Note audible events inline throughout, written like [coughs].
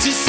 Justice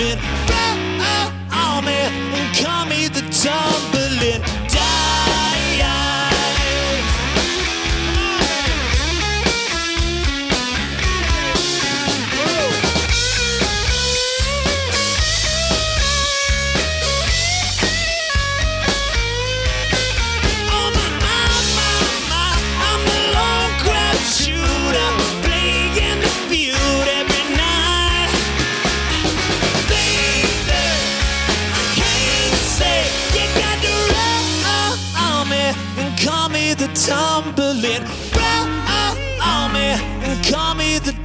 coming back on me and call me the dumb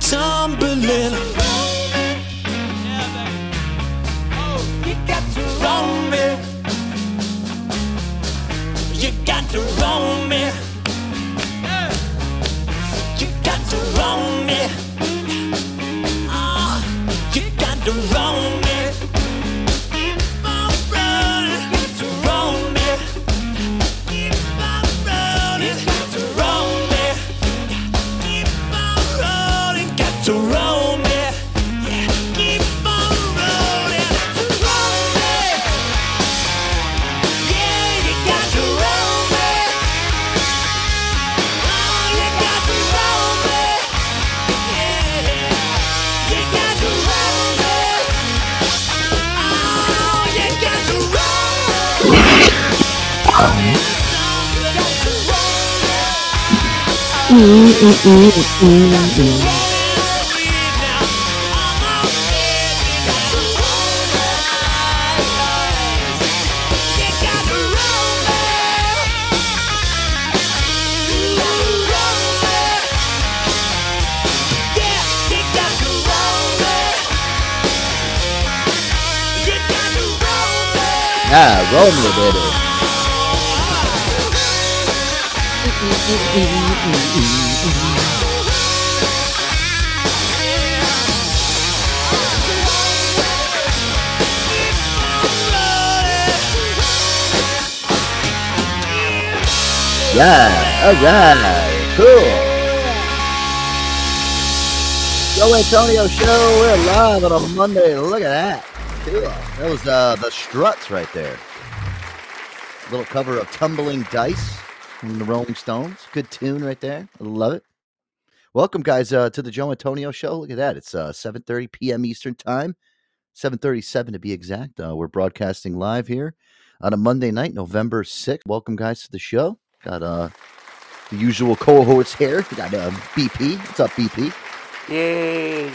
tumbling. You got to roam me. You got to roam me. You got to roam me. Ah, you got to roam me. Yeah, roll me, baby. Mm-hmm. Yeah, all right, cool. Joe Antonio Show. We're live on a Monday. Look at that. Cool. That was uh, the Struts right there. Little cover of Tumbling Dice from the Rolling Stones. Good tune right there. I love it. Welcome, guys, uh, to the Joe Antonio Show. Look at that. It's uh, 7.30 p.m. Eastern Time. 7.37 to be exact. Uh, we're broadcasting live here on a Monday night, November 6th. Welcome, guys, to the show. Got uh, the usual cohorts here. We got uh, BP. What's up, BP? Yay!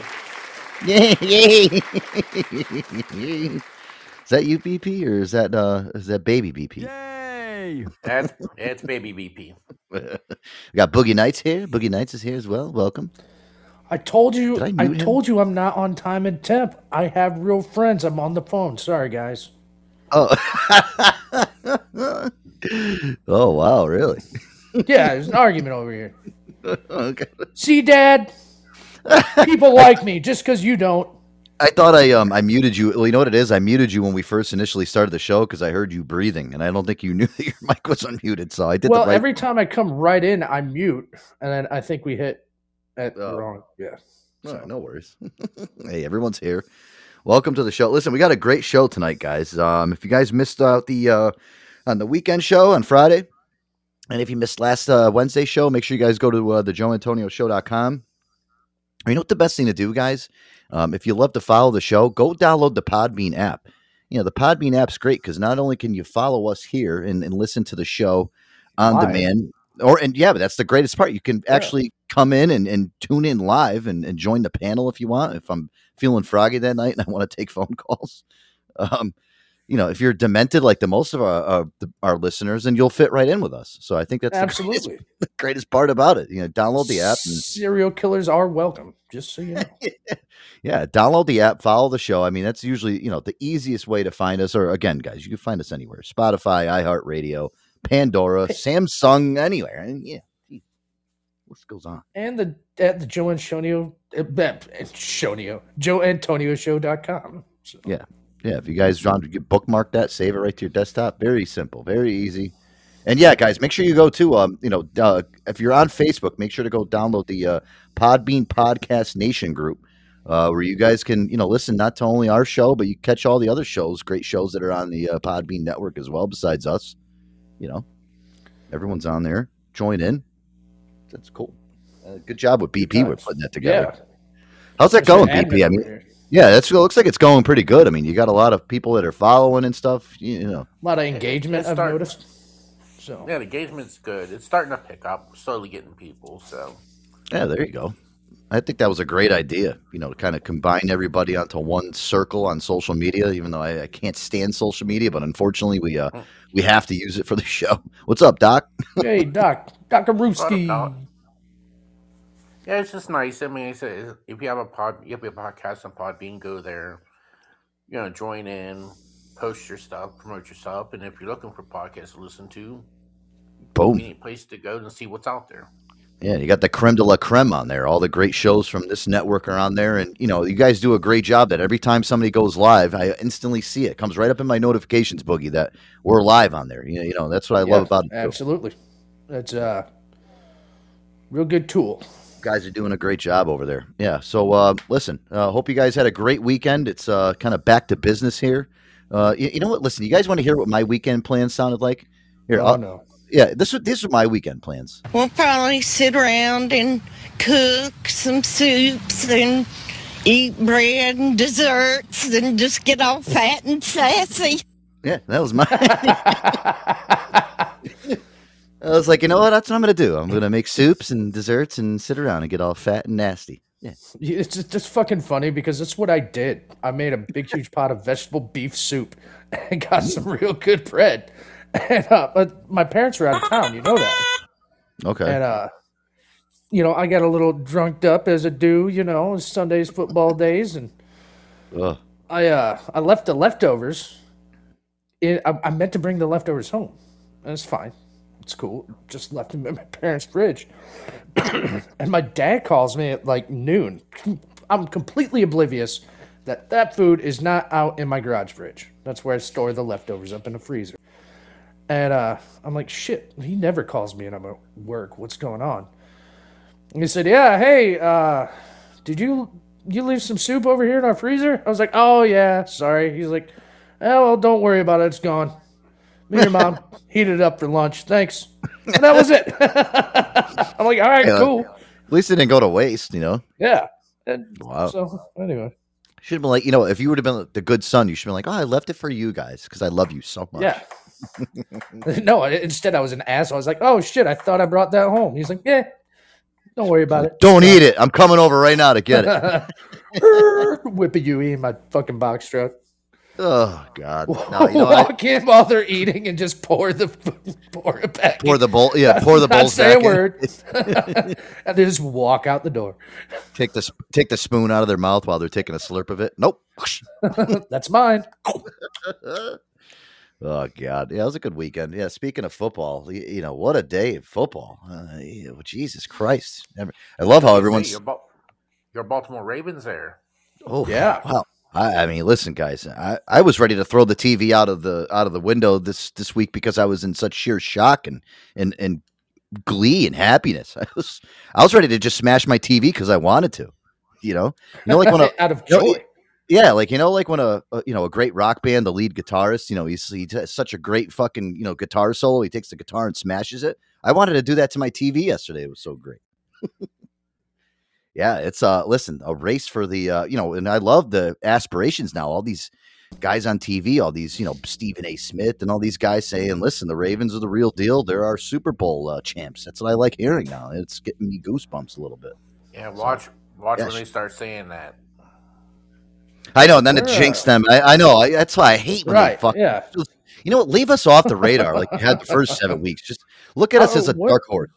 Yay! [laughs] Yay! is that you, BP, or is that uh, is that baby BP? Yay! That's it's baby BP. [laughs] we got Boogie Nights here. Boogie Nights is here as well. Welcome. I told you. Did I I, told you I'm not on time and temp. I have real friends. I'm on the phone. Sorry, guys. Oh. [laughs] [laughs] oh wow! Really? Yeah, there's an argument over here. [laughs] okay. See, Dad, people like me just because you don't. I thought I um I muted you. Well, you know what it is? I muted you when we first initially started the show because I heard you breathing, and I don't think you [laughs] knew that your mic was unmuted. So I did Well, right. every time I come right in, I mute, and then I think we hit at Oh. wrong. Yeah. Oh, no worries. hey, everyone's here. Welcome to the show. Listen, we got a great show tonight, guys. Um, if you guys missed out the uh, on the weekend show on Friday, and if you missed last uh, Wednesday show, make sure you guys go to uh, the joeantonioshow.com. You know what the best thing to do, guys? Um, if you love to follow the show, go download the Podbean app. You know, the Podbean app's great because not only can you follow us here and, and listen to the show on Live. demand, or and yeah, but that's the greatest part. You can actually come in and, and tune in live and, and join the panel if you want. If I'm feeling froggy that night and I want to take phone [laughs] calls, um, you know, if you're demented like the most of our our, the, our listeners, then you'll fit right in with us. So I think that's the greatest, [laughs] Absolutely. the greatest part about it. You know, download the app and Serial killers are welcome. Just so you know. [laughs] yeah, download the app, follow the show. I mean, that's usually, you know, the easiest way to find us. Or again, guys, you can find us anywhere. Spotify, iHeartRadio, Pandora, Samsung, anywhere. And yeah, what goes on? and the at the Joe Antonio, uh, Antonio, JoeAntonioShow.com. So, Yeah. Yeah, if you guys want to get bookmark that, save it right to your desktop. Very simple, very easy. And yeah, guys, make sure you go to um, you know, uh, if you're on Facebook, make sure to go download the uh, Podbean Podcast Nation group, uh, where you guys can you know listen not to only our show, but you catch all the other shows, great shows that are on the uh, Podbean network as well. Besides us, you know, everyone's on there. Join in. That's cool. Uh, good job with BP. We're putting that together. yeah. How's that going, BP? I mean. Yeah, that's, it looks like it's going pretty good. I mean, you got a lot of people that are following and stuff. You, you know, a lot of engagement. It's I've starting. noticed. So Yeah, the engagement's good. It's starting to pick up. We're slowly getting people. So yeah, there you go. I think that was a great idea. You know, to kind of combine everybody onto one circle on social media. Even though I, I can't stand social media, but unfortunately, we uh we have to use it for the [laughs] show. What's up, Doc? hey, Doc, Doc What Rooski. about- yeah, it's just nice. I mean, I said if you have a pod, you have a podcast on Podbean, go there. You know, join in, post your stuff, promote yourself, and if you're looking for podcasts to listen to, Boom. you need a place to go and see what's out there. Yeah, you got the creme de la creme on there. All the great shows from this network are on there, and you know you guys do a great job. That every time somebody goes live, I instantly see it. it comes right up in my notifications, Boogie, that we're live on there. You know, you know that's what I love about it. too. Absolutely. That's a real good tool. Guys are doing a great job over there. Yeah. So uh, listen, uh, hope you guys had a great weekend. It's uh, kind of back to business here. Uh, you, you know what? Listen, you guys want to hear what my weekend plans sounded like? Here, Oh, I'll- no. yeah. This was these are my weekend plans. We'll probably sit around and cook some soups and eat bread and desserts and just get all fat and sassy. Yeah, that was my. [laughs] [laughs] I was like, you know what? That's what I'm gonna do. I'm gonna make soups and desserts and sit around and get all fat and nasty. Yeah. It's just, just fucking funny because that's what I did. I made a big, huge [laughs] pot of vegetable beef soup and got some real good bread. [laughs] And uh, but my parents were out of town, you know that. Okay. And uh, you know, I got a little drunked up as a do, you know, Sundays football days, and Ugh. I uh I left the leftovers. In, I, I meant to bring the leftovers home. That's fine. It's cool. Just left them in my parents' fridge. [clears throat] and my dad calls me at like noon. I'm completely oblivious that that food is not out in my garage fridge. That's where I store the leftovers up in the freezer. And uh, I'm like, shit, he never calls me and I'm at work. What's going on? And he said, yeah, hey, uh, did you you leave some soup over here in our freezer? I was like, oh yeah, sorry. He's like, oh well, don't worry about it. It's gone. Me and your mom [laughs] heated it up for lunch. Thanks. And that was it. [laughs] I'm like, all right, Yeah. cool. At least it didn't go to waste, you know. Yeah. And Wow. so anyway, Should have been like, you know, if you would have been the good son, you should have been like, oh, I left it for you guys because I love you so much. yeah. [laughs] no, instead I was an asshole. I was like, oh shit, I thought I brought that home. He's like, yeah, don't worry about it. Don't eat it. I'm coming over right now to get it. Whipping you in my fucking box truck. Oh God. No, you know, I, Walk in while they're eating and just pour the [laughs] pour it back. pour in. the bowl. Yeah, pour the [laughs] Not bowls say a back in. word. [laughs] and they just walk out the door. Take the take the spoon out of their mouth while they're taking a slurp of it. Nope. That's mine. Oh God, yeah, it was a good weekend. Yeah, speaking of football, y- you know what a day of football. Uh, yeah, Jesus Christ, I love how everyone's. Your, Bal- your Baltimore Ravens there. Oh Yeah. wow. I, I mean, listen, guys, I, I was ready to throw the TV out of the out of the window this this week because I was in such sheer shock and and and glee and happiness. [laughs] I was I was ready to just smash my TV because I wanted to. You know, you know, like when a, [laughs] out of you know, joy. Yeah, like you know, like when a, a you know a great rock band, the lead guitarist, you know, he's he has such a great fucking you know guitar solo. He takes the guitar and smashes it. I wanted to do that to my TV yesterday. It was so great. [laughs] yeah, it's uh listen a race for the uh you know, and I love the aspirations now. All these guys on TV, all these you know Stephen A. Smith and all these guys saying, "Listen, the Ravens are the real deal. They're our Super Bowl uh, champs." That's what I like hearing now. It's getting me goosebumps a little bit. Yeah, watch watch Yeah, when sh- they start saying that. I know, and then it They're, them. I, I know. I, that's why I hate when they fuck Yeah. [laughs] You know what? Leave us off the radar like you had the first seven weeks. Just look at us Oh, as a what- dark horse.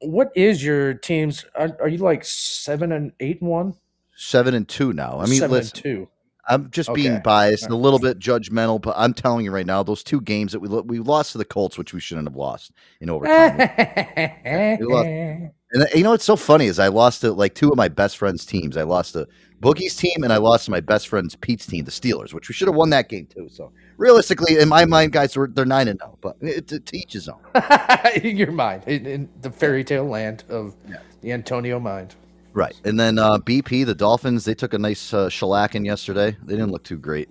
What is your team's? Are, are you like seven and eight and one? Seven and two now. I mean, seven listen, and two. I'm just being biased and a little bit judgmental, but I'm telling you right now, those two games that we we lost to the Colts, which we shouldn't have lost in overtime. [laughs] lost- and you know what's so funny is I lost to like two of my best friends' teams. I lost to Boogie's team and I lost to my best friend's Pete's team, the Steelers, which we should have won that game too. So realistically, in my mind, guys, we're, they're nine and zero, but it, it, to each his own. [laughs] in your mind, in, in the fairy tale land of Yeah. the Antonio mind. Right. And then uh, BP, the Dolphins, they took a nice uh, shellacking yesterday. They didn't look too great.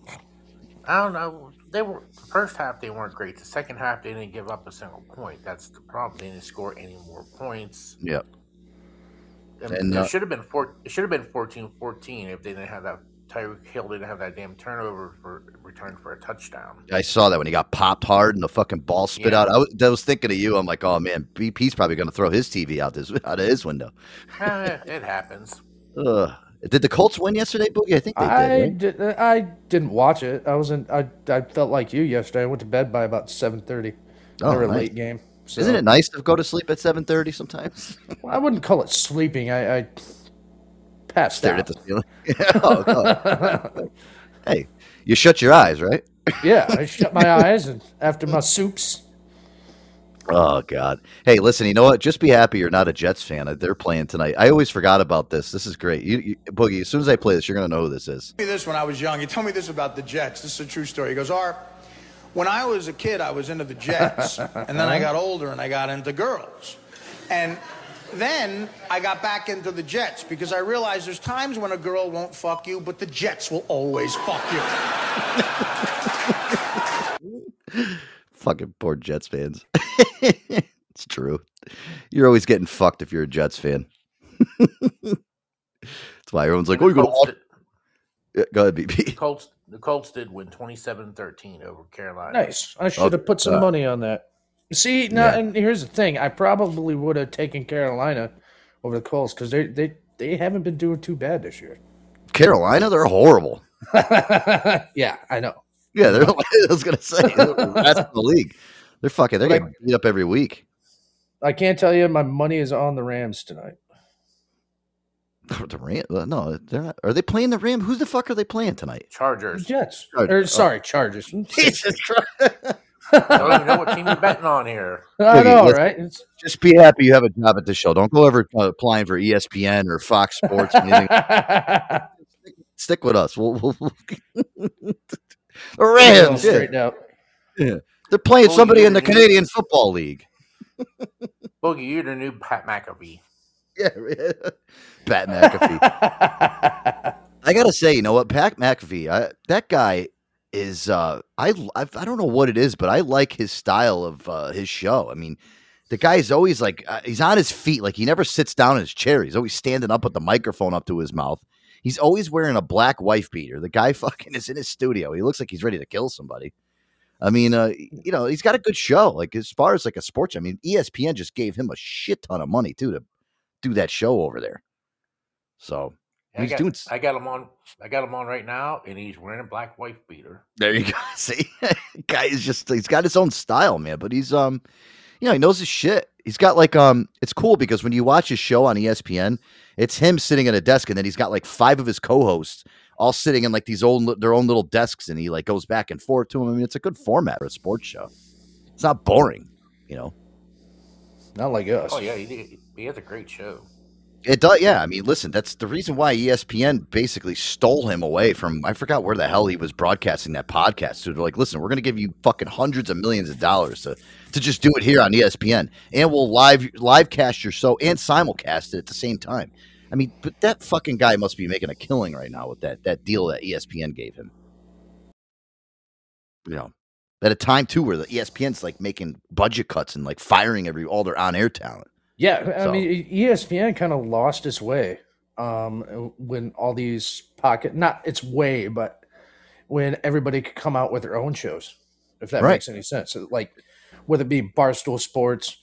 I don't know. They were the first half they weren't great. The second half they didn't give up a single point. That's the problem. They didn't score any more points. Yep. And, And, it uh, should have been four. It should have been 14-14 if they didn't have that. Tyreek Hill didn't have that damn turnover for return for a touchdown. I saw that when he got popped hard and the fucking ball spit Yeah. out. I was, I was thinking of you. I'm like, oh man, BP's probably going to throw his TV out this out of his window. Eh, it happens. [laughs] Ugh. Did the Colts win yesterday, Boogie? I think they I did. Right? I didn't watch it. I wasn't. I I felt like you yesterday. I went to bed by about seven thirty. Oh, nice. late game. So, Isn't it nice to go to sleep at 7:30 sometimes? [laughs] I wouldn't call it sleeping. I, I passed Stared out. at the ceiling. [laughs] Oh, God. [laughs] hey, you shut your eyes, right? yeah, I shut my eyes and after my soups. Oh God! Hey, listen. You know what? Just be happy you're not a Jets fan. Uh, they're playing tonight. I always forgot about this. This is great. You, you, Boogie. As soon as I play this, you're gonna know who this is. me this when I was young. He told me this about the Jets. This is a true story. He goes, Art, when I was a kid, I was into the Jets. [laughs] and then I uh-huh. got older and I got into girls. And then I got back into the Jets because I realized there's times when a girl won't fuck you, but the Jets will always fuck you. [laughs] Fucking poor Jets fans. [laughs] it's true. You're always getting fucked if you're a Jets fan. That's why everyone's like, And "Oh, you the go Colts to did- yeah, go ahead, the BP." Colts. The Colts did win 27-13 over Carolina. Nice. I should have put some uh, money on that. See, now, Yeah. and here's the thing: I probably would have taken Carolina over the Colts because they they they haven't been doing too bad this year. Carolina, they're horrible. [laughs] yeah, I know. Yeah, they're. [laughs] I was gonna say they're the rest of the [laughs] league. They're fucking. They're But I- getting beat up every week. I can't tell you my money is on the Rams tonight. [laughs] The Ram? uh, No, they're not. Are they playing the Ram? Who the fuck are they playing tonight? Chargers. Jets. Chargers. Or, sorry, Chargers. Jesus Christ. I don't even know what team you're betting on here. I Boogie, know, listen. right? It's, Just be happy you have a job at the show. Don't go ever uh, applying for ESPN or Fox Sports. Or anything. Stick with us. We'll, we'll, we'll- the Rams. Yeah. straighten out. They're playing Well, somebody in the you're- you're- Canadian Football League. [laughs] Boogie, you're the new Pat McAfee. Yeah, [laughs] Pat McAfee. [laughs] I gotta say, you know what, Pat McAfee, I, that guy is. Uh, I, I I don't know what it is, but I like his style of uh, his show. I mean, the guy's always like uh, he's on his feet, like he never sits down in his chair. He's always standing up with the microphone up to his mouth. He's always wearing a black wife beater. The guy [laughs] fucking is in his studio. He looks like he's ready to kill somebody. I mean, uh, you know, he's got a good show. Like as far as like a sports, I mean, ESPN just gave him a shit ton of money too to do that show over there. So I He's got, doing I got him on. I got him on right now, and he's wearing a black wife beater. There you go. [laughs] See, guy is just he's got his own style, man. But he's um, you know, he knows his shit. He's got like um, it's cool because when you watch his show on ESPN, it's him sitting at a desk, and then he's got like five of his co-hosts all sitting in like these old their own little desks, and he like goes back and forth to them. I mean, it's a good format for a sports show. It's not boring, you know. Not like us. Oh yeah, he, he has a great show. It does, yeah. I mean, listen, that's the reason why ESPN basically stole him away from. I forgot where the hell he was broadcasting that podcast. So they're like, listen, we're going to give you fucking hundreds of millions of dollars to to just do it here on ESPN, and we'll live live cast your show and simulcast it at the same time. I mean, but that fucking guy must be making a killing right now with that that deal that ESPN gave him. You know, at a time too where the ESPN's like making budget cuts and like firing every all their on air talent. Yeah, I So- mean, E ESPN kind of lost its way um, when all these pocket not its way, but when everybody could come out with their own shows, if that Right. makes any sense. So, like whether it be Barstool Sports,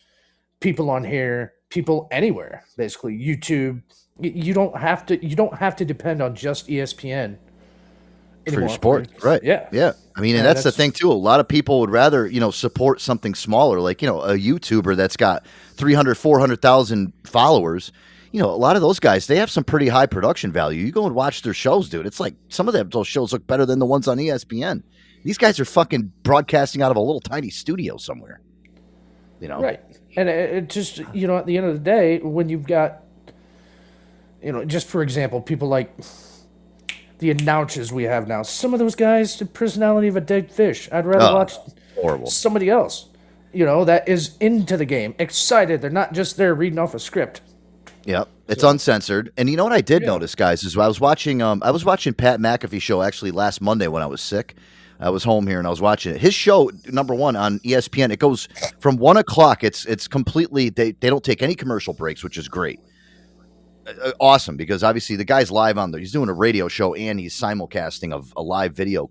people on here, people anywhere, basically YouTube. You don't have to. You don't have to depend on just E For your sport, right? Yeah. yeah. I mean, and Yeah, that's, the thing too. A lot of people would rather you know support something smaller, like you know a YouTuber that's got 300, 400,000 followers. You know, a lot of those guys they have some pretty high production value. You go and watch their shows, dude. It's like some of them those shows look better than the ones on ESPN. These guys are fucking broadcasting out of a little tiny studio somewhere. You know, Right. And it just, you know, at the end of the day, when you've got, you know, just for example, people like the announcers we have now, some of those guys, the personality of a dead fish. I'd rather Oh, watch horrible. somebody else, you know, that is into the game, excited. They're not just there reading off a script. Yep, it's uncensored. And you know what I did notice, guys, is I was watching um I was watching Pat McAfee show actually last Monday when I was sick. I was home here and I was watching it. His show, number one on ESPN, it goes from one o'clock. It's it's completely they they don't take any commercial breaks, which is great. Uh, uh, awesome because obviously the guy's live on there. He's doing a radio show and he's simulcasting of a live video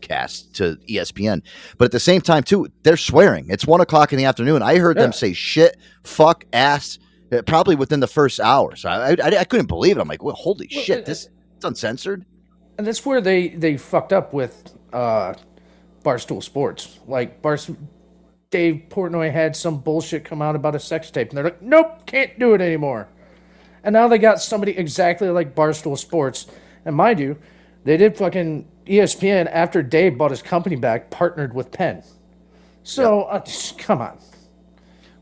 cast to ESPN. But at the same time, too, they're swearing. It's one o'clock in the afternoon. I heard Yeah. them say shit, fuck, ass, uh, probably within the first hour. So I, I, I couldn't believe it. I'm like, well, holy Well, shit, this it's uncensored. And that's where they they fucked up with uh, Barstool Sports. Like Barstool, Dave Portnoy had some bullshit come out about a sex tape, and they're like, "Nope, can't do it anymore." And now they got somebody exactly like Barstool Sports. And mind you, they did fucking ESPN after Dave bought his company back, partnered with Penn. So uh, just- come on,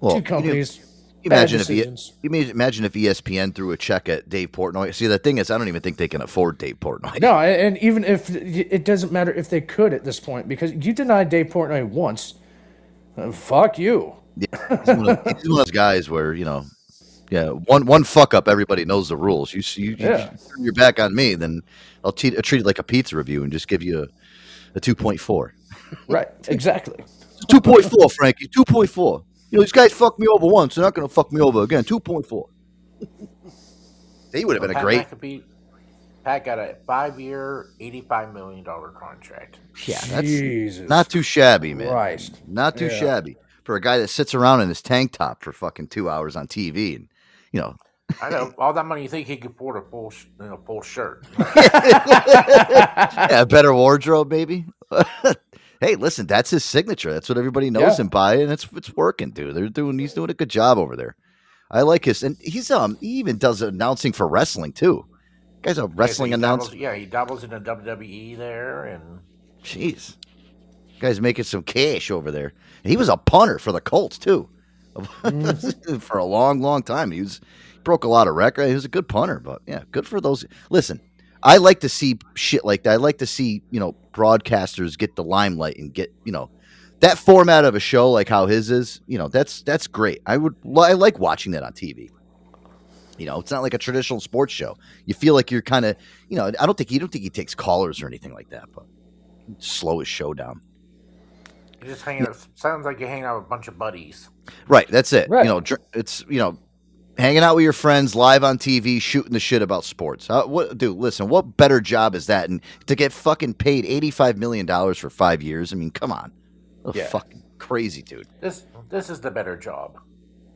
Well, two you know, companies. you imagine if decisions. you may- imagine if ESPN threw a check at Dave Portnoy. See, the thing is, I don't even think they can afford Dave Portnoy. No, and even if it doesn't matter if they could at this point, because you denied Dave Portnoy once, fuck you. He's one, of, he's one of those guys where you know, yeah, one one fuck up, everybody knows the rules. You you, you Yeah. turn your back on me, then I'll treat, I'll treat it like a pizza review and just give you a, a two point four. [laughs] Right, exactly. Two point four, Frankie. Two point four. You know, these guys fucked me over once. They're not going to fuck me over again. Two point four. [laughs] They would have been a Pat great. McAfee, Pat got a five-year, eighty-five million dollar contract. Yeah, that's Jesus. not too shabby, man. Christ. Not too Yeah. shabby for a guy that sits around in his tank top for fucking two hours on TV and you know I know [laughs] all that money. You think he could afford a full, you know, full shirt? [laughs] yeah, a better wardrobe, maybe. [laughs] hey, listen, that's his signature. That's what everybody knows Yeah. him by, and it's it's working, dude. They're doing he's doing a good job over there. I like his, and he's um he even does announcing for wrestling too. Guy's a wrestling he announcer. Doubles, yeah, he doubles in the WWE there, and Jeez, guy's making some cash over there. And he was a punter for the Colts too, [laughs] for a long, long time. He was he broke a lot of records. He was a good punter, but yeah, good for those. Listen, I like to see shit like that. I like to see you know broadcasters get the limelight and get you know that format of a show like how his is, you know, that's that's great. I would I like watching that on TV. You know, it's not like a traditional sports show. You feel like you're kind of, you know, I don't think he don't think he takes callers or anything like that, but slow his show down. You're just hanging out. Sounds like you're hanging out with a bunch of buddies. Right, that's it. Right. You know, it's you know, hanging out with your friends, live on TV, shooting the shit about sports. Uh, what, dude? Listen, what better job is that? And to get fucking paid eighty five million dollars for five years? I mean, come on, oh, Yeah. fucking crazy, dude. This this is the better job.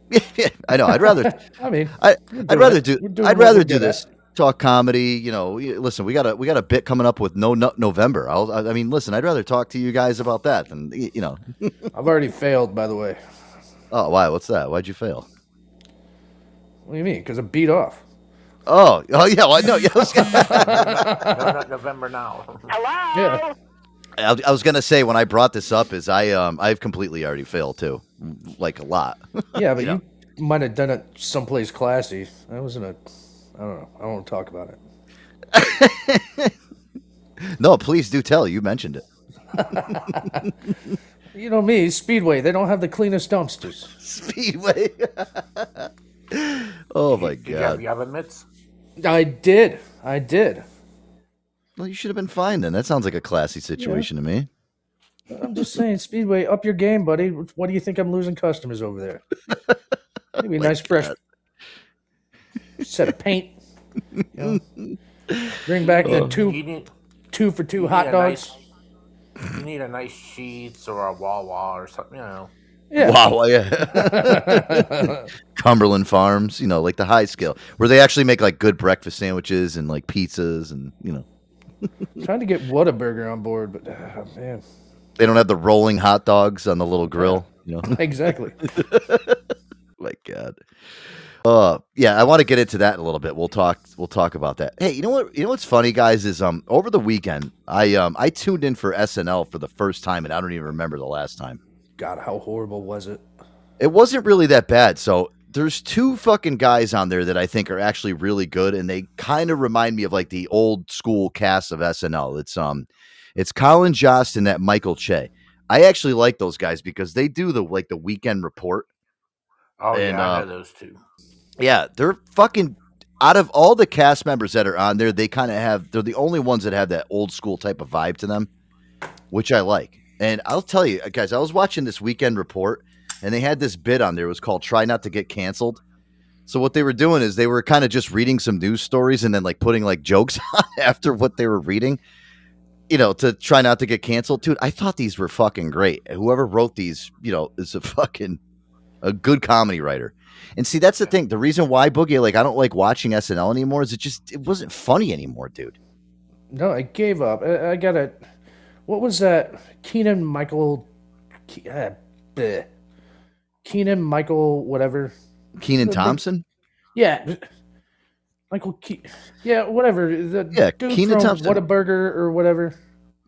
[laughs] yeah, I know. I'd rather, [laughs] I mean, I, We're I'd rather it. do, I'd rather do good at. this. Talk comedy, you know. Listen, we got a we got a bit coming up with no Nut November. I'll, I I mean, listen, I'd rather talk to you guys about that than you know. [laughs] I've already failed, by the way. Oh, why? What's that? Why'd you fail? What do you mean? Because I'm beat off. Oh, oh yeah. Well, no, yeah, I was gonna, [laughs] November now. Yeah. I, I was gonna say when I brought this up is I um I've completely already failed too, like a lot. Yeah, but [laughs] you might have done it someplace classy. I was in a. I don't know. I don't want to talk about it. [laughs] no, please do tell. You mentioned it. [laughs] You know me, Speedway. They don't have the cleanest dumpsters. Speedway. [laughs] oh my You have, god. you have a mitts? I did. I did. Well, you should have been fine then. That sounds like a classy situation to me. I'm just saying, Speedway, up your game, buddy. What do you think I'm losing customers over there? Maybe a oh, nice fresh set of paint. You know? Bring back the You two need, two for two you hot need a dogs. nice- you need a nice Sheetz or a Wawa or something. You know. Yeah. Wow, yeah. [laughs] Cumberland Farms, you know, like the high scale, where they actually make like good breakfast sandwiches and like pizzas, and you know, [laughs] Trying to get Whataburger on board, but uh, man, they don't have the rolling hot dogs on the little grill. You know, [laughs] exactly. my god. Uh, yeah, I want to get into that in a little bit. We'll talk. We'll talk about that. Hey, you know what? You know what's funny, guys? Is um over the weekend, I um I tuned in for SNL for the first time, and I don't even remember the last time. God, how horrible was it? It wasn't really that bad. So there's two fucking guys on there that I think are actually really good, and they kind of remind me of like the old school cast of SNL. It's um, it's Colin Jost and that Michael Che. I actually like those guys because they do the like the weekend report. Oh And, yeah, I uh, know those two. Yeah, they're fucking out of all the cast members that are on there, they kind of have they're the only ones that have that old school type of vibe to them, which I like. And I'll tell you, uh, guys, I was watching this weekend report and they had this bit on there. It was called Try Not to Get Canceled. So what they were doing is they were kind of just reading some news stories and then like putting like jokes [laughs] on after what they were reading, you know, to try not to get canceled. Dude, I thought these were fucking great. Whoever wrote these, you know, is a fucking a good comedy writer. And see, that's the thing. The reason why Boogie, like, I don't like watching SNL anymore is it just it wasn't funny anymore, dude. No, I gave up. I, I got it. What was that? Keenan Michael. Ke- uh, bleh. Keenan Michael, whatever. Keenan [laughs] Thompson. Yeah. Michael Ke- Yeah, whatever. The Yeah, Kenan Thompson. Whataburger or whatever.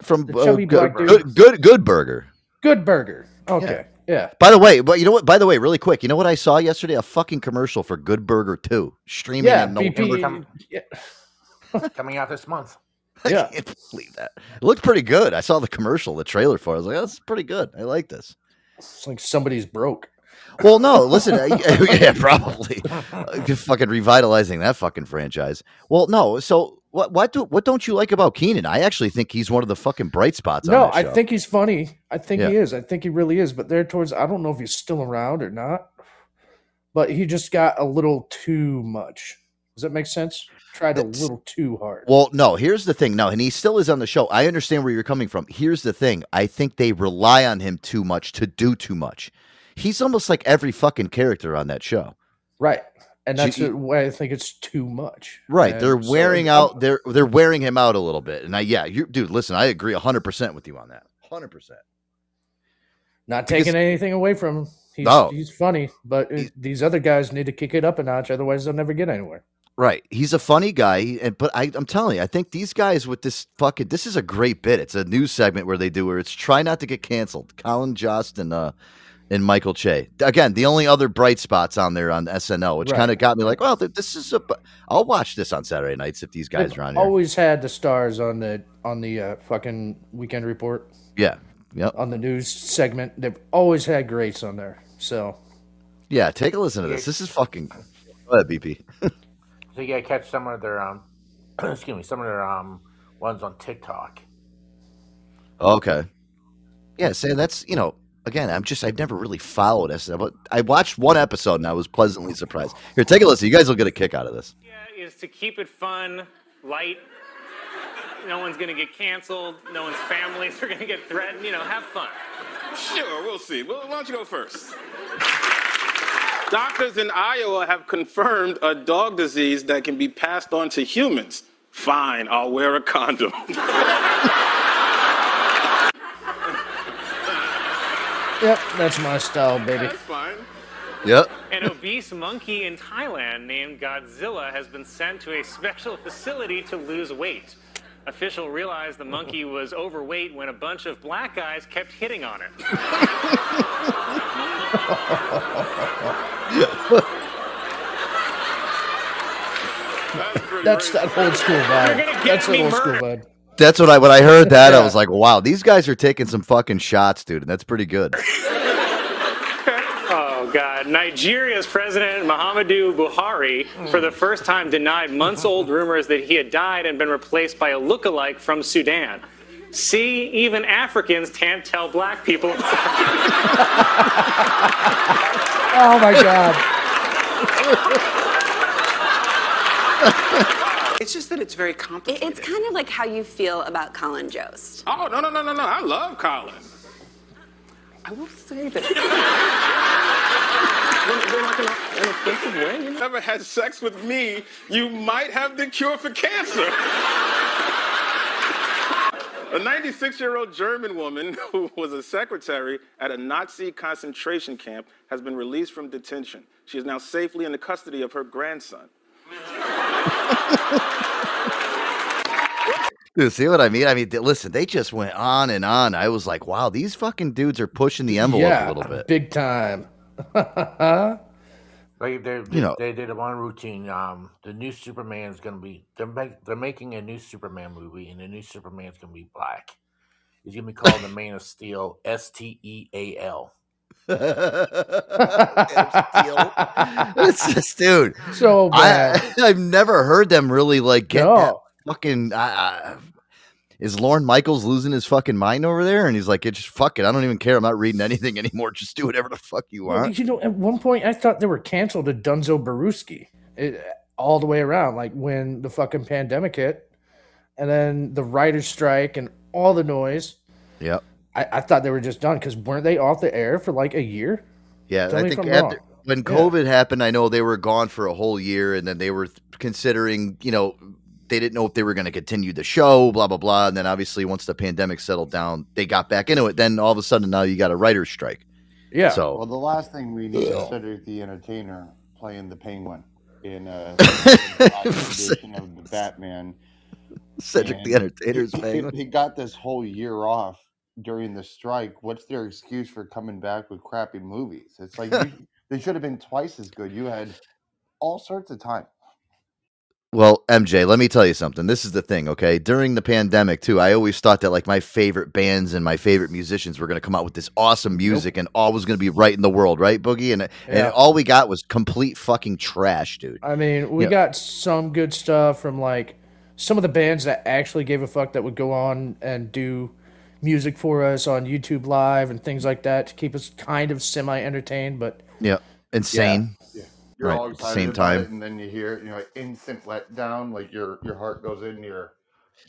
from uh, good, good, good, good burger. Good Burger. Okay. Yeah. By the way, but you know what? By the way, really quick, you know what I saw yesterday? A fucking commercial for Good Burger Two streaming Yeah. in November. BP. Yeah. Coming out this month. [laughs] I Yeah. can't believe that. It looked pretty good. I saw the commercial, the trailer for it. I was like, oh, that's pretty good. I like this. It's like somebody's broke. Well, no, listen, [laughs] [laughs] yeah, probably Uh, fucking revitalizing that fucking franchise. Well, no, so what? What do what don't you like about Kenan? I actually think he's one of the fucking bright spots. on No, I think he's funny. I think he is. I think he really is. But there towards, I don't know if he's still around or not. But he just got a little too much. Does that make sense? Tried a It's- little too hard. Well, no, here's the thing. No, and he still is on the show. I understand where you're coming from. Here's the thing. I think they rely on him too much to do too much. He's almost like every fucking character on that show. right. And that's you- why I think it's too much. Right. And they're wearing I'm- out they're they're wearing him out a little bit. And I yeah, you dude, listen, I agree 100% with you on that. 100%. Not because- taking anything away from him. He's, No. he's funny, but these other guys need to kick it up a notch. Otherwise, they'll never get anywhere. Right. He's a funny guy, and but I, I'm telling you, I think these guys with this fucking this is a great bit. It's a news segment where they do where it's try not to get canceled. Colin Jost and uh and Michael Che. Again, the only other bright spots on there on SNL, which Right. kind of got me like, well, this is a. I'll watch this on Saturday nights if these guys They've are on here. always had the stars on the on the uh, fucking weekend report. yeah, Yep. on the news segment. They've always had greats on there. So Yeah, take a listen to this. This is fucking. Go ahead, BP. [laughs] So you gotta catch some of their um, [clears throat] excuse me, some of their um ones on TikTok. Okay. Yeah, say that's you know. Again, I'm just I've never really followed SNL, but I watched one episode and I was pleasantly surprised. Here, take a listen. You guys will get a kick out of this. Yeah, is to keep it fun, light. No one's gonna get canceled. No one's families are gonna get threatened. You know, have fun. Sure, we'll see. Well, why don't you go first? Doctors in Iowa have confirmed a dog disease that can be passed on to humans. Fine, I'll wear a condom. [laughs] yep, that's my style, baby. That's fine. Yep. An obese monkey in Thailand named Godzilla has been sent to a special facility to lose weight. Official realized the monkey was overweight when a bunch of black guys kept hitting on it. That's That's that old school vibe. You're gonna get That's that me old school vibe. That's what I when I heard [laughs] that I was like, wow, these guys are taking some fucking shots, dude, and that's pretty good. [laughs] Oh, God. Nigeria's President Muhammadu Buhari, for the first time, denied months old [laughs] rumors that he had died and been replaced by a look-alike from Sudan. See, even Africans can't tell black people. Oh my god. It's just that it's very complicated. It's kind of like how you feel about Colin Jost. Oh, no, no, no, no, no. I love Colin. I will say that. They're- they're like in a- in an offensive way, you know? Never had sex with me, you might have the cure for cancer. [laughs] A 96 year old German woman [laughs] who was a secretary at a Nazi concentration camp has been released from detention. She is now safely in the custody of her grandson. Dude, see what I mean? I mean, th- listen, they just went on and on. I was like, wow, these fucking dudes are pushing the envelope yeah, a little bit. big time. [laughs] Like they, You know- they did a one routine. Um, the new Superman's gonna be they're make, they're making a new Superman movie, and the new Superman's gonna be black. He's gonna be called the Man of Steel, S T E A L. [laughs] it's just, dude. So bad. I, [laughs] I've never heard them really like get that fucking. I, I, is Lorne Michaels losing his fucking mind over there? And he's like, "It just fuck it. I don't even care. I'm not reading anything anymore. Just do whatever the fuck you Well, want." you know, at one point I thought they were canceled to Dunzo Baruski it, eh, all the way around, like when the fucking pandemic hit, and then the writers' strike and all the noise. Yep. I, I thought they were just done because weren't they off the air for like a year? Yeah, Tell I think after, wrong. when Yeah. COVID happened, I know they were gone for a whole year, and then they were considering, you know, they didn't know if they were going to continue the show, blah blah blah. And then obviously, once the pandemic settled down, they got back into it. Then all of a sudden, now you got a writer's strike. Yeah. So Well, the last thing we need is Cedric the Entertainer playing the Penguin in uh, [laughs] a edition of the Batman. Cedric the And Entertainer's he, he got this whole year off during the strike. What's their excuse for coming back with crappy movies? It's like you, [laughs] they should have been twice as good. You had all sorts of time. Well, MJ, let me tell you something. This is the thing, okay? During the pandemic, too, I always thought that like my favorite bands and my favorite musicians were going to come out with this awesome music and all was going to be right in the world, right, Boogie? And Yeah. and all we got was complete fucking trash, dude. I mean, we Yeah. got some good stuff from like some of the bands that actually gave a fuck that would go on and do music for us on YouTube Live and things like that to keep us kind of semi entertained. But Yeah, insane. You're Right, all at the excited same about time. it, and then you hear, you know, like instant letdown. Like your your heart goes in your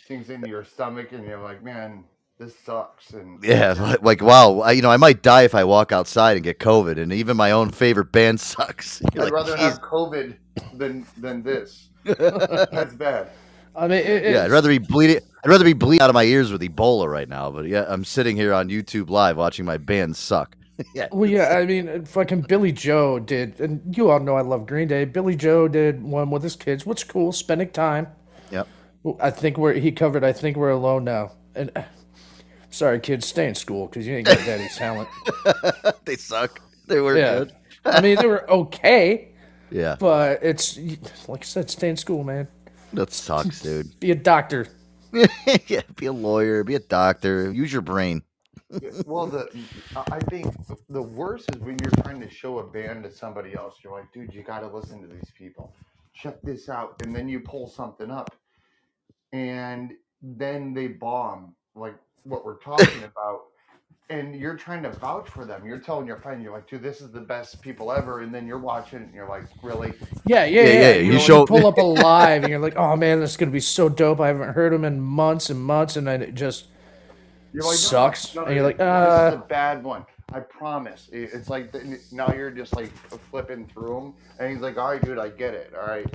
things into your stomach, and you're like, man, this sucks. And Yeah, [laughs] like, like wow, I, you know, I might die if I walk outside and get COVID, and even my own favorite band [laughs] sucks. You're I'd like, rather "Jeez." have COVID than than this. [laughs] That's bad. I mean, it, yeah, I'd rather be bleeding. I'd rather be bleeding out of my ears with Ebola right now. But yeah, I'm sitting here on YouTube Live watching my band suck. [laughs] yeah, Well, yeah, I mean, fucking Billie Joe did, and you all know I love Green Day. Billie Joe did one with his kids. What's cool? Spending time. Yep. I think we're he covered. I think we're alone now. And [sighs] sorry, kids, stay in school because you ain't got daddy's [laughs] talent. [laughs] they suck. They were Yeah. good. I mean, they were okay, Yeah, but it's like I said, stay in school, man. That sucks, [laughs] dude. Be a doctor. [laughs] yeah, be a lawyer, be a doctor, use your brain. well, the I I think the worst is when you're trying to show a band to somebody else. You're like, dude, you got to listen to these people. Check this out, and then you pull something up, and then they bomb like what we're talking [laughs] about. And you're trying to vouch for them. You're telling your friend, you're like, dude, this is the best people ever. And then you're watching, and you're like, really? Yeah, yeah, Yeah, yeah. yeah, You, you know, show- you pull up [laughs] a live, and you're like, "Oh man, this is gonna be so dope." I haven't heard them in months and months, and then it just You're like, no, sucks. no, and you're like, this "Uh, is a bad one. I promise. It's like the- now you're just like flipping through them, and he's like, "All right, dude, I get it. All right,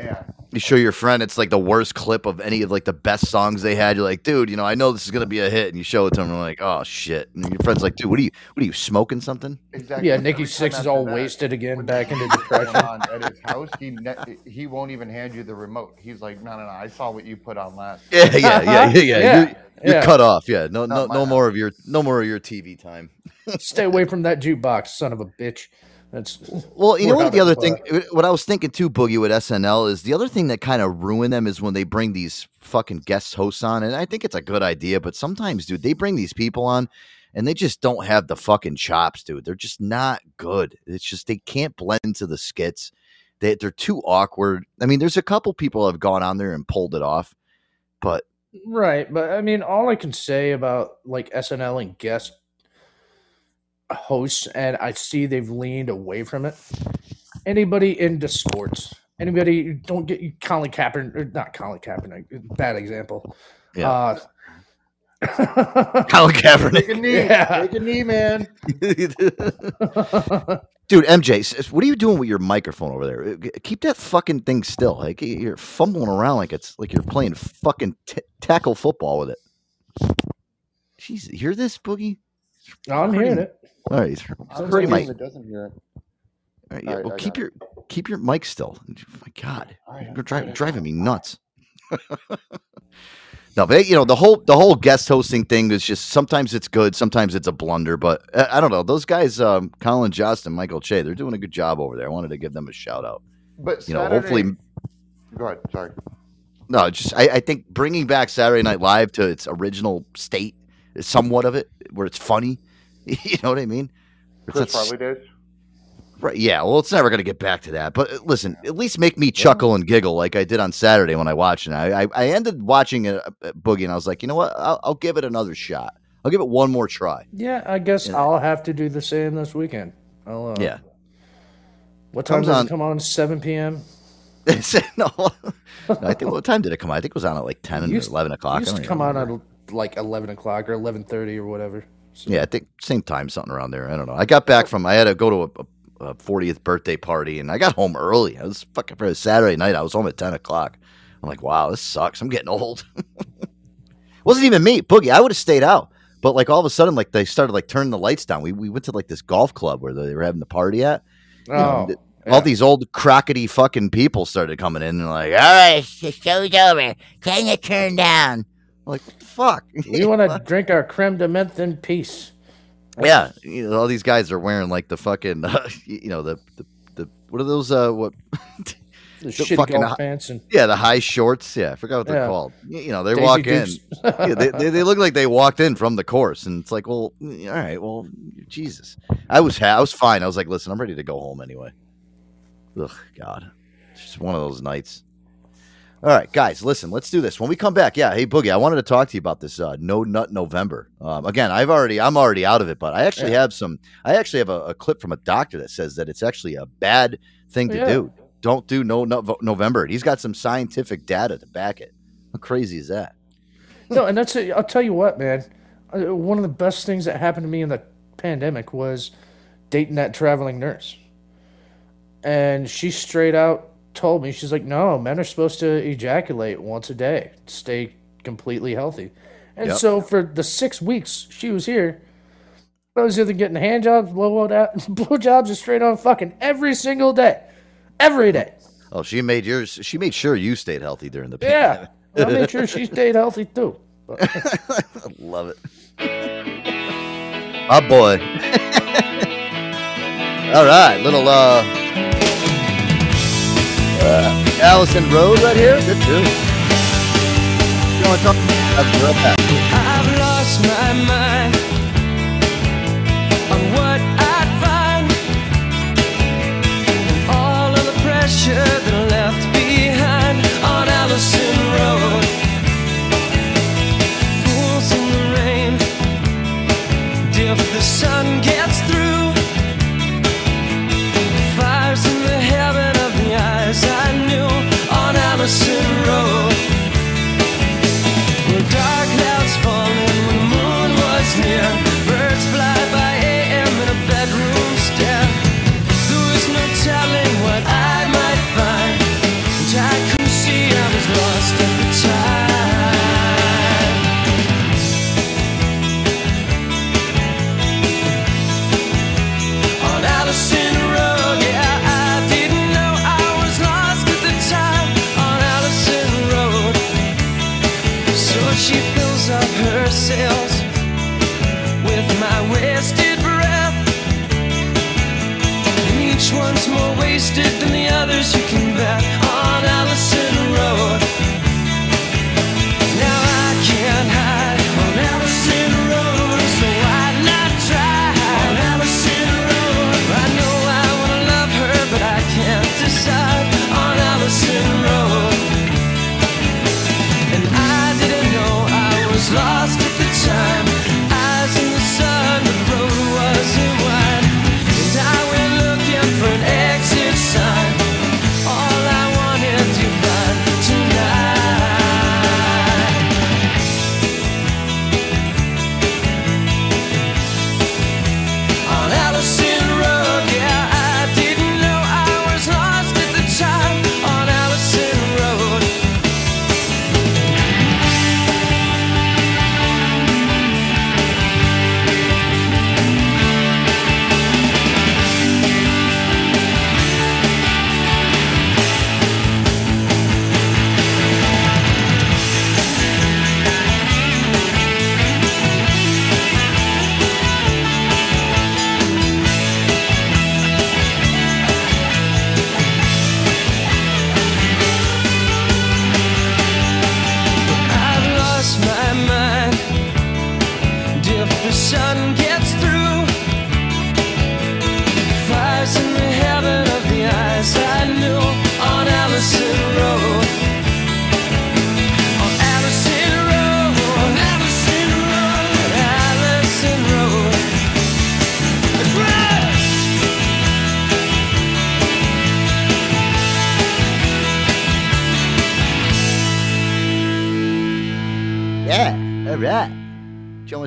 yeah." You show your friend it's like the worst clip of any of like the best songs they had. You're like, dude, you know, I know this is gonna be a hit, and you show it to them, and like, oh shit. And your friend's like, dude, what are you, what are you smoking something? Exactly. yeah, Nikki Sixx is all that, wasted again, back into what's going depression. on at his house, he ne- he won't even hand you the remote. He's like, "No, no, no. I saw what you put on last." [laughs] Yeah, yeah, yeah, yeah, yeah. Yeah, You're, you're yeah. cut off. Yeah, no, no, Not my no house. more of your, no more of your TV time. [laughs] Stay away from that jukebox, son of a bitch. That's Well, you know what? The other thing, uh, what I was thinking too, Boogie with SNL is the other thing that kind of ruined them is when they bring these fucking guest hosts on, and I think it's a good idea, but sometimes, dude, they bring these people on, and they just don't have the fucking chops, dude. They're just not good. It's just they can't blend into the skits. They they're too awkward. I mean, there's a couple people have gone on there and pulled it off, but Right, but I mean, all I can say about like SNL and guest hosts, and I see they've leaned away from it. Anybody into sports, anybody don't get Colin Kaepernick, or not Colin Kaepernick, bad example. Yeah. Uh, Colin [laughs] Kaepernick. Take a knee. Yeah. Take a knee, man. [laughs] Dude, MJ, what are you doing with your microphone over there? Uh, Keep that fucking thing still. Like you're fumbling around like it's like you're playing fucking t- tackle football with it. Jeez, you hear this, Boogie? I'm hearing it. All right, I'm pretty the that doesn't hear it. All right, yeah, All right, well, I keep got your keep your mic still. My God, All right, you're all right, driving me nuts. [laughs] no, but you know the whole the whole guest hosting thing is just sometimes it's good, sometimes it's a blunder. But uh, I don't know those guys, um, Colin Jost and Michael Che, they're doing a good job over there. I wanted to give them a shout out. But You know, hopefully Go ahead. Sorry. No, just I, I think bringing back Saturday Night Live to its original state, somewhat of it, where it's funny. [laughs] You know what I mean? It's Chris Farley days. Right? Yeah. Well, it's never going to get back to that. But uh, listen, at least make me chuckle and giggle like I did on Saturday when I watched it. I I, I ended watching it uh, Boogie, and I was like, you know what? I'll, I'll give it another shot. I'll give it one more try. Yeah, I guess I'll have to do the same this weekend. I'll, uh, Yeah. What time Comes does on- it come on? 7 p.m. [laughs] no, [laughs] no, I think what time did it come on? I think it was on at like ten and Used- eleven o'clock. It used I to don't come on at like 11 o'clock or 11.30 or whatever. Yeah, I think same time, something around there. I don't know. I got back from I had to go to a, 40th birthday party, and I got home early. I was fucking for a Saturday night. I was home at 10 o'clock. I'm like, wow, this sucks. I'm getting old. [laughs] Wasn't even me, Boogie. I would have stayed out, but like all of a sudden, like they started like turning the lights down. We we went to like this golf club where they were having the party at. You know, Oh, th- all these old crockety fucking people started coming in and like, all right, the show's over. Can you turn down? I'm like, fuck? [laughs] We want to drink our creme de menthe in peace. Yeah, you know, all these guys are wearing like the fucking, [laughs] uh, you know, the, the the what are those? Uh, what? [laughs] The shitty fucking golf pants and Yeah, the high shorts. Yeah, I forgot what they're Yeah. called. You know, they Daisy walk in. Yeah, they, they, they look like they walked in from the course, and it's like, well, all right, well, Jesus, I was I was fine. I was like, listen, I'm ready to go home anyway. Ugh, God, it's just one of those nights. All right, guys, listen, let's do this. When we come back, yeah, hey Boogie, I wanted to talk to you about this uh, No Nut November. Um, again, I've already, I'm already out of it, but I actually have some. I actually have a, a clip from a doctor that says that it's actually a bad thing to Yeah. do. Don't do No Nut November. He's got some scientific data to back it. How crazy is that? no, and that's. I'll tell you what, man. Uh, One of the best things that happened to me in the pandemic was dating that traveling nurse, and she straight out told me she's like, "No, men are supposed to ejaculate once a day, stay completely healthy." And Yep. so for the six weeks she was here, I was either getting hand jobs, blow [laughs] blow jobs, or straight on fucking every single day, every day. Oh, she made yours. She made sure you stayed healthy during the pandemic. Yeah. I made sure she stayed healthy too. I [laughs] love it. My boy. [laughs] All right, little uh, uh Allison Road right here. Good too. You want to talk? I've lost my mind. on what I'd find. All of the pressure that left behind on Allison. Fools in the rain. The sun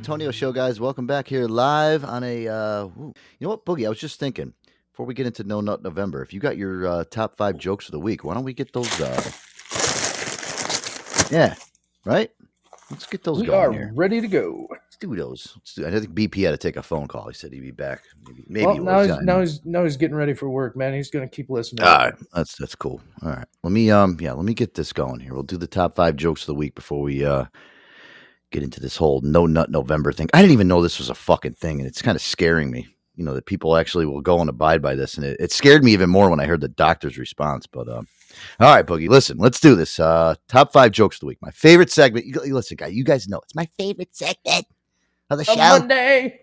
Antonio Show, guys. Welcome back here live on a. Uh, you know what, Boogie? I was just thinking before we get into No Nut November, if you got your uh, top five jokes of the week, why don't we get those? Uh... Yeah, right. Let's get those We going are here. ready to go. Let's do those. Let's do. I think BP had to take a phone call. He said he'd be back. Maybe. Maybe. well, now he's, now he's now he's getting ready for work, man. He's gonna keep listening. All right, that's that's cool. All right, let me um yeah, let me get this going here. We'll do the top five jokes of the week before we uh get into this whole no nut November thing. I didn't even know this was a fucking thing, and it's kind of scaring me. You know that people actually will go and abide by this, and it, it scared me even more when I heard the doctor's response. But um, all right, Boogie, listen, let's do this. Uh, top five jokes of the week. My favorite segment. You, listen, guy, you guys know it's my favorite segment of the show. Monday.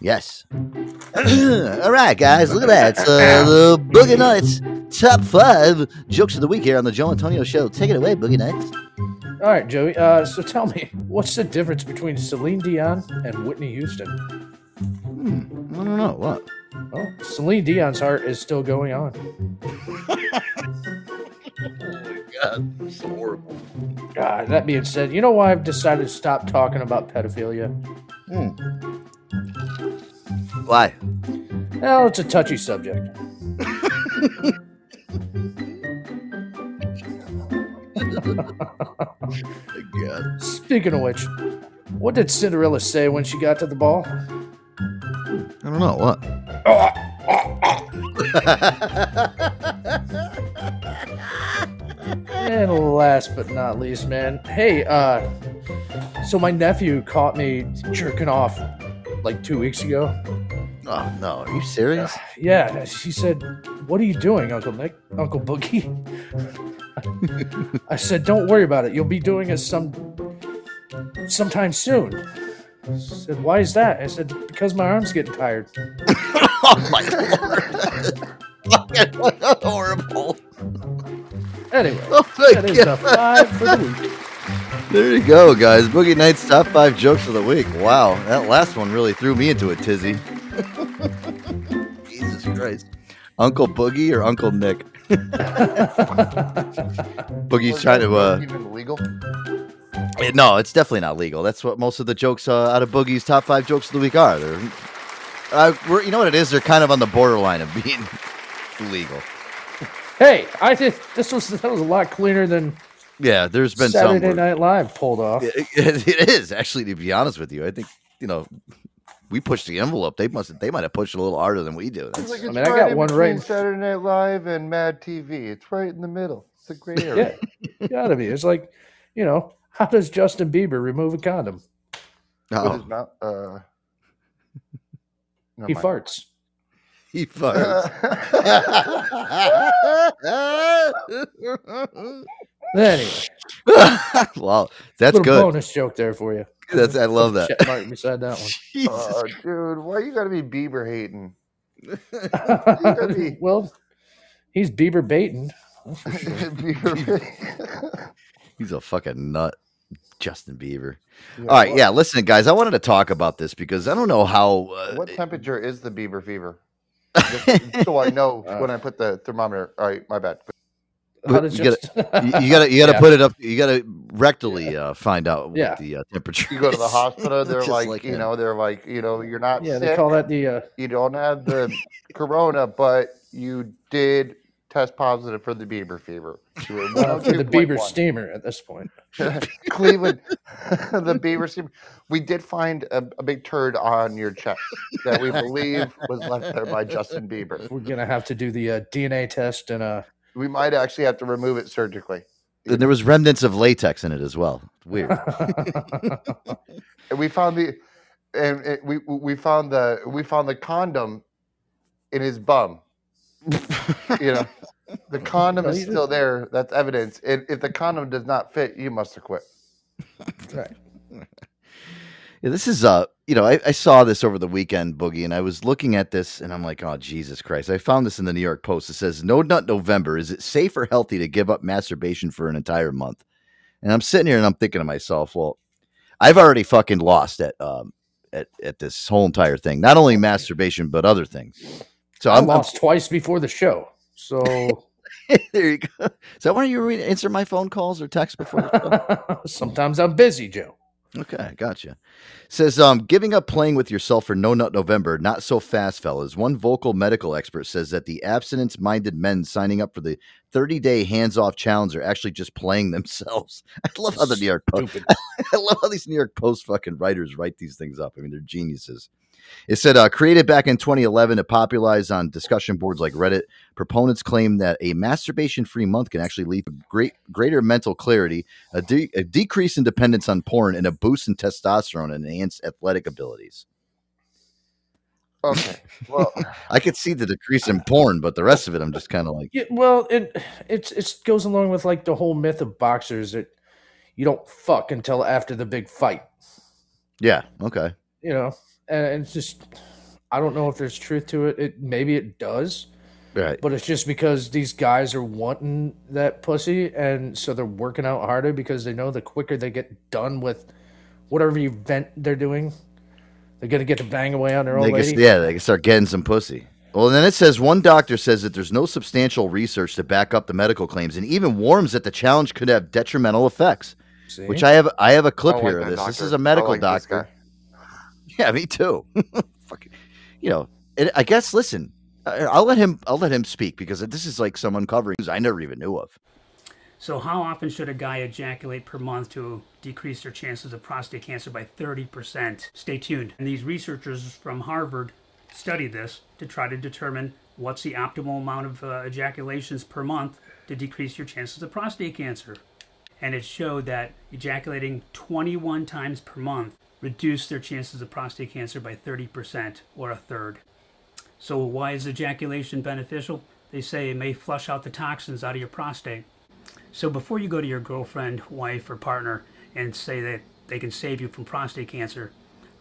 Yes. [clears throat] All right, guys, look at that. It's uh, the Boogie Nights top five jokes of the week here on the Joe Antonio Show. Take it away, Boogie Nights. All right, Joey. Uh, so tell me, what's the difference between Celine Dion and Whitney Houston? Hmm, I don't know what. Oh, Celine Dion's heart is still going on. Oh my God, so horrible. God, that being said, you know why I've decided to stop talking about pedophilia? Hmm. Why? Well, it's a touchy subject. [laughs] God. Speaking of which, what did Cinderella say when she got to the ball? I don't know what. And last but not least, man, hey, uh, so my nephew caught me jerking off like two weeks ago. Oh no, are you serious? Yeah, she said, "What are you doing, Uncle Nick, Uncle Boogie?" I said, "Don't worry about it. You'll be doing it some sometime soon." I said, "Why is that?" I said, "Because my arm's getting tired." [laughs] oh my lord! [laughs] horrible. Anyway, Oh that is the five for the week. There you go, guys. Boogie Nights top five jokes of the week. Wow, that last one really threw me into a tizzy. [laughs] Jesus Christ. Uncle Boogie or Uncle Nick? Boogie's trying to. uh even legal. eh, No, it's definitely not legal. That's what most of the jokes uh, out of Boogie's top five jokes of the week are. They're, uh, we're, you know what it is? They're kind of on the borderline of [laughs] being legal. Hey, I think this was that was a lot cleaner than Yeah, there's been some. Saturday where- Night Live pulled off. It, [laughs] it- it is actually, to be honest with you. I think you know we pushed the envelope. They must. They might have pushed it a little harder than we do. It's like I it's mean, I got in one right Saturday Night Live and Mad TV. It's right in the middle. It's a great area. Yeah, gotta be. It's like, you know, how does Justin Bieber remove a condom? With oh, his mouth, uh, never He mind. farts. he farts. [laughs] Anyway, [laughs] wow, that's little good. bonus joke there for you. [laughs] That's I love that. Check mark beside that one. [laughs] Jesus. Oh, dude, why you gotta be Bieber hating? be- [laughs] well, he's Bieber baiting. Bieber. He's a fucking nut, Justin Bieber. Yeah, All right, what- yeah. Listen, guys, I wanted to talk about this because I don't know how. Uh, What temperature is the Bieber fever? Just so I know Uh, when I put the thermometer. All right, my bad. How does you gotta, you, you gotta, you gotta [laughs] Yeah. put it up. You gotta rectally uh, find out Yeah. what the uh, temperature. You go to the hospital, [laughs] they're like, like you him. know, they're like, you know, you're not Yeah, sick. they call that the uh, you don't have the corona, but you did test positive for the Bieber fever. You for the Bieber steamer at this point. [laughs] Cleveland, the Bieber steamer. We did find a, a big turd on your chest that we believe was left there by Justin Bieber. We're gonna have to do the uh, DNA test and uh, We might actually have to remove it surgically. And there was remnants of latex in it as well. Weird. And [laughs] we found the, and it, we we found the we found the condom in his bum. you know, the [laughs] condom No, is you still there. That's evidence. And if the condom does not fit, you must have quit. right. [laughs] Yeah, this is uh, you know, I, I saw this over the weekend, Boogie, and I was looking at this, and I'm like, oh Jesus Christ! I found this in the New York Post. It says, "No Nut November. Is it safe or healthy to give up masturbation for an entire month?" And I'm sitting here and I'm thinking to myself, well, I've already fucking lost at um at at this whole entire thing. Not only masturbation, but other things. So I I'm, I'm lost twice before the show. So [laughs] there you go. Is that why you answer my phone calls or text before? the show? [laughs] sometimes I'm busy, Joe. Okay, gotcha. Says um giving up playing with yourself for No Nut November, not so fast, fellas. One vocal medical expert says that the abstinence minded men signing up for the 30 day hands off challenge are actually just playing [laughs] themselves. I love how the New York Post [laughs] I love how these New York Post fucking writers write these things up. I mean, they're geniuses. It said, uh, created back in 2011 to popularize on discussion boards like Reddit, proponents claim that a masturbation free month can actually lead to great, greater mental clarity, a, de- a decrease in dependence on porn, and a boost in testosterone and enhanced athletic abilities. Okay. Well, [laughs] I could see the decrease in porn, but the rest of it, I'm just kind of like, Yeah, well, it it's it goes along with like the whole myth of boxers that you don't fuck until after the big fight. yeah, okay. You know, and it's just I don't know if there's truth to it. It maybe it does, Right. but it's just because these guys are wanting that pussy, and so they're working out harder because they know the quicker they get done with whatever event they're doing, they're gonna get to bang away on their own. They lady. yeah, they can start getting some pussy. Well, and then it says one doctor says that there's no substantial research to back up the medical claims, and even warns that the challenge could have detrimental effects. See? Which I have, I have a clip like here of that this. This is a medical like this doctor. Yeah, me too. [laughs] Fucking, you know, it, I guess. Listen, I'll let him. I'll let him speak because this is like some uncovering I never even knew of. So, how often should a guy ejaculate per month to decrease their chances of prostate cancer by 30%? Stay tuned. And these researchers from Harvard studied this to try to determine what's the optimal amount of uh, ejaculations per month to decrease your chances of prostate cancer. And it showed that ejaculating 21 times per month reduced their chances of prostate cancer by 30% or a third. So, why is ejaculation beneficial? They say it may flush out the toxins out of your prostate. So before you go to your girlfriend, wife, or partner and say that they can save you from prostate cancer,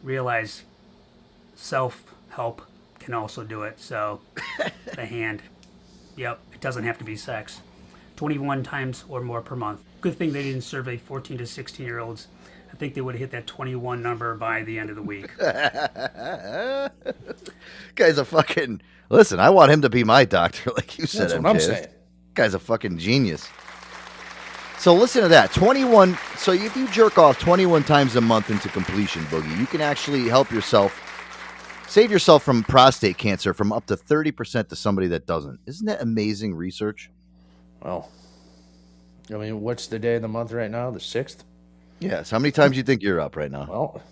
realize self help can also do it. So [laughs] the hand, yep, it doesn't have to be sex. 21 times or more per month. Good thing they didn't survey 14 to 16 year olds. I think they would have hit that 21 number by the end of the week. [laughs] Guy's a fucking listen. I want him to be my doctor, [laughs] like you said. That's what I'm saying. Guy's a fucking genius. So listen to that. 21. So if you jerk off 21 times a month into completion, Boogie, you can actually help yourself, save yourself from prostate cancer from up to 30% to somebody that doesn't. Isn't that amazing research? Well, I mean, what's the day of the month right now? The sixth. Yes. How many times do you think you're up right now? Well,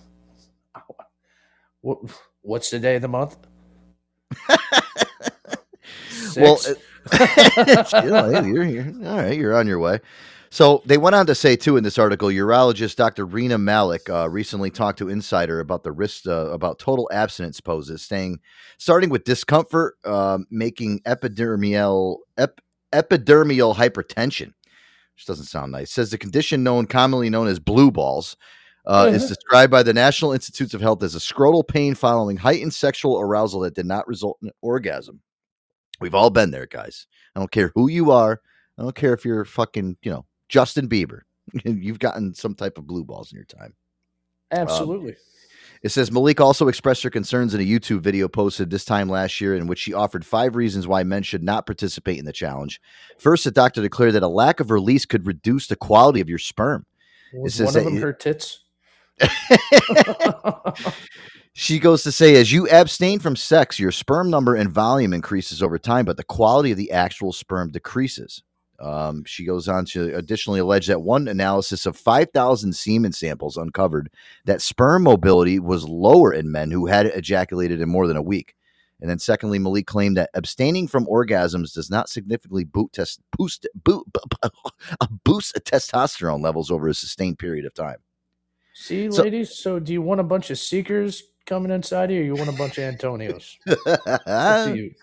what, what's the day of the month? [laughs] Well, Six. [laughs] [laughs] you know, hey, you're, you're all right. You're on your way. So they went on to say too in this article, urologist Dr. Rena Malik uh, recently talked to Insider about the risks uh, about total abstinence poses, saying starting with discomfort, um, making epidermial ep- epidermal hypertension, which doesn't sound nice. Says the condition known commonly known as blue balls. Uh, is Uh-huh. described by the National Institutes of Health as a scrotal pain following heightened sexual arousal that did not result in orgasm. We've all been there, guys. I don't care who you are. I don't care if you're fucking, you know, Justin Bieber. [laughs] You've gotten some type of blue balls in your time. Absolutely. It says Malik also expressed her concerns in a YouTube video posted this time last year, in which she offered five reasons why men should not participate in the challenge. First, the doctor declared that a lack of release could reduce the quality of your sperm. was says one of them her tits? [laughs] She goes to say, as you abstain from sex, your sperm number and volume increases over time, but the quality of the actual sperm decreases. Um, she goes on to additionally allege that one analysis of 5,000 semen samples uncovered that sperm mobility was lower in men who had ejaculated in more than a week. And then, secondly, Malik claimed that abstaining from orgasms does not significantly boot test, boost, boot, [laughs] boost testosterone levels over a sustained period of time. See, So- ladies. So, do you want a bunch of seekers coming inside you, or you want a bunch of Antonios? [laughs]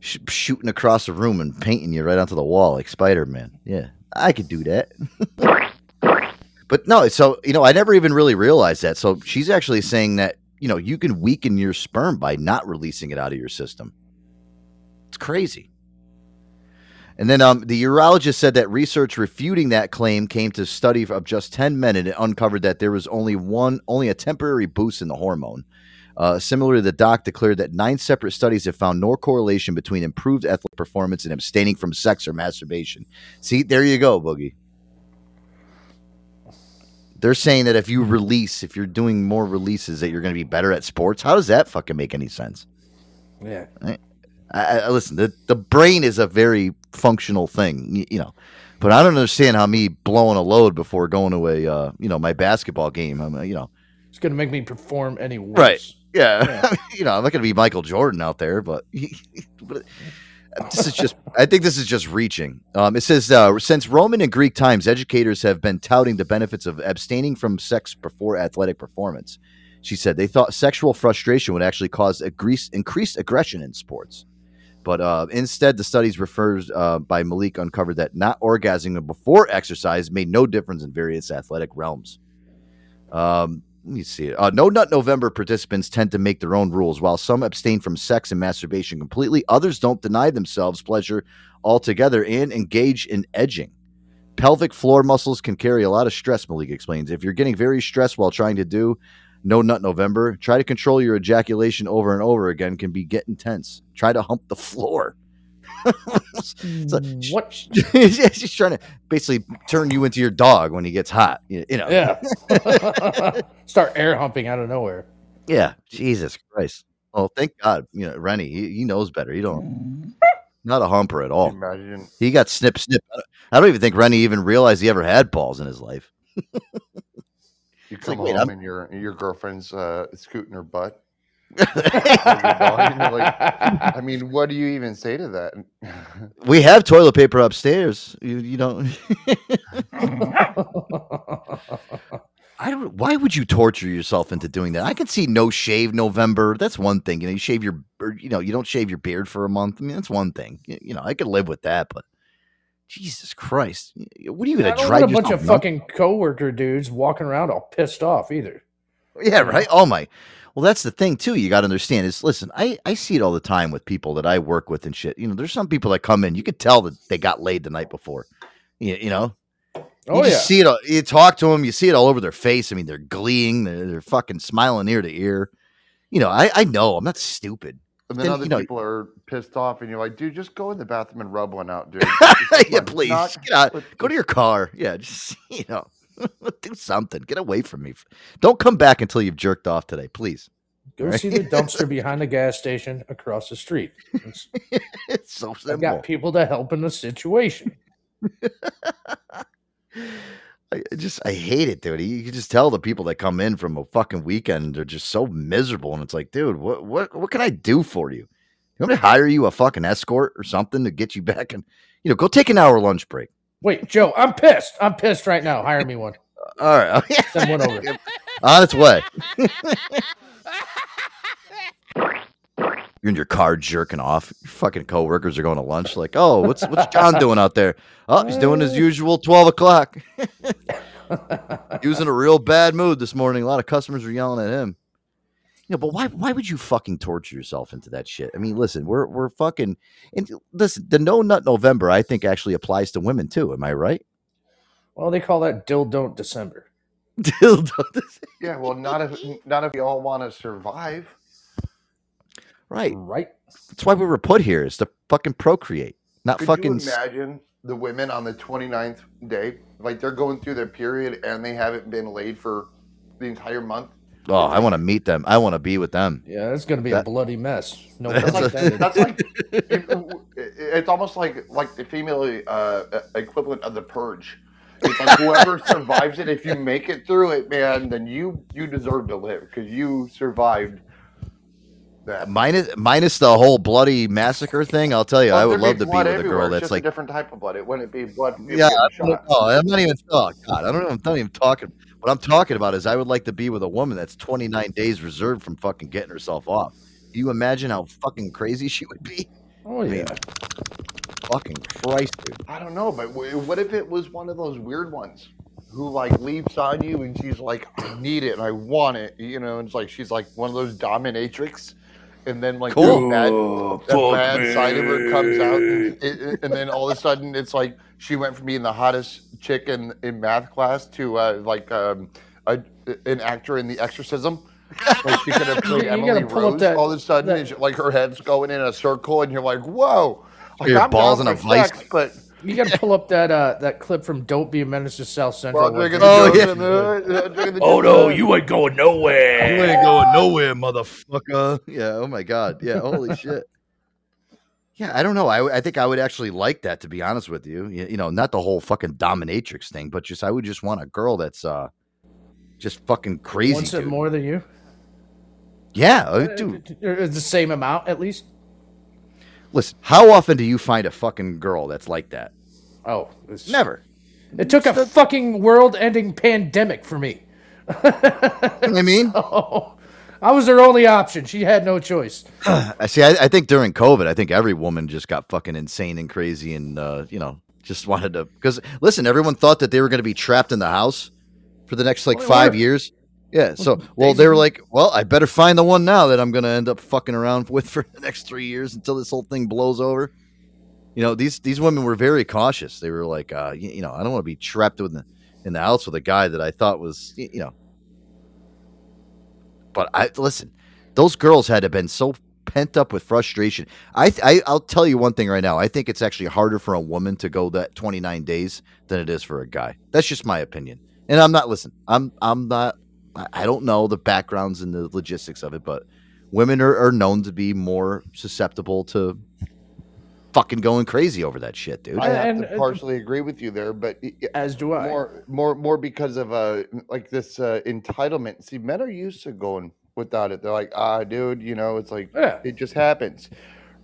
Sh- shooting across the room and painting you right onto the wall like Spider Man. Yeah, I could do that. [laughs] but no, so you know, I never even really realized that. So she's actually saying that you know you can weaken your sperm by not releasing it out of your system. It's crazy. And then um, the urologist said that research refuting that claim came to study of just 10 men and it uncovered that there was only one, only a temporary boost in the hormone. Uh, similarly, the doc declared that nine separate studies have found no correlation between improved athletic performance and abstaining from sex or masturbation. See, there you go, Boogie. They're saying that if you release, if you're doing more releases, that you're going to be better at sports. How does that fucking make any sense? Yeah. I, I, I- listen, the, the brain is a very functional thing, you, you know. But I don't understand how me blowing a load before going to a, uh, you know, my basketball game. I'm, uh, you know, It's going to make me perform any worse. Right. Yeah. [laughs] you know, I'm not going to be Michael Jordan out there, but, [laughs] but this is just, I think this is just reaching. Um, it says, uh, since Roman and Greek times, educators have been touting the benefits of abstaining from sex before athletic performance. She said they thought sexual frustration would actually cause increased aggression in sports. But uh, instead, the studies referred uh, by Malik uncovered that not orgasming before exercise made no difference in various athletic realms. Um, let me see. Uh, no Nut November participants tend to make their own rules. While some abstain from sex and masturbation completely, others don't deny themselves pleasure altogether and engage in edging. Pelvic floor muscles can carry a lot of stress, Malik explains. If you're getting very stressed while trying to do No Nut November, try to control your ejaculation over and over again can be get intense. Try to hump the floor. [laughs] So- hmm. what? [laughs] She's trying to basically turn you into your dog when he gets hot. You, you know. Yeah. [laughs] Start air humping out of nowhere. Yeah, Jesus Christ. Oh, thank God. You know, Rennie, he, he knows better. He don't, hmm. not a humper at all. Imagine He got snip, snip. I don't- I don't even think Rennie even realized he ever had balls in his life. You come like, home and your your girlfriend's uh, scooting her butt. While you're gone, you're like, I [laughs] mean, what do you even say to that? We have toilet paper upstairs. You, you don't. [laughs] I don't. Why would you torture yourself into doing that? I can see no shave November. That's one thing. You know, you shave your, you know, you don't shave your beard for a month. I mean, that's one thing. You, you know, I could live with that, but Jesus Christ, what are you I going to don't drive a bunch of fucking coworker dudes walking around all pissed off either. Yeah, right. Oh my. Well, that's the thing too. You got to understand is listen. I I see it all the time with people that I work with and shit. You know, there's some people that come in. You could tell that they got laid the night before. You, you know. Oh, you yeah. see it. all- You talk to them. You see it all over their face. I mean, they're gleeing. They're, they're fucking smiling ear to ear. You know, I I know. I'm not stupid. And then, Then, other you know- people are pissed off, and you're like, dude, just go in the bathroom and rub one out, dude. [laughs] yeah, please not- get out. Go to your car. Yeah, just [laughs] you know, [laughs] do something. Get away from me. Don't come back until you've jerked off today, please. Go Right? see the dumpster behind the gas station across the street. It's, it's so I simple. got people to help in the situation. I I just I hate it, dude. You can just tell the people that come in from a fucking weekend they're just so miserable, and it's like, dude, what what what can I do for you? You want me to hire you a fucking escort or something to get you [laughs] back and you know go take an hour lunch break. Wait, Joe, I'm pissed. I'm pissed right now. Hire me one. [laughs] All right, [laughs] Send one over. on its way. You're in your car jerking off. Your fucking coworkers are going to lunch. Like, oh, what's what's John doing out there? Oh, he's doing his usual twelve o'clock. he was in a real bad mood this morning. A lot of customers were yelling at him. You know, but why why would you fucking torture yourself into that shit? I mean, listen, we're we're fucking and listen, the no nut November I think actually applies to women too. Am I right? Well, they call that Dill Don't December. [laughs] Dildo. Yeah, well, not if not if we all want to survive. Right. Right. That's why we were put here is to fucking procreate, not Could fucking. you imagine the women on the 29th day, like they're going through their period and they haven't been laid for the entire month? oh, I want to meet them. I want to be with them. Yeah, it's going to be That- a bloody mess. No That's pun a- That's like [laughs] it- it's almost like like the female uh, equivalent of the purge. It's like whoever [laughs] survives it, if you make it through it, man, then you you deserve to live because you survived that. Minus minus the whole bloody massacre thing. I'll tell you, I Well, would there'd love to be with a girl that's like a different type of blood. It wouldn't be blood. Yeah, I getting don't shot. know. I'm not even. Oh God, I don't know. I'm not even talking. What I'm talking about is I would like to be with a woman that's 29 days reserved from fucking getting herself off. Do you imagine how fucking crazy [laughs] she would be? Oh I mean, yeah. fucking Christ, dude. I don't know, but what if it was one of those weird ones who like leaps on you and she's like, I need it and I want it, you know? And it's like she's like one of those dominatrix, and then like Cool. the bad, Oh, the fuck bad side of her comes out, and, it, it- and then all of a sudden it's like she went from being the hottest chick in, in math class to uh, like um, a, an actor in The Exorcism. Like she could have [laughs] played You Emily pull Rose. that- all of a sudden, that- it's like her head's going in a circle, and you're like, "Whoa!" Like, Your I'm balls in a for vice. but You got to pull up that uh, that clip from "Don't Be a Menace to South Central." Well, where drinking Grace- the juice and, uh, drinking the oh no, uh, you ain't going nowhere. You ain't going nowhere, motherfucker. Yeah. Oh my God. Yeah. Holy [laughs] shit. Yeah, I don't know. I, I think I would actually like that, to be honest with you. you. You know, not the whole fucking dominatrix thing, but just I would just want a girl that's uh just fucking crazy. Wants it dude. more than you? Yeah, uh, dude. Or the same amount at least. Listen, how often do you find a fucking girl that's like that? Oh, it's- Never. It took a fucking world-ending pandemic for me. I mean, [laughs] oh, I was her only option. She had no choice. [sighs] I see. I, I think during COVID, I think every woman just got fucking insane and crazy, and uh, you know, just [laughs] wanted to. Because listen, everyone thought that they were going to be trapped in the house for the next like Well, five years. Yeah. So, well, they were like, well, I better find the one now that I'm going to end up fucking around [laughs] with for the next three years until this whole thing blows over. You know, these these women were very cautious. They were like, uh, you, you know, I don't want to be trapped in the in the house with a guy that I thought was, y- you know. But I listen, those girls had to have been so pent up with frustration. I, I I'll tell you one thing right now. I think it's actually harder for a woman to go that 29 days than it is for a guy. That's just my opinion. And I'm not listen. I'm I'm not. I- I don't know the backgrounds and the logistics of it, but women are, are known to be more susceptible to fucking going crazy over that shit, dude. I have And- to and- partially agree with you there, but y- y- As do I. more, more, more because of uh, like this uh, entitlement. See, men are used to going without it. They're like, ah, dude, you know, it's like Yeah. it just happens,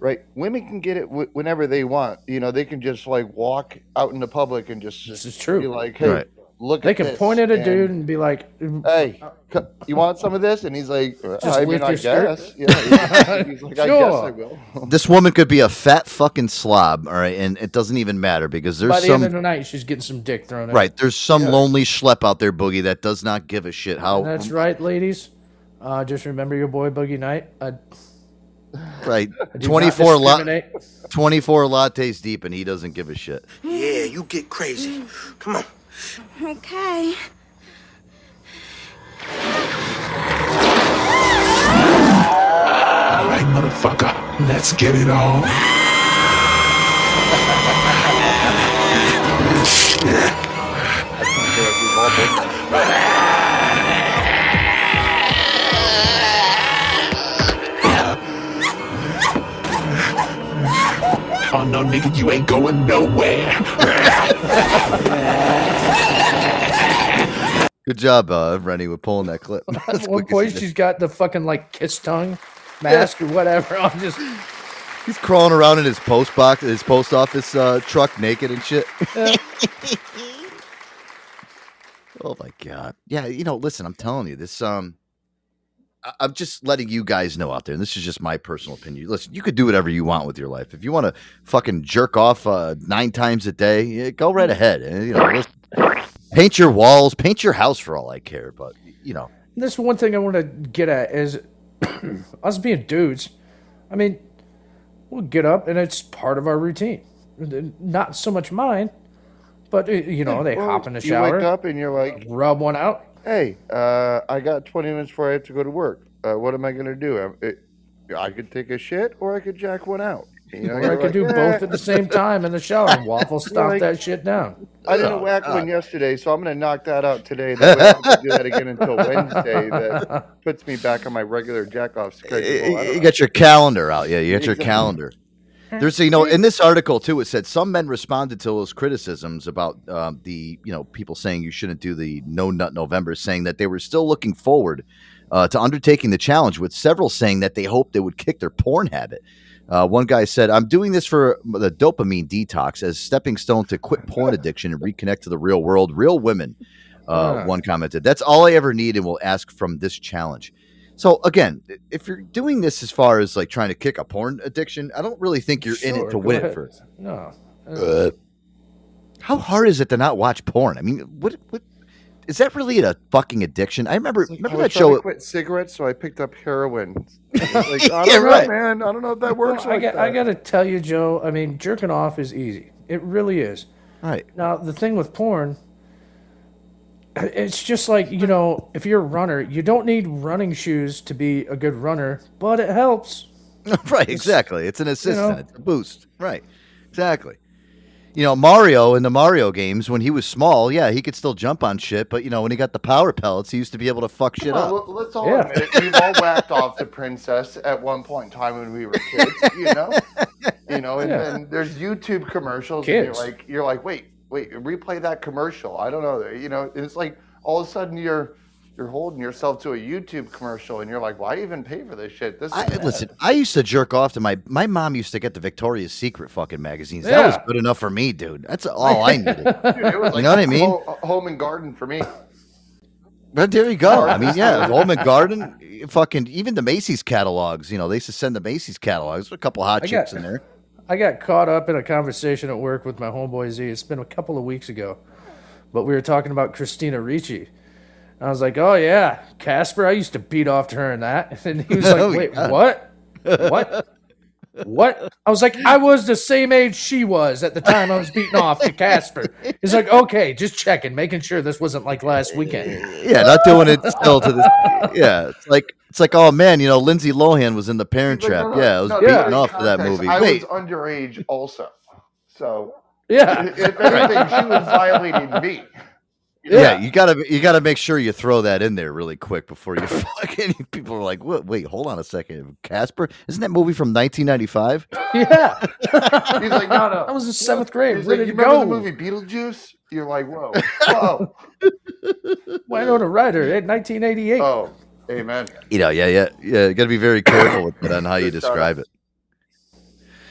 right? Women can get it w- whenever they want. You know, they can just like walk out in the public and just This is true. be like, hey, Right. Look They at can this," point at a and, dude and be like, Hey, you want some of this? And he's like, Just I mean, I your skirt? guess. Yeah, he's like, I guess I Sure. will. [laughs] This woman could be a fat fucking slob, all right, and it doesn't even matter because there's by the some end of the night, she's getting some dick thrown at her. right. There's some lonely schlep out there, Boogie, that does not give a shit how. That's right, ladies. Uh, just remember your boy Boogie Night. Uh, Right, twenty four la- twenty four lattes deep, and he doesn't give a shit. Yeah, you get crazy. Come on. Okay. All right, motherfucker. Let's get it on. Oh no, nigga, you ain't going nowhere. Good job, uh, Rennie, with pulling that clip. [laughs] At one point, she's got the fucking like kiss tongue mask or whatever. [laughs] I'm just He's crawling around in his post box, his post office uh, truck, naked and shit. [laughs] oh my god! Yeah, you know, listen, I'm telling you, this. Um, I- I'm just letting you guys know out there, and this is just my personal opinion. Listen, you could do whatever you want with your life. If you want to fucking jerk off uh, nine times a day, yeah, go right ahead. And, you know, paint your walls, paint your house for all I care. But you know, this one thing I want to get at is [clears throat] us being dudes. I mean, we'll get up and it's part of our routine. Not so much mine, but uh, you know they Well, hop in the You wake shower, up and you're like, rub one out. Hey, uh, I got 20 minutes before I have to go to work. Uh, what am I going to do? Um, It, I could take a shit or I could jack one out. You know, Or I you're could like, do "Eh." both at the same time in the shower and waffle [laughs] stomp like- that shit down. I didn't Oh, whack God. one yesterday, so I'm going to knock that out today. That way I don't have to do that again until [laughs] Wednesday. That puts me back on my regular jack off schedule. I don't you know. got your calendar out. Yeah, you got your calendar. There's, you know, in this article too, it said some men responded to those criticisms about um, the, you know, people saying you shouldn't do the no nut November, saying that they were still looking forward uh, to undertaking the challenge. With several saying that they hoped they would kick their porn habit. Uh, one guy said, "I'm doing this for the dopamine detox as stepping stone to quit porn addiction and reconnect to the real world, real women." Uh, Ah. One commented, "That's all I ever need, and will ask from this challenge." So again, if you're doing this as far as like trying to kick a porn addiction, I don't really think you're in it to go win it ahead. first. No. Uh, how hard is it to not watch porn? I mean, what what is that really a fucking addiction? I remember I remember was that trying to show. quit cigarettes, so I picked up heroin. [laughs] Like, I don't Yeah, know, right. man. I don't know if that works Well, I like got, that. I got to tell you, Joe. I mean, jerking off is easy. It really is. Right. Now, the thing with porn, it's just like you know, if you're a runner, you don't need running shoes to be a good runner, but it helps. [laughs] right, exactly. It's an assistant. know? It's a boost. Right, exactly. You know, Mario in the Mario games when he was small, yeah, he could still jump on shit, but you know, when he got the power pellets, he used to be able to fuck shit Well, up. let- let's all Yeah. admit it. We've all whacked off the princess at one point in time when we were kids. You know, [laughs] you know, and Yeah. then there's YouTube commercials, and you're Kids. like, you're like, wait, wait, replay that commercial. I don't know, you know, it's like all of a sudden you're you're holding yourself to a YouTube commercial, and you're like, why even pay for this shit? This I, listen, I used to jerk off to my my mom used to get the Victoria's Secret fucking magazines. That was good enough for me, dude. That's all I needed. [laughs] Dude, it was You know what I mean? home and garden for me. But there you go. I mean, yeah, [laughs] Home and Garden, fucking even the Macy's catalogs. You know, they used to send the Macy's catalogs. There's a couple hot I chicks got- in there. I got caught up in a conversation at work with my homeboy Z. It's been a couple of weeks ago, but we were talking about Christina Ricci. I was like, "Oh yeah, Casper. I used to beat off to her and that." [laughs] And he was like, [laughs] Oh, "Wait, what? What? [laughs] What?" I was like, "I was the same age she was at the time I was beating off to Casper." He's like, "Okay, just checking, making sure this wasn't like last weekend." Yeah, not doing it still to this. Yeah, it's like it's like, oh man, you know, Lindsay Lohan was in The Parent But no, Trap. no, Yeah, I was no, beating there's off to that movie. I Wait, was underage also, so Yeah. if if anything, she was violating me. Yeah. you gotta you gotta make sure you throw that in there really quick before you [laughs] fucking. People are like, what? Wait, hold on a second, Casper. Isn't that movie from 1995? Yeah, [laughs] He's like, no, no. I was in seventh grade, He's like, you to remember go. the movie Beetlejuice? You're like, whoa, [laughs] whoa, Winona Ryder, in 1988. oh, amen. You know, yeah, yeah, yeah. You got to be very careful with it on how you uh, describe it.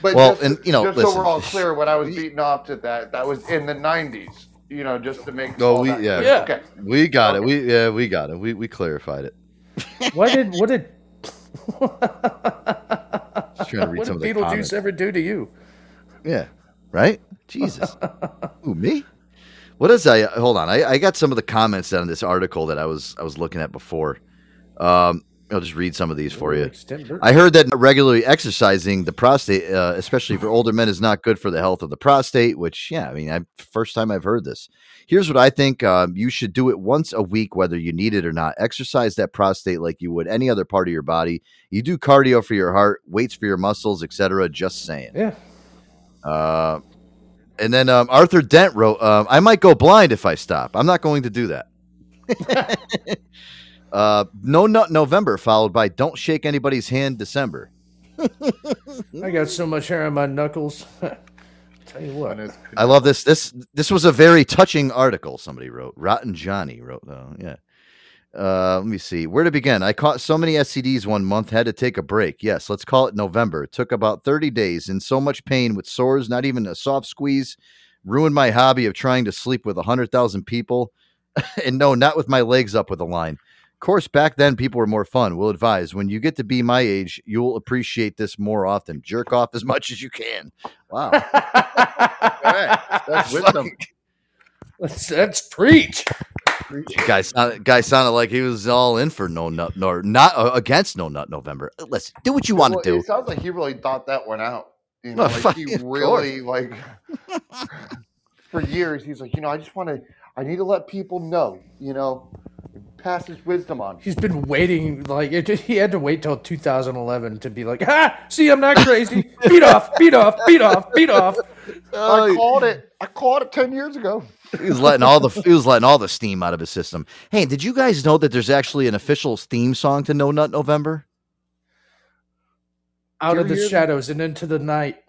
But Well, just, and, you know, just listen. so we're all clear, when I was beating off to that, that was in the '90s. You know, just to make. Oh, all we that- yeah, Okay. we got it. We yeah, we got it. We we clarified it. What did what did Just trying to read what some did of the Beetlejuice comments. ever do to you? Yeah, right. Jesus. Who me? What is I? Hold on. I, I got some of the comments on this article that I was I was looking at before. Um, I'll just read some of these for you. I heard that regularly exercising the prostate, uh, especially for older men, is not good for the health of the prostate. Which, yeah, I mean, I first time I've heard this. Here's what I think: um, you should do it once a week, whether you need it or not. Exercise that prostate like you would any other part of your body. You do cardio for your heart, weights for your muscles, etc. Just saying. Yeah. Uh, and then um, Arthur Dent wrote, um, "I might go blind if I stop. I'm not going to do that." [laughs] [laughs] uh, no nut November followed by "Don't shake anybody's hand" December. [laughs] I got so much hair on my knuckles. [laughs] Tell you what. I love this. This this was a very touching article. Somebody wrote. Rotten Johnny wrote though. Yeah. Uh, let me see where to begin. I caught so many SCDs one month, had to take a break. Yes, let's call it November. It took about 30 days in so much pain with sores, not even a soft squeeze. Ruined my hobby of trying to sleep with 100,000 people. [laughs] and no, not with my legs up with a line. Of course, back then people were more fun. We'll advise when you get to be my age, you'll appreciate this more often. Jerk off as [laughs] much as you can. Wow. That's wisdom. Let's, let's preach. Guy sounded, guy sounded like he was all in for no nut, nor not uh, against no nut November. Listen, do what you want Well, to do. It sounds like he really thought that one out. You know, like he really like [laughs] for years he's like, you know, I just want to, I need to let people know, you know, pass his wisdom on. He's been waiting, like, it, he had to wait till 2011 to be like, ah, see, I'm not crazy. beat off, beat off, beat off, beat off. I called it. I called it ten years ago. He was letting all the he was letting all the steam out of his system. Hey, did you guys know that there's actually an official theme song to No Nut November? Out of the ever hear shadows and into the night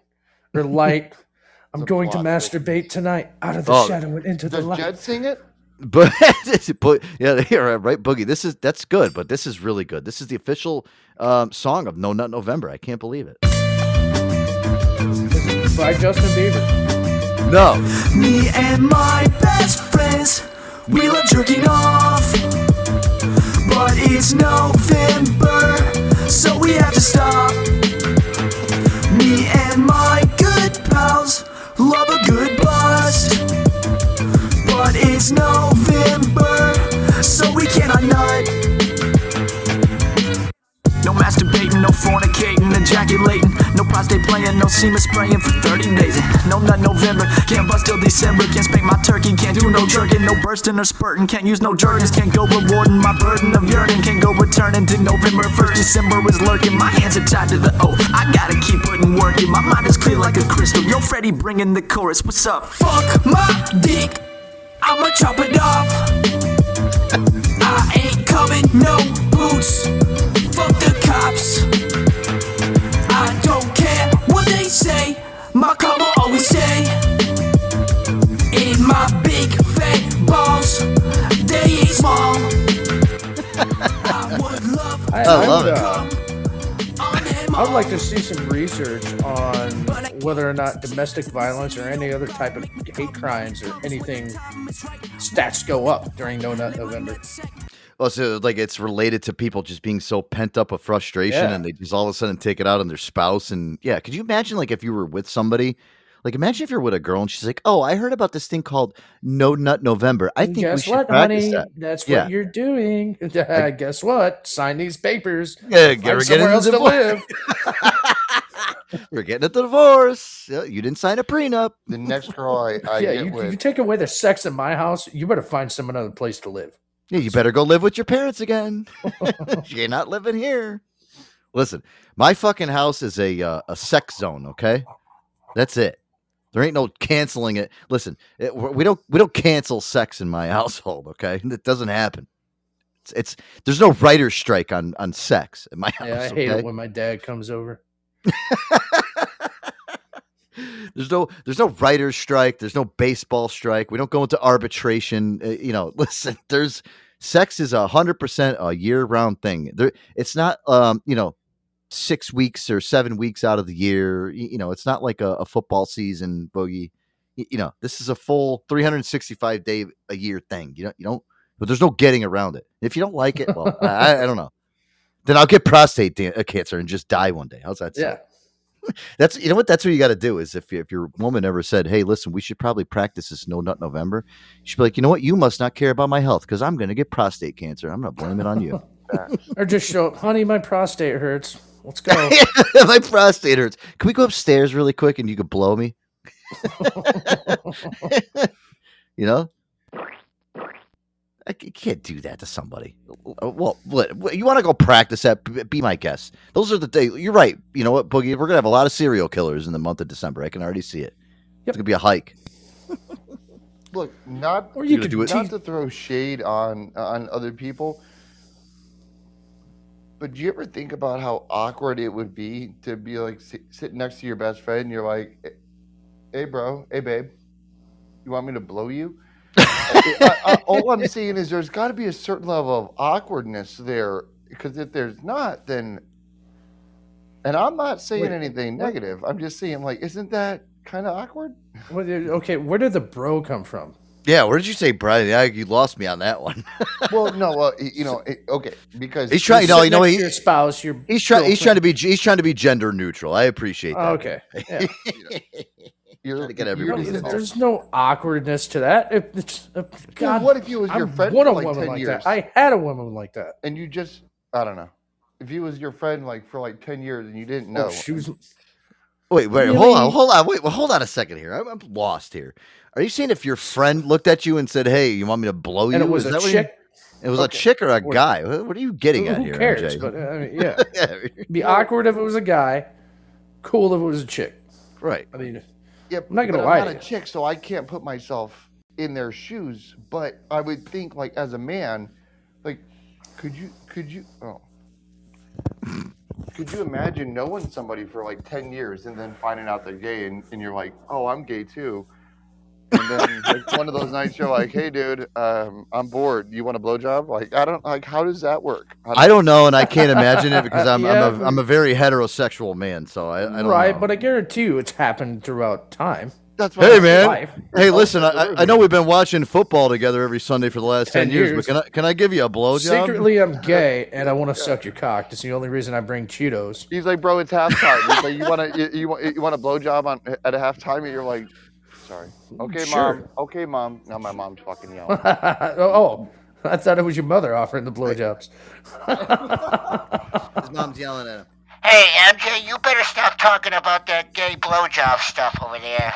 or light. [laughs] I'm going to plot masturbate tonight. Out of the Oh. shadow and into the light. Does light. Jed sing it? But, [laughs] but yeah, [laughs] you're right, Boogie. This is that's good, but this is really good. This is the official um, song of No Nut November. I can't believe it. By Justin Bieber. No, Me and my best friends, we love jerking off. But it's November, so we have to stop. Me and my good pals love a good bust. But it's November, so we cannot nut. No masturbating, no fornicating, ejaculating. No prostate playing, no semen spraying for 30 days. No nut November, can't bust till December. Can't spank my turkey, can't do no jerking, no bursting or spurting. Can't use no jerkins, can't go rewarding my burden of yearning. Can't go returning to November 1st. December is lurking, my hands are tied to the O. I gotta keep putting work in, my mind is clear like a crystal. Yo, Freddie, bring in the chorus. What's up? Fuck my dick, I'ma chop it off. I ain't coming, no boots. Fuck the cops. I don't care what they say. My karma always say. In my big fat balls, they ain't small. [laughs] I would love I, I love would, it. I would like to see some research on whether or not domestic violence or any other type of hate crimes or anything stats go up during No Nut November. well, so like it's related to people just being so pent up of frustration, Yeah. and they just all of a sudden take it out on their spouse. And yeah, could you imagine like if you were with somebody? Like imagine if you're with a girl and she's like, "Oh, I heard about this thing called No Nut November. I think we guess should what, practice honey? that." That's Yeah. what you're doing. [laughs] guess what? Sign these papers. Yeah, Find get- we're somewhere else to live. [laughs] [laughs] We're getting a divorce. Yeah, you didn't sign a prenup. The next girl I, I yeah, get you, with, you take away the sex in my house, you better find some another place to live. Yeah, you better go live with your parents again. You're not living here. Listen, my fucking house is a uh, a sex zone. Okay, that's it. There ain't no canceling it. Listen, it, we don't we don't cancel sex in my [laughs] household. Okay, it doesn't happen. It's, it's there's no writer's strike on on sex in my house. [laughs] Yeah, I hate okay? it when my dad comes over. [laughs] There's no there's no writer's strike. There's no baseball strike. We don't go into arbitration. Uh, you know, listen. There's sex is a hundred percent a year round thing. There, it's not um you know six weeks or seven weeks out of the year. You know, it's not like a, a football season boogie. You know, this is a full 365 day a year thing. You know, you don't, but there's no getting around it. If you don't like it, well, I, I don't know. Then I'll get prostate uh, cancer and just die one day. How's that? sound? Yeah. [laughs] That's you know what that's what you got to do is if you, if your woman ever said, "Hey, listen, we should probably practice this No Nut November," you should be like, "You know what? You must not care about my health because I'm going to get prostate cancer. I'm going to blame it on you." [laughs] Or just show up, honey, my prostate hurts. Let's go. [laughs] my prostate hurts. Can we go upstairs really quick and you could blow me? [laughs] you know, I c- you can't do that to somebody. Uh, Well, what, what- you want to go practice that? Be my guest. Those are the days. You're right. You know what, Boogie? We're gonna have a lot of serial killers in the month of December. I can already see it. It's gonna be a hike. Look, not Or you could do it- not to throw shade on on other people, but do you ever think about how awkward it would be to be like sit, sitting next to your best friend and you're like, "Hey- "Hey, bro, hey, babe, you want me to blow you?" I, I, all I'm [laughs] saying is there's got to be a certain level of awkwardness there because if there's not, then and I'm not saying Wait, anything negative. I'm just saying like, isn't that kind of awkward? What- eh, okay, where did the bro come from? Yeah, where did you say, Brian? Yeah, you lost me on that one. [laughs] well, no, well, you know, it, okay, because He's trying. No, you know, he, your spouse, your he's trying. He's trying to be. He's trying to be gender neutral. I appreciate that. Oh, okay. Yeah. [laughs] You're trying to get No, everybody. involved. there's no awkwardness to that. If it's, if, God, what if he was your I friend want for a like woman 10 like years? that. I had a woman like that. and you just, I don't know, if he was your friend like for like ten years and you didn't oh, know, Oh, she was. Wait, wait, hold on, hold on, wait, well, hold on a second here. I'm, I'm lost here. Are you saying if your friend looked at you and said, "Hey, you want me to blow you?" And it was Is a that you- chick? it was a chick or a Or- guy? What what are you getting Who at here? Who cares? MJ? But uh, I mean, yeah, [laughs] It'd be awkward if it was a guy. Cool if it was a chick. Right. I mean, yeah, I'm not gonna lie I'm to not a you. chick, so I can't put myself in their shoes. But I would think like as a man, like, could you, could you, oh. Could you imagine knowing somebody for like 10 years and then finding out they're gay and, and you're like, oh, I'm gay too? And then like one of those nights you're like, hey, dude, um, I'm bored. You want a blowjob? Like, I don't like, how does that work? How I don't know, and I can't imagine it because I'm [laughs] Yeah, I'm, a, I'm a very heterosexual man, so I, I don't know right, know. but I guarantee you it's happened throughout time. That's Hey I'm man, life. hey oh, listen, I, I- I know we've been watching football together every Sunday for the last 10 ten, years, years. but can I can I give you a blowjob? Secretly, I'm gay and I want to suck your cock. That's the only reason I bring Cheetos. He's like, bro, it's halftime. He's like, you want to, you, you want, you want a blowjob on at a halftime? And you're like, sorry. Okay, Sure. mom. Okay, mom. Now my mom's fucking yelling. [laughs] oh, I thought it was your mother offering the blowjobs. His mom's yelling at him. Hey, MJ, you better stop talking about that gay blowjob stuff over there.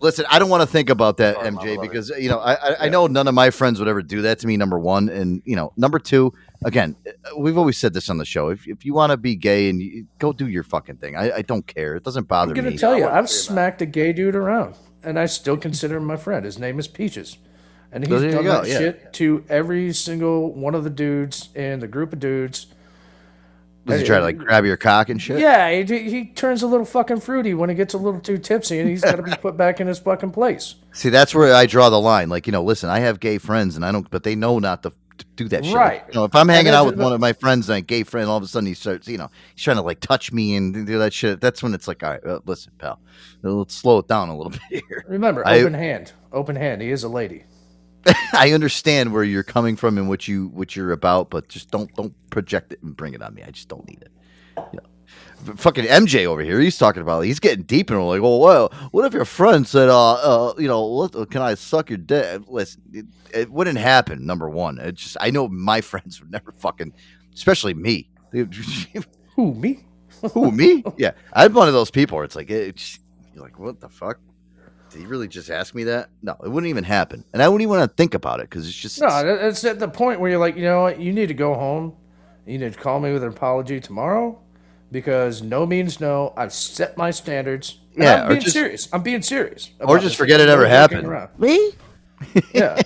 Listen, I don't want to think about that, MJ, because you know I I, I know none of my friends would ever do that to me. Number one, and you know, number two, again, uh, we've always said this on the show. If if you want to be gay and you, go do your fucking thing, I, I don't care. It doesn't bother me. I'm gonna me. tell you, I've smacked a gay dude around, and I still consider him my friend. His name is Peaches, and So he's there you done go, that yeah. shit to every single one of the dudes in the group of dudes. Does he try to like grab your cock and shit? Yeah, he, he turns a little fucking fruity when he gets a little too tipsy, and he's got to be [laughs] put back in his fucking place. See, that's where I draw the line. Like, you know, listen, I have gay friends, and I don't, but they know not to, to do that shit. Right. You know, if I'm hanging out with one of my friends and a gay friend, all of a sudden he starts, you know, he's trying to like touch me and do that shit. That's when it's like, all right, uh, listen, pal, let's slow it down a little bit here. Remember, I- open hand, open hand. He is a lady. [laughs] I understand where you're coming from and what you what you're about, but just don't don't project it and bring it on me. I just don't need it. You know. Fucking MJ over here, he's talking about he's getting deep and we're like, well, well, what if your friend said, uh, uh, you know, what, can I suck your dick? Listen, it, it wouldn't happen. Number one, it just I know my [laughs] friends would never fucking, especially me. [laughs] Who me? Who me? Yeah, I'm one of those people where it's like, it's, you're like, what the fuck? Did he really just ask me that? No, it wouldn't even happen, and I wouldn't even want to think about it because it's just No, that- it's at the point where you're like, you know what? You need to go home. You need to call me with an apology tomorrow, because no means no. I've set my standards. And Yeah, I'm being just- serious. I'm being serious. or just this. forget it ever happened. Me? Yeah.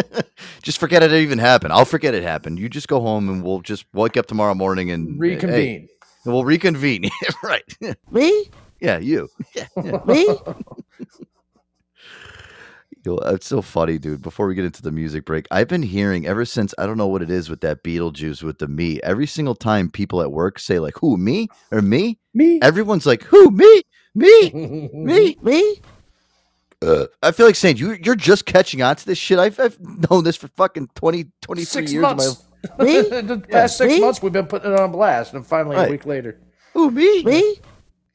[laughs] just forget it even happened. I'll forget it happened. You just go home and we'll just wake up tomorrow morning and Reconvene. hey, we'll reconvene. [laughs] right. Me? Yeah, you. [laughs] Yeah, yeah. Me? It's so funny, dude. Before we get into the music break, I've been hearing ever since I don't know what it is with that Beetlejuice with the me. Every single time people at work say like, "Who me?" or "Me," me, everyone's like, "Who me? Me? [laughs] me? Me?" Uh, I feel like saying you you're just catching on to this shit. I've, I've known this for fucking 20, 23 Six years. months. My, [laughs] me? the past Yeah, six me? months, we've been putting it on blast, and finally, a week later, Who me? Me?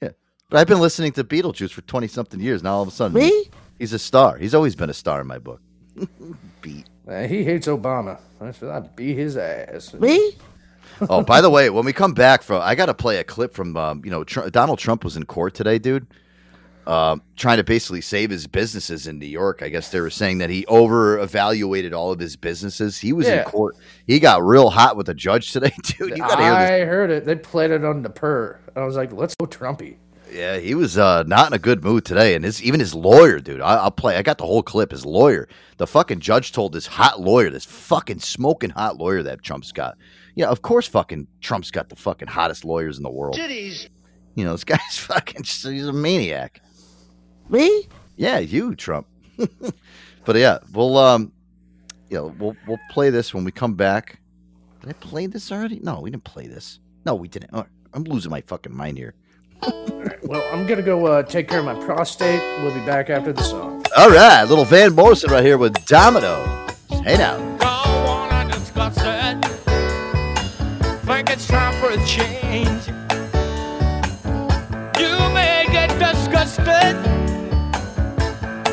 Yeah, but I've been listening to Beetlejuice for twenty something years. Now all of a sudden, Me? He's a star. He's always been a star in my book. [laughs] Uh, he hates Obama. I said I'd beat his ass. Me? [laughs] oh, by the way, when we come back from, I got to play a clip from, um, you know, Tr- Donald Trump was in court today, dude, um, trying to basically save his businesses in New York. I guess they were saying that he over evaluated all of his businesses. He was Yeah. in court. He got real hot with the judge today, [laughs] dude. You got to hear this. I heard it. They played it on the purr. I was like, let's go Trumpy. Yeah, he was uh, not in a good mood today, and his even his lawyer, dude. I, I'll play. I got the whole clip. His lawyer, the fucking judge, told this hot lawyer, this fucking smoking hot lawyer that Trump's got. Yeah, of course, fucking Trump's got the fucking hottest lawyers in the world. Titties. You know, this [laughs] guy's fucking. He's a maniac. Me? Yeah, you, Trump. [laughs] but yeah, we'll um, you know, we'll we'll play this when we come back. Did I play this already? No, we didn't play this. No, we didn't. I'm losing my fucking mind here. Well, I'm gonna go uh, take care of my prostate. We'll be back after the song. All right, little Van Morrison right here with Domino. Hey now. Don't wanna discuss it. Think it's time for a change. You may get disgusted.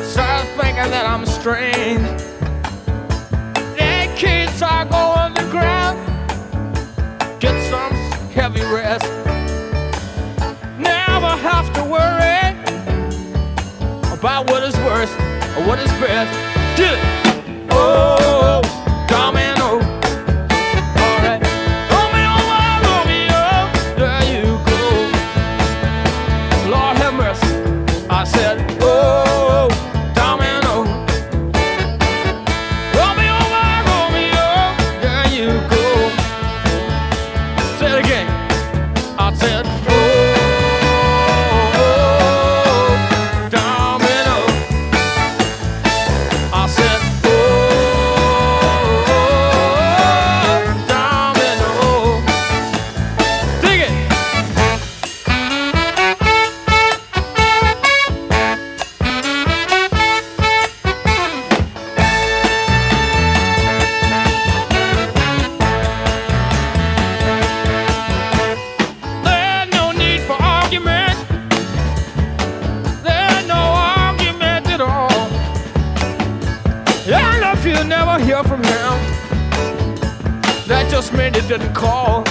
Start thinking that I'm strange. The kids are going to ground. Get some heavy rest. Have to worry about what is worst or what is best. Get it. Oh, just means it didn't call.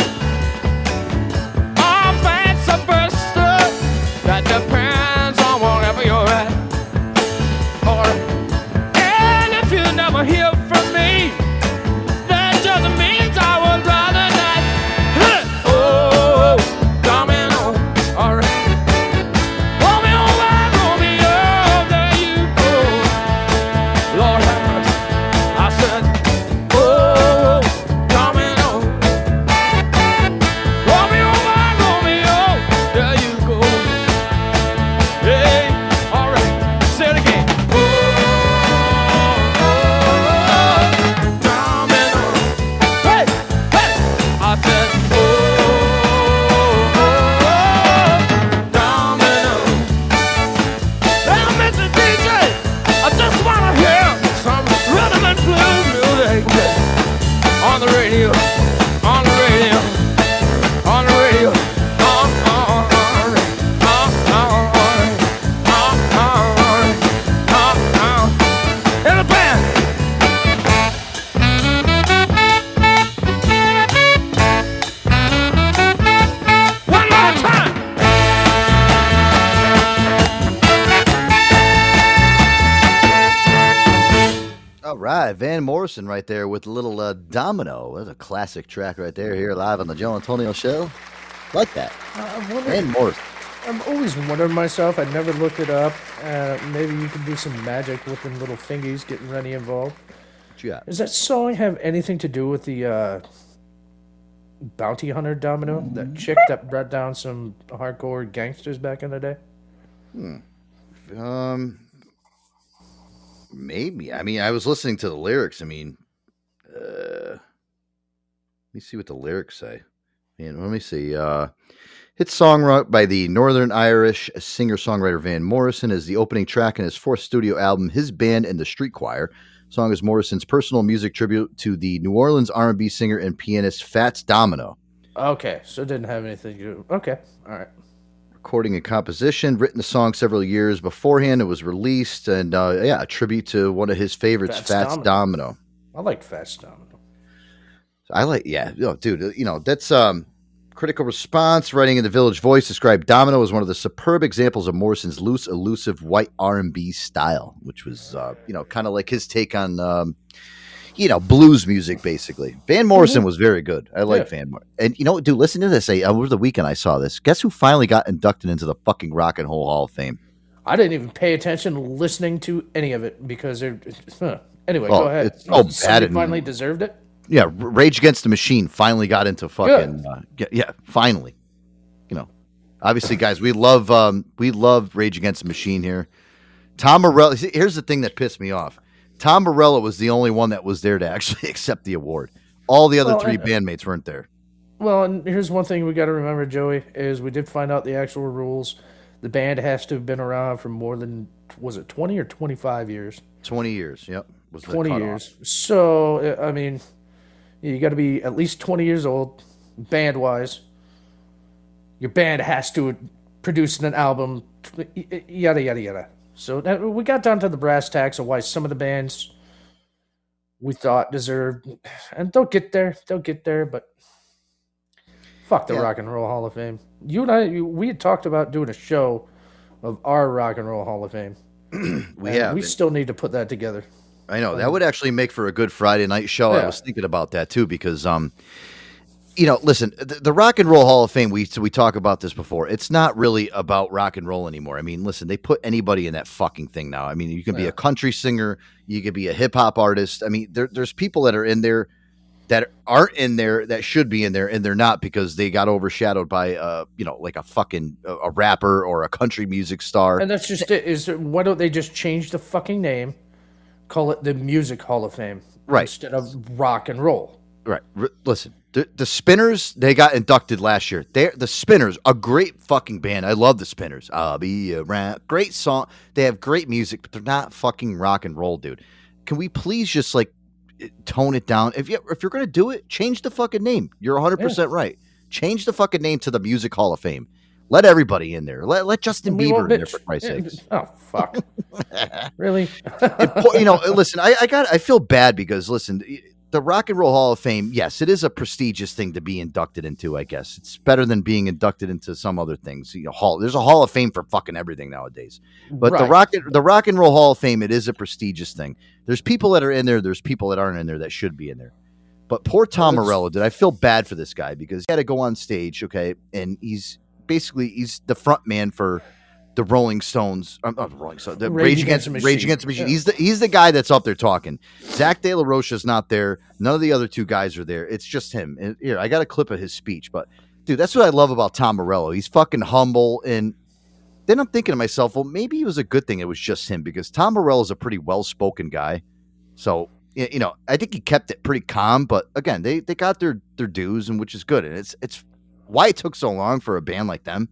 Van Morrison right there with little uh, Domino. That's a classic track right there here live on the Joe Antonio Show. Like that. I'm Van wondering. I'm always wondering myself. I never looked it up. Uh, maybe you can do some magic with them little thingies, getting Rennie involved. What you got? Does that song have anything to do with the uh, bounty hunter domino? That chick that brought down some hardcore gangsters back in the day? Hmm. Um, Maybe. I mean, I was listening to the lyrics. I mean, uh, let me see what the lyrics say. And let me see. Uh, hit song by the Northern Irish singer songwriter Van Morrison is the opening track in his fourth studio album, His Band and the Street Choir. Song is Morrison's personal music tribute to the New Orleans R&B singer and pianist Fats Domino. Okay, so it didn't have anything to do. Okay, all right. Recording and composition. Written the song several years beforehand. It was released, and uh, yeah, a tribute to one of his favorites, Fats Fats, Domino. Domino. I liked Fats Domino. I like, yeah, yo, dude. You know, that's um, critical response. Writing in the Village Voice described Domino as one of the superb examples of Morrison's loose, elusive white R and B style, which was uh, you know kind of like his take on. Um, you know, blues music basically. Van Morrison was very good. I like Mm-hmm. Yeah. Van Morrison. And you know, what, dude, listen to this. I, over the weekend, I saw this. Guess who finally got inducted into the fucking Rock and Roll Hall of Fame? I didn't even pay attention listening to any of it because they're. Huh. Anyway, Oh, go ahead. it's Somebody bad finally deserved it. Yeah, Rage Against the Machine finally got into fucking uh, yeah, yeah, finally. You know, obviously, guys, we love um, we love Rage Against the Machine here. Tom Morello. Here's the thing that pissed me off. Tom Morello was the only one that was there to actually [laughs] accept the award. All the other Well, three and- bandmates weren't there. Well, and here's one thing we got to remember, Joey, is we did find out the actual rules. The band has to have been around for more than was it 20 or 25 years? Twenty years. Yep. Was 20 cutoff. years. So, uh, I mean, you got to be at least 20 years old, band wise. Your band has to produce an album, yada, yada, yada. So, that, we got down to the brass tacks of why some of the bands we thought deserved, and they'll get there, they'll get there, but fuck the Yeah. Rock and Roll Hall of Fame. You and I, we had talked about doing a show of our Rock and Roll Hall of Fame. [clears throat] We have. We still need to put that together. I know that would actually make for a good Friday night show. I was thinking about that too because, um, you know, listen, the, the Rock and Roll Hall of Fame. We so we talk about this before. It's not really about rock and roll anymore. I mean, listen, they put anybody in that fucking thing now. I mean, you can be Yeah. a country singer, you could be a hip hop artist. I mean, there, there's people that are in there that aren't in there that should be in there and they're not because they got overshadowed by uh you know like a fucking a, a rapper or a country music star And that's just it. Is why don't they just change the fucking name, call it the Music Hall of Fame, Right. instead of Rock and Roll? Right. R- listen, the, the Spinners, they got inducted last year. They're the Spinners, a great fucking band. I love the Spinners. I'll be around. Great song. They have great music, but they're not fucking rock and roll, dude. Can we please just like tone it down? If you if you're gonna do it, change the fucking name. You're 100 percent right. Change the fucking name to the Music Hall of Fame. Let everybody in there. Let let Justin we Bieber in there for Christ's Yeah, sakes. Oh fuck! [laughs] really? It you know, listen, I, I got I feel bad because listen, the Rock and Roll Hall of Fame, yes, it is a prestigious thing to be inducted into. I guess it's better than being inducted into some other things. You know, hall there's a Hall of Fame for fucking everything nowadays. But the rock the Rock and Roll Hall of Fame, it is a prestigious thing. There's people that are in there. There's people that aren't in there that should be in there. But poor Tom Morello, did I feel bad for this guy because he had to go on stage, okay, and he's basically he's the front man for the Rolling Stones, um, not the Rolling Stones, the Rage, Against, the Rage Machine. Against the Machine. Yeah. He's the he's the guy that's up there talking. Zach De La Rocha's not there. None of the other two guys are there. It's just him. And here, I got a clip of his speech, but dude, that's what I love about Tom Morello. He's fucking humble, and then I'm thinking to myself, well, maybe it was a good thing it was just him because Tom Morello is a pretty well spoken guy. So you know, I think he kept it pretty calm. But again, they they got their their dues, and which is good. And it's it's why it took so long for a band like them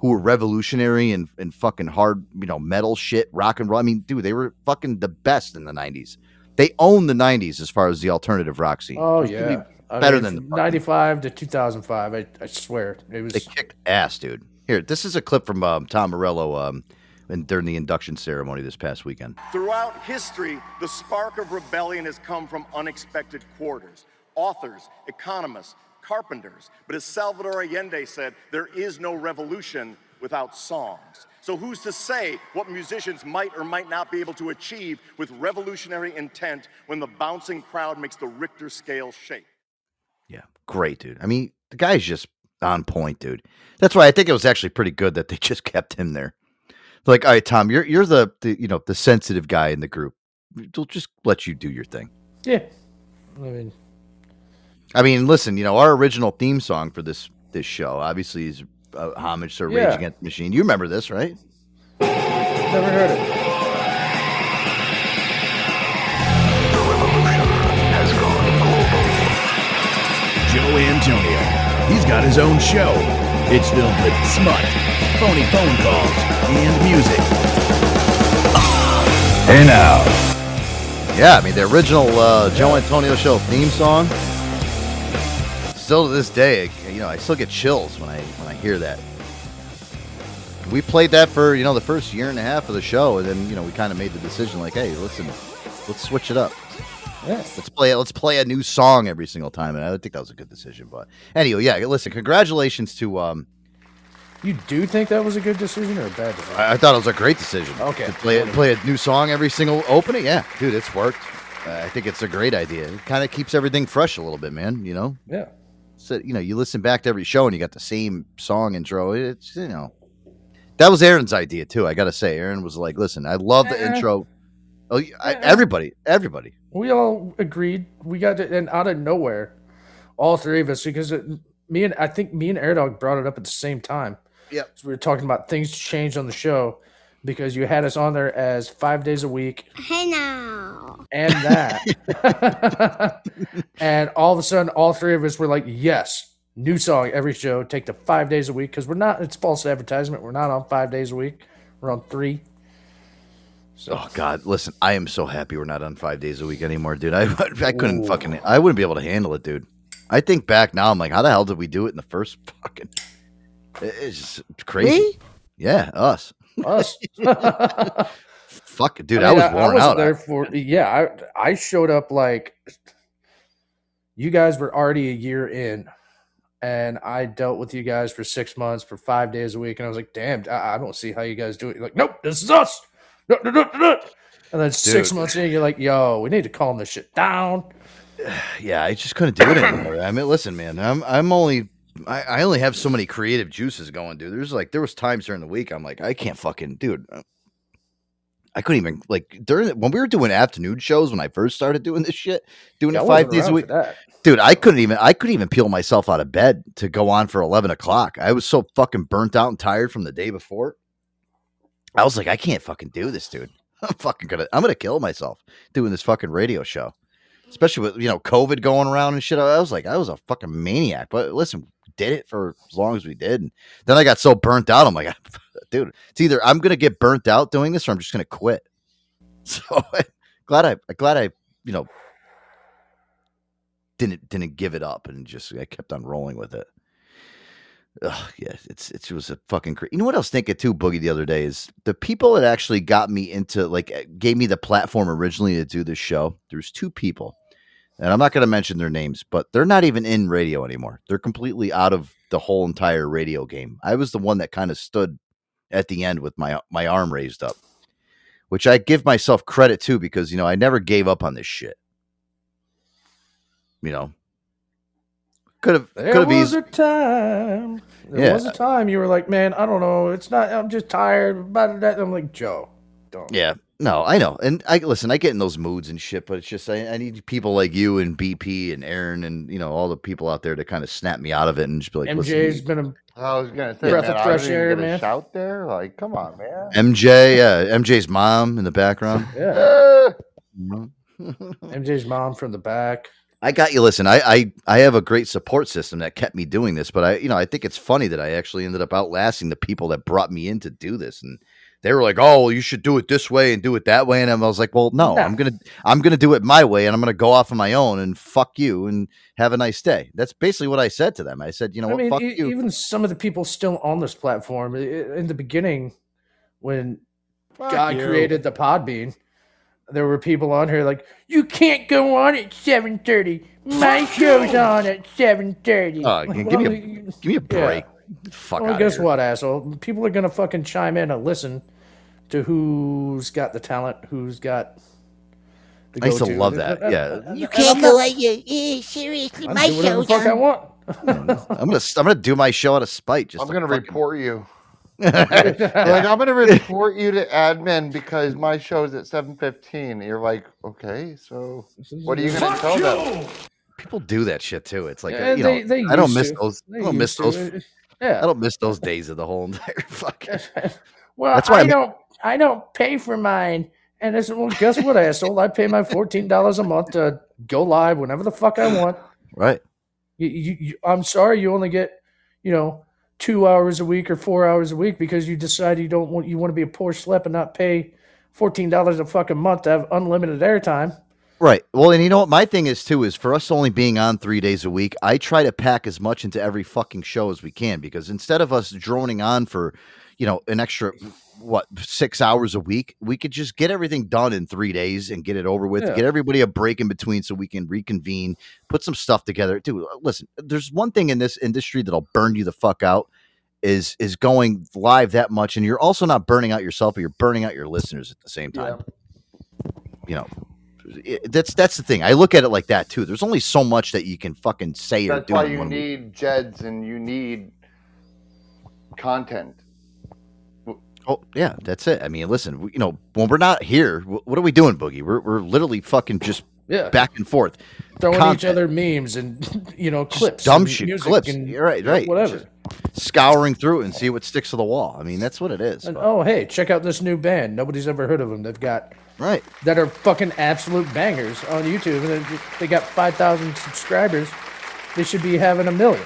who were revolutionary and, and fucking hard, you know, metal shit, rock and roll. I mean, dude, they were fucking the best in the '90s. They owned the '90s as far as the alternative rock scene. Oh It was gonna yeah, be I better mean, than the '95 to 2005. I, I swear it was. they kicked ass, dude. Here, this is a clip from um, Tom Morello um, in, during the induction ceremony this past weekend. Throughout history, the spark of rebellion has come from unexpected quarters. Authors, economists, carpenters. But as Salvador Allende said, there is no revolution without songs. So who's to say what musicians might or might not be able to achieve with revolutionary intent when the bouncing crowd makes the Richter scale shake? Yeah, great, dude. I mean, the guy's just on point, dude. That's why I think it was actually pretty good that they [laughs] just kept him there. Like, all right, Tom, you're you're the, the you know the sensitive guy in the group. We'll just let you do your thing. yeah, I mean, I mean, listen, you know, our original theme song for this this show obviously is a homage to Rage yeah. Against the Machine. You remember this, right? Never heard it. Joe Antonio. He's got his own show. It's filled with smut, phony phone calls, and music. Hey now. Yeah, I mean the original uh, Joe Antonio show theme song Still to this day, you know, I still get chills when I when I hear that. We played that for you know the first year and a half of the show, and then you know we kind of made the decision like, hey, listen, let's switch it up. Yeah. Let's play let's play a new song every single time, and I think that was a good decision. But anyway, yeah, listen, congratulations to um, You do think that was a good decision or a bad decision? I, I thought it was a great decision. Okay. To play play a new song every single opening. Yeah, dude, it's worked. Uh, I think it's a great idea. It kind of keeps everything fresh a little bit, man. You know. Yeah. So you know, you listen back to every show and you got the same song intro. It's you know, that was Aaron's idea too. I gotta say, Aaron was like, "Listen, I love the Eh. intro." Oh, I, everybody, everybody. We all agreed. We got it, and out of nowhere, all three of us, because it, me and I think me and Airdog brought it up at the same time. yeah So we were talking about things changed on the show because you had us on there as five days a week Hey now. and that. [laughs] and all of a sudden, all three of us were like, yes, new song every show. Take the five days a week because we're not, it's false advertisement. We're not on five days a week. We're on three. Oh God, listen, I am so happy we're not on five days a week anymore, dude. I [laughs] I couldn't fucking, I wouldn't be able to handle it, dude. I think back now, I'm like, how the hell did we do it in the first fucking? It's just crazy. Me? Yeah, us. Us. [laughs] Fuck, dude, I I, mean, was I- I worn wasn't out. There for yeah, I I showed up like you guys were already a year in, and I dealt with you guys for six months for five days a week, and I was like, damn, I, I don't see how you guys do it. You're like, nope, this is us. No, no, no, no. And then six Dude. months in, you're like, yo, we need to calm this shit down. [sighs] yeah, I just couldn't do it anymore. I mean, listen, man, I'm I'm only I, I only have so many creative juices going, dude. There's like there was times during the week I'm like I can't fucking dude. uh, I couldn't even like during when we were doing afternoon shows when I first started doing this shit, doing Yeah, it five days a week. Dude, I couldn't even I couldn't even peel myself out of bed to go on for eleven o'clock. I was so fucking burnt out and tired from the day before. I was like, I can't fucking do this, dude. [laughs] I'm fucking gonna I'm gonna kill myself doing this fucking radio show. Especially with you know COVID going around and shit. I was like, I was a fucking maniac. But listen, did it for as long as we did. And then I got so burnt out. I'm like, [laughs] dude, it's either I'm gonna get burnt out doing this or I'm just gonna quit. [laughs] So [laughs] glad I glad I, you know, didn't didn't give it up and just I kept on rolling with it. Ugh, yeah, it's it was a fucking cra You know what I was thinking too, Boogie, the other day is the people that actually got me into like eh, gave me the platform originally to do this show. There's two people, and I'm not going to mention their names, but they're not even in radio anymore. They're completely out of the whole entire radio game. I was the one that kind of stood at the end with my my arm raised up, which I give myself credit to because you know I never gave up on this shit. You know, could have There could have was easy. a time. There Yeah. was a time you were like, man, I don't know. It's not. I'm just tired. About that. I'm like, Joe, don't. Yeah, no, I know, and I listen. I get in those moods and shit, but it's just I, I need people like you and BP and Aaron and you know all the people out there to kind of snap me out of it and just be like, listen, MJ's been a I was gonna say, breath man, of fresh air, man. shout there. Like, come on, man. MJ, yeah, MJ's mom in the background. Yeah. [laughs] MJ's mom from the back. I got you. Listen, I, I I have a great support system that kept me doing this, but I you know I think it's funny that I actually ended up outlasting the people that brought me in to do this, and they were like, "Oh, well, you should do it this way and do it that way," and I was like, "Well, no, Nah. I'm gonna I'm gonna do it my way, and I'm gonna go off on my own and fuck you and have a nice day." That's basically what I said to them. I said, "You know I what? mean, fuck e- you." even some of the people still on this platform i- i- in the beginning, when Fuck God you. created the Podbean, there were people on here like, "You can't go on at seven thirty. My show's on at seven thirty. Uh, oh, g- give me a give me a break. Fuck well, guess here. what, asshole? People are gonna fucking chime in and listen to who's got the talent, who's got. The I used to go-to. love that, And- yeah. You can't go not- on your yeah, seriously. I My do whatever the fuck I want. I'm gonna I'm gonna do my show out of spite. Just I'm to gonna fucking- report you. [laughs] like I'm gonna report you to admin because my show's at 7:15. You're like, okay, so what are you gonna Fuck tell you! them? People do that shit too. It's like Yeah, you know, they I don't miss to. those. They I don't miss used those. Yeah. I don't miss those days of the whole [laughs] entire fucking. Well, That's why I I'm- don't. I don't pay for mine. And I said, well, guess what, asshole? I pay my fourteen dollars a month to go live whenever the fuck I [clears throat] want. Right. You, you, you, I'm sorry, you only get, you know, two hours a week or four hours a week because you decide you don't want you want to be a poor schlep and not pay fourteen dollars a fucking month to have unlimited airtime. Right. Well, and you know what my thing is too is for us only being on three days a week, I try to pack as much into every fucking show as we can because instead of us droning on for, you know, an extra what six hours a week, we could just get everything done in three days and get it over with. Yeah. Get everybody a break in between so we can reconvene, put some stuff together. Dude, uh, listen, there's one thing in this industry that'll burn you the fuck out is is going live that much, and you're also not burning out yourself, but you're burning out your listeners at the same time. You know, it- that's that's the thing. I look at it like that too. There's only so much that you can fucking say or do. That's why you one week. need Jeds and you need content. Oh yeah, that's it. I mean, listen, we, you know, when we're not here, what are we doing, Boogie? We're we're literally fucking just Yeah. back and forth, Throwing each other memes and [laughs] you know clips, dumb shit, clips. and You're right, right. whatever. Just scouring through it and see what sticks to the wall. I mean, that's what it is. And oh hey, check out this new band. Nobody's ever heard of them. They've got right that are fucking absolute bangers on YouTube, and they- they got five thousand subscribers. They should be having a million.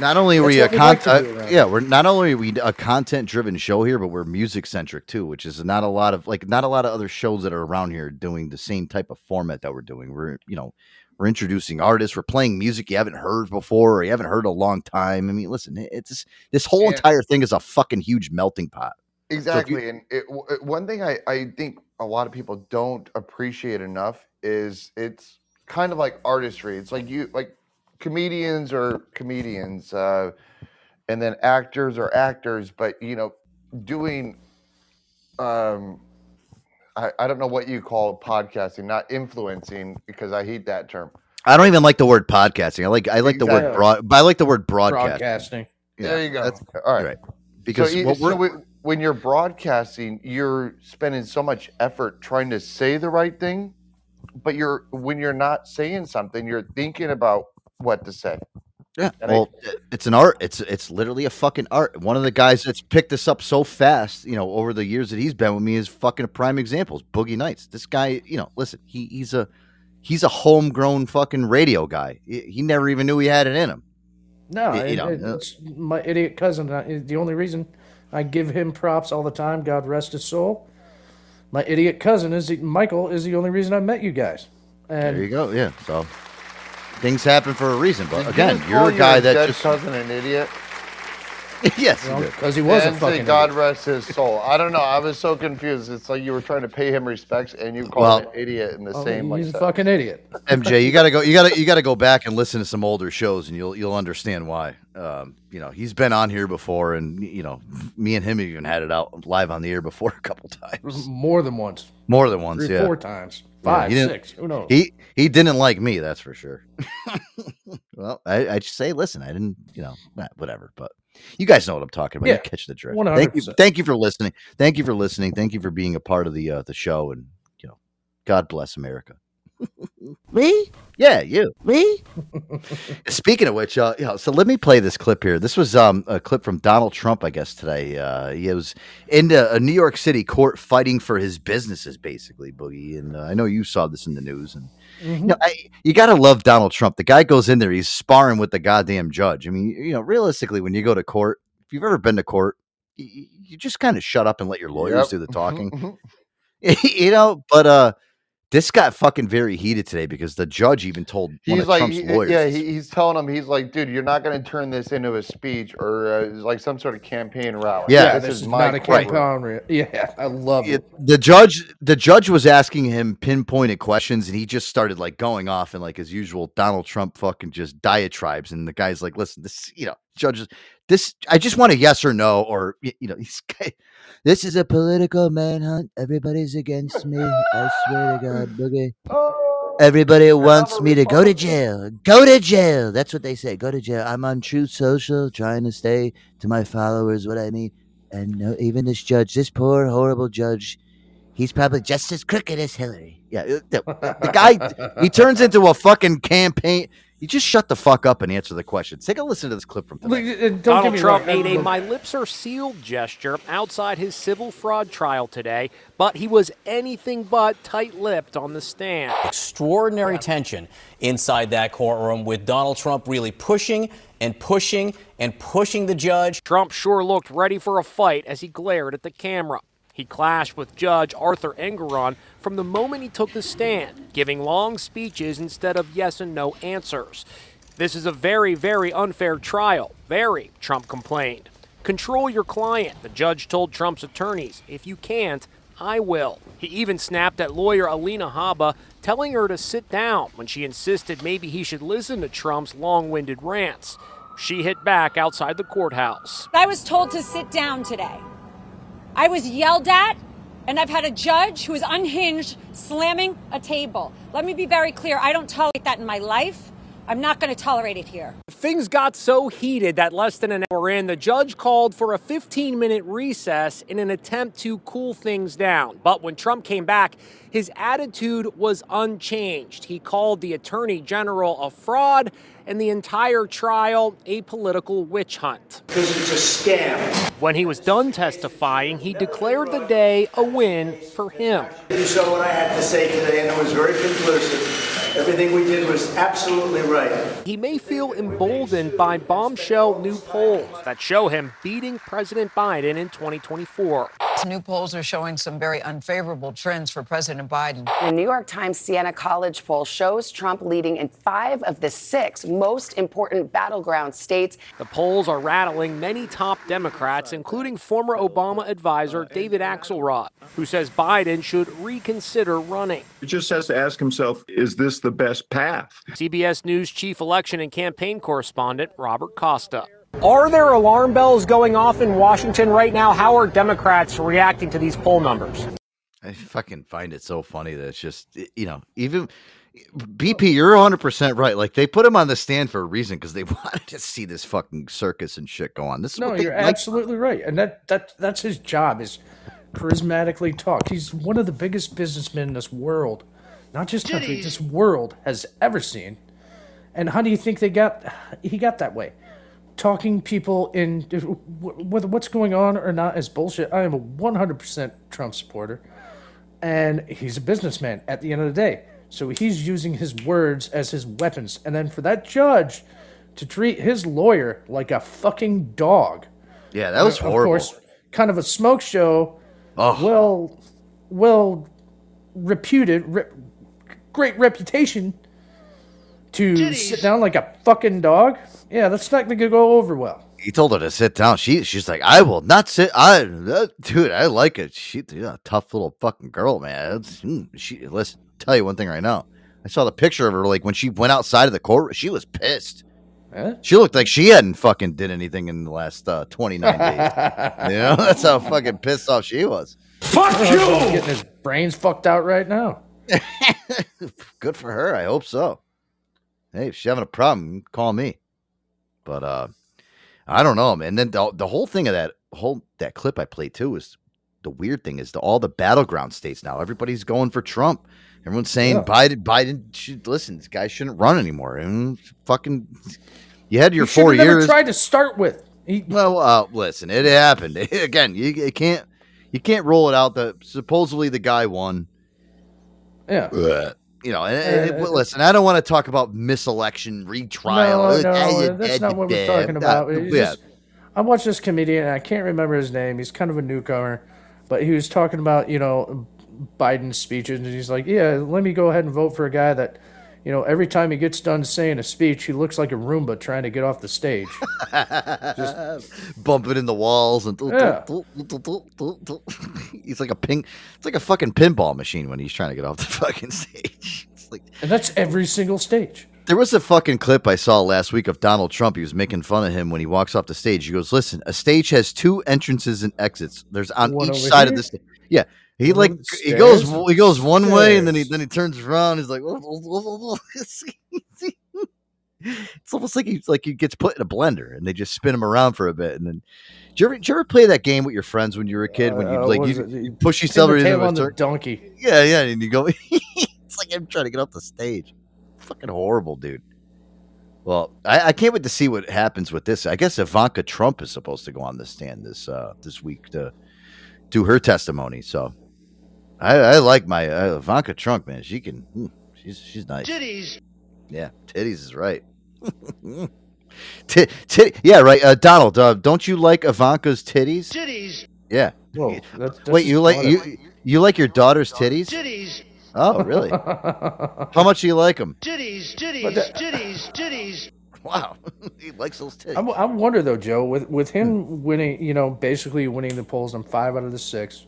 Not only are That's we a what we con- like uh, yeah, we're not only are we a content driven show here, but we're music centric too, which is not a lot of like not a lot of other shows that are around here doing the same type of format that we're doing. We're you know we're introducing artists, we're playing music you haven't heard before or you haven't heard in a long time. I mean, listen, it's this whole And- entire thing is a fucking huge melting pot. So you- Exactly. and it- one thing I, I think a lot of people don't appreciate enough is it's kind of like artistry. It's like you like comedians are comedians, uh, and then actors are actors, but you know, doing um I, I don't know what you call podcasting, not influencing because I hate that term. I don't even like the word podcasting. I like I like the word broad, but I like the word broadcast. Broadcasting. there you go. that's- All right. right. Because so, what so we're- when- when you're broadcasting, you're spending so much effort trying to say the right thing, but you're when you're not saying something, you're thinking about what to say. Yeah, And well, it- it's an art. It's it's literally a fucking art. One of the guys that's picked this up so fast, you know, over the years that he's been with me is fucking a prime example. Is Boogie Nights. This guy, you know, listen, he he's a he's a homegrown fucking radio guy. He, he never even knew he had it in him. No, Y- you it- know, uh, it's my idiot cousin. uh, is The only reason I give him props all the time, God rest his soul. My idiot cousin is the, Michael. Is the only reason I met you guys. And There you go. Yeah. So things happen for a reason. But Did you again, you're a guy your that dead just cousin an idiot. [laughs] yes, Well, he did. 'cause he was a And say, fucking God idiot. rest his soul. I don't know. I was so confused. It's like you were trying to pay him respects, and you called Well- him an idiot in the Oh, same. Like he's a that. fucking idiot. MJ, you gotta go. You gotta you gotta go back and listen to some older shows, and you'll you'll understand why. Um, you know, he's been on here before, and you know, me and him even had it out live on the air before [laughs] a couple times, More than once. more than once. Three, yeah, four times. Five, he didn't- six. Who knows? He he didn't like me, that's for sure. [laughs] well, I I just say, listen, I didn't, you know, whatever. But you guys know what I'm talking about. Yeah, you catch the drift. Thank you, thank you for listening. Thank you for listening. Thank you for being a part of the uh, the show, and you know, God bless America. [laughs] Me? Yeah, you. Me? [laughs] Speaking of which, uh, you know, so let me play this clip here. This was um, a clip from Donald Trump, I guess today. Uh, he was in a, a New York City court fighting for his businesses, basically, Boogie. And uh, I know you saw this in the news. And Mm-hmm. you know, I, you got to love Donald Trump. The guy goes in there, he's sparring with the goddamn judge. I mean, you know, realistically, when you go to court, if you've ever been to court, you, you just kind of shut up and let your lawyers Yep. do the mm-hmm, talking. Mm-hmm. [laughs] you know, but uh, this got fucking very heated today because the judge even told one He's of like, Trump's he- lawyers. yeah, he, he's telling him, he's like, dude, you're not going to turn this into a speech or uh, like some sort of campaign rally. Yeah, this, this is, is my not a campaign. re- Yeah, I love it. it, the judge the judge was asking him pinpointed questions and he just started like going off and like his usual Donald Trump fucking just diatribes and the guy's like listen this you know judges this I just want a yes or no or you know [laughs] he's this is a political manhunt everybody's against me I swear to god [laughs] boogie Everybody wants me to go to jail. Go to jail. That's what they say. Go to jail. I'm on Truth Social trying to stay to my followers what I mean. And no, even this judge, this poor, horrible judge, he's probably just as crooked as Hillary. Yeah, uh, the, the guy, he turns into a fucking campaign. You just shut the fuck up and answer the question. Take a listen to this clip from Look, today. uh, don't Donald get me Trump made a my lips are sealed gesture outside his civil fraud trial today, but he was anything but tight lipped on the stand. extraordinary tension inside that courtroom with Donald Trump really pushing and pushing and pushing the judge. Trump sure looked ready for a fight as he glared at the camera. He clashed with Judge Arthur Engoron from the moment he took the stand, giving long speeches instead of yes and no answers. This is a very, very unfair trial. Very, Trump complained. Control your client, the judge told Trump's attorneys. If you can't, I will. He even snapped at lawyer Alina Habba, telling her to sit down when she insisted maybe he should listen to Trump's long winded rants. She hit back outside the courthouse. I was told to sit down today. I was yelled at, and I've had a judge who is unhinged slamming a table. Let me be very clear I don't tolerate that in my life. I'm not going to tolerate it here. Things got so heated that less than an hour in, the judge called for a 15 minute recess in an attempt to cool things down. But when Trump came back, his attitude was unchanged. He called the attorney general a fraud and the entire trial a political witch hunt. Because it's a scam. When he was done testifying, he declared the day a win for him. You saw what I had to say today, and it was very conclusive. Everything we did was absolutely right. He may feel emboldened by bombshell new polls that show him beating President Biden in 2024. New polls are showing some very unfavorable trends for President Biden. A New York Times Siena College poll shows Trump leading in five of the six most important battleground states. The polls are rattling many top Democrats, including former Obama advisor David Axelrod, who says Biden should reconsider running. He just has to ask himself, is this the best path? CBS News chief election and campaign correspondent Robert Costa. Are there alarm bells going off in Washington right now? How are Democrats reacting to these poll numbers? I fucking find it so funny that it's just you know even oh. BP, you're 100 percent right. Like they put him on the stand for a reason because they [laughs] wanted to see this fucking circus and shit go on. This is No, what you're like. absolutely right, and that that that's his job is charismatically talk. He's one of the biggest businessmen this world, not just country, this world has ever seen. And how do you think they got? He got that way, talking people in whether what's going on or not is bullshit. I am a 100 percent Trump supporter, and he's a businessman at the end of the day. So he's using his words as his weapons, and then for that judge to treat his lawyer like a fucking dog. Yeah, that was Of horrible. course, kind of a smoke show. Oh. Well, well reputed, re- great reputation to sit down like a fucking dog. Yeah, that's not going to go over well. He told her to sit down. She she's like, I will not sit. I uh, dude, I like it. She's a tough little fucking girl, man. It's- mm, she listen. Tell you one thing right now. I saw the picture of her like when she went outside of the court. She was pissed. She looked like she hadn't fucking did anything in the last uh, 29 days. [laughs] you know, that's how fucking pissed off she was. Fuck you! Getting his brains fucked out right now. [laughs] Good for her. I hope so. Hey, if she's having a problem, call me. But uh I don't know, man. And then the, the whole thing of that whole that clip I played too is the weird thing is the, all the battleground states now. Everybody's going for Trump. Everyone's saying Yeah. Biden Biden should listen. This guy shouldn't run anymore. And fucking, you had your four years. tried to start with. He, well, uh, listen, it happened [laughs] again. You, you can't you can't roll it out. that supposedly the guy won. Yeah. You know, and, and- Uh, listen, I don't want to talk about miselection retrial. No, Uh, no, that's not what we're talking uh, about. yeah. I watched this comedian, and I can't remember his name. He's kind of a newcomer, but he was talking about you know Biden's speeches, and he's like, "Yeah, let me go ahead and vote for a guy that, you know, every time he gets done saying a speech, he looks like a Roomba trying to get off the stage." [laughs] Just bumping in the walls and Yeah. [laughs] he's like a ping. It's like a fucking pinball machine when he's trying to get off the [laughs] fucking stage. It's like and that's every single stage. There was a fucking clip I saw last week of Donald Trump. He was making fun of him when he walks off the stage. He goes, "Listen, a stage has two entrances and exits. There's on One each side of here? the stage. Yeah, he like he goes he goes one way and then he then he turns around. He's like, [laughs] it's almost like he's like he gets put in a blender and they just spin him around for a bit. And then, did you ever did you ever play that game with your friends when you were a kid when you Uh, like you, you push yourself a on the turn- donkey. Yeah, yeah, and you go. [laughs] it's like I'm trying to get off the stage. Fucking horrible, dude. Well, I, I can't wait to see what happens with this. I guess Ivanka Trump is supposed to go on the stand this uh, this week to do her testimony. So I, I like my uh, Ivanka Trump, man. She can, hmm, she's she's nice. Titties. Yeah, titties is right. [laughs] Ti- tit- yeah, right. Uh, Donald, uh, don't you like Ivanka's titties? Titties. Yeah. Whoa, that's, that's Wait, you like not you you like your daughter's titties? Titties. Oh, really? How much do you like them? Titties. Titties. That- Titties. Titties. Wow, [laughs] he likes those titties. I, I wonder though, Joe, with with him winning, you know, basically winning the polls on five out of the six,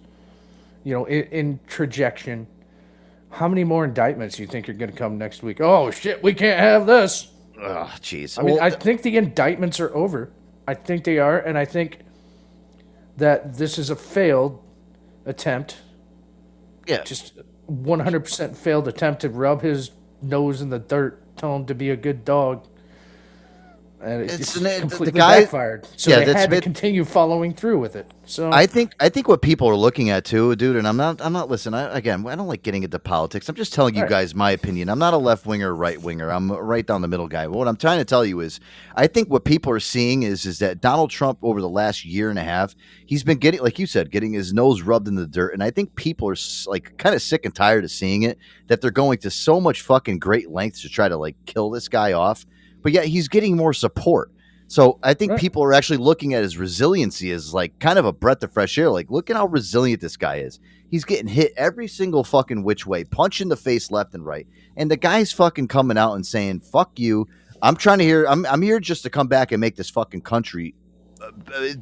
you know, in, in trajection, how many more indictments do you think are going to come next week? Oh shit, we can't have this. Oh, jeez. I mean, Well, I think the indictments are over. I think they are, and I think that this is a failed attempt. Yeah, just one hundred percent failed attempt to rub his nose in the dirt, tell him to be a good dog. And it It's it's an- the completely guy- backfired. So Yeah, they that's had to mid- continue following through with it. So I think I think what people are looking at too, dude, and I'm not I'm not listen. I, again, I don't like getting into politics. I'm just telling you Right. guys my opinion. I'm not a left winger, right winger. I'm right down the middle guy. But what I'm trying to tell you is, I think what people are seeing is is that Donald Trump over the last year and a half, he's been getting, like you said, getting his nose rubbed in the dirt, and I think people are like kind of sick and tired of seeing it. That they're going to so much fucking great lengths to try to like kill this guy off, but yet he's getting more support. So I think people are actually looking at his resiliency as like kind of a breath of fresh air. Like, look at how resilient this guy is. He's getting hit every single fucking which way, punch in the face left and right. And the guy's fucking coming out and saying, fuck you. I'm trying to hear, I'm, I'm here just to come back and make this fucking country uh,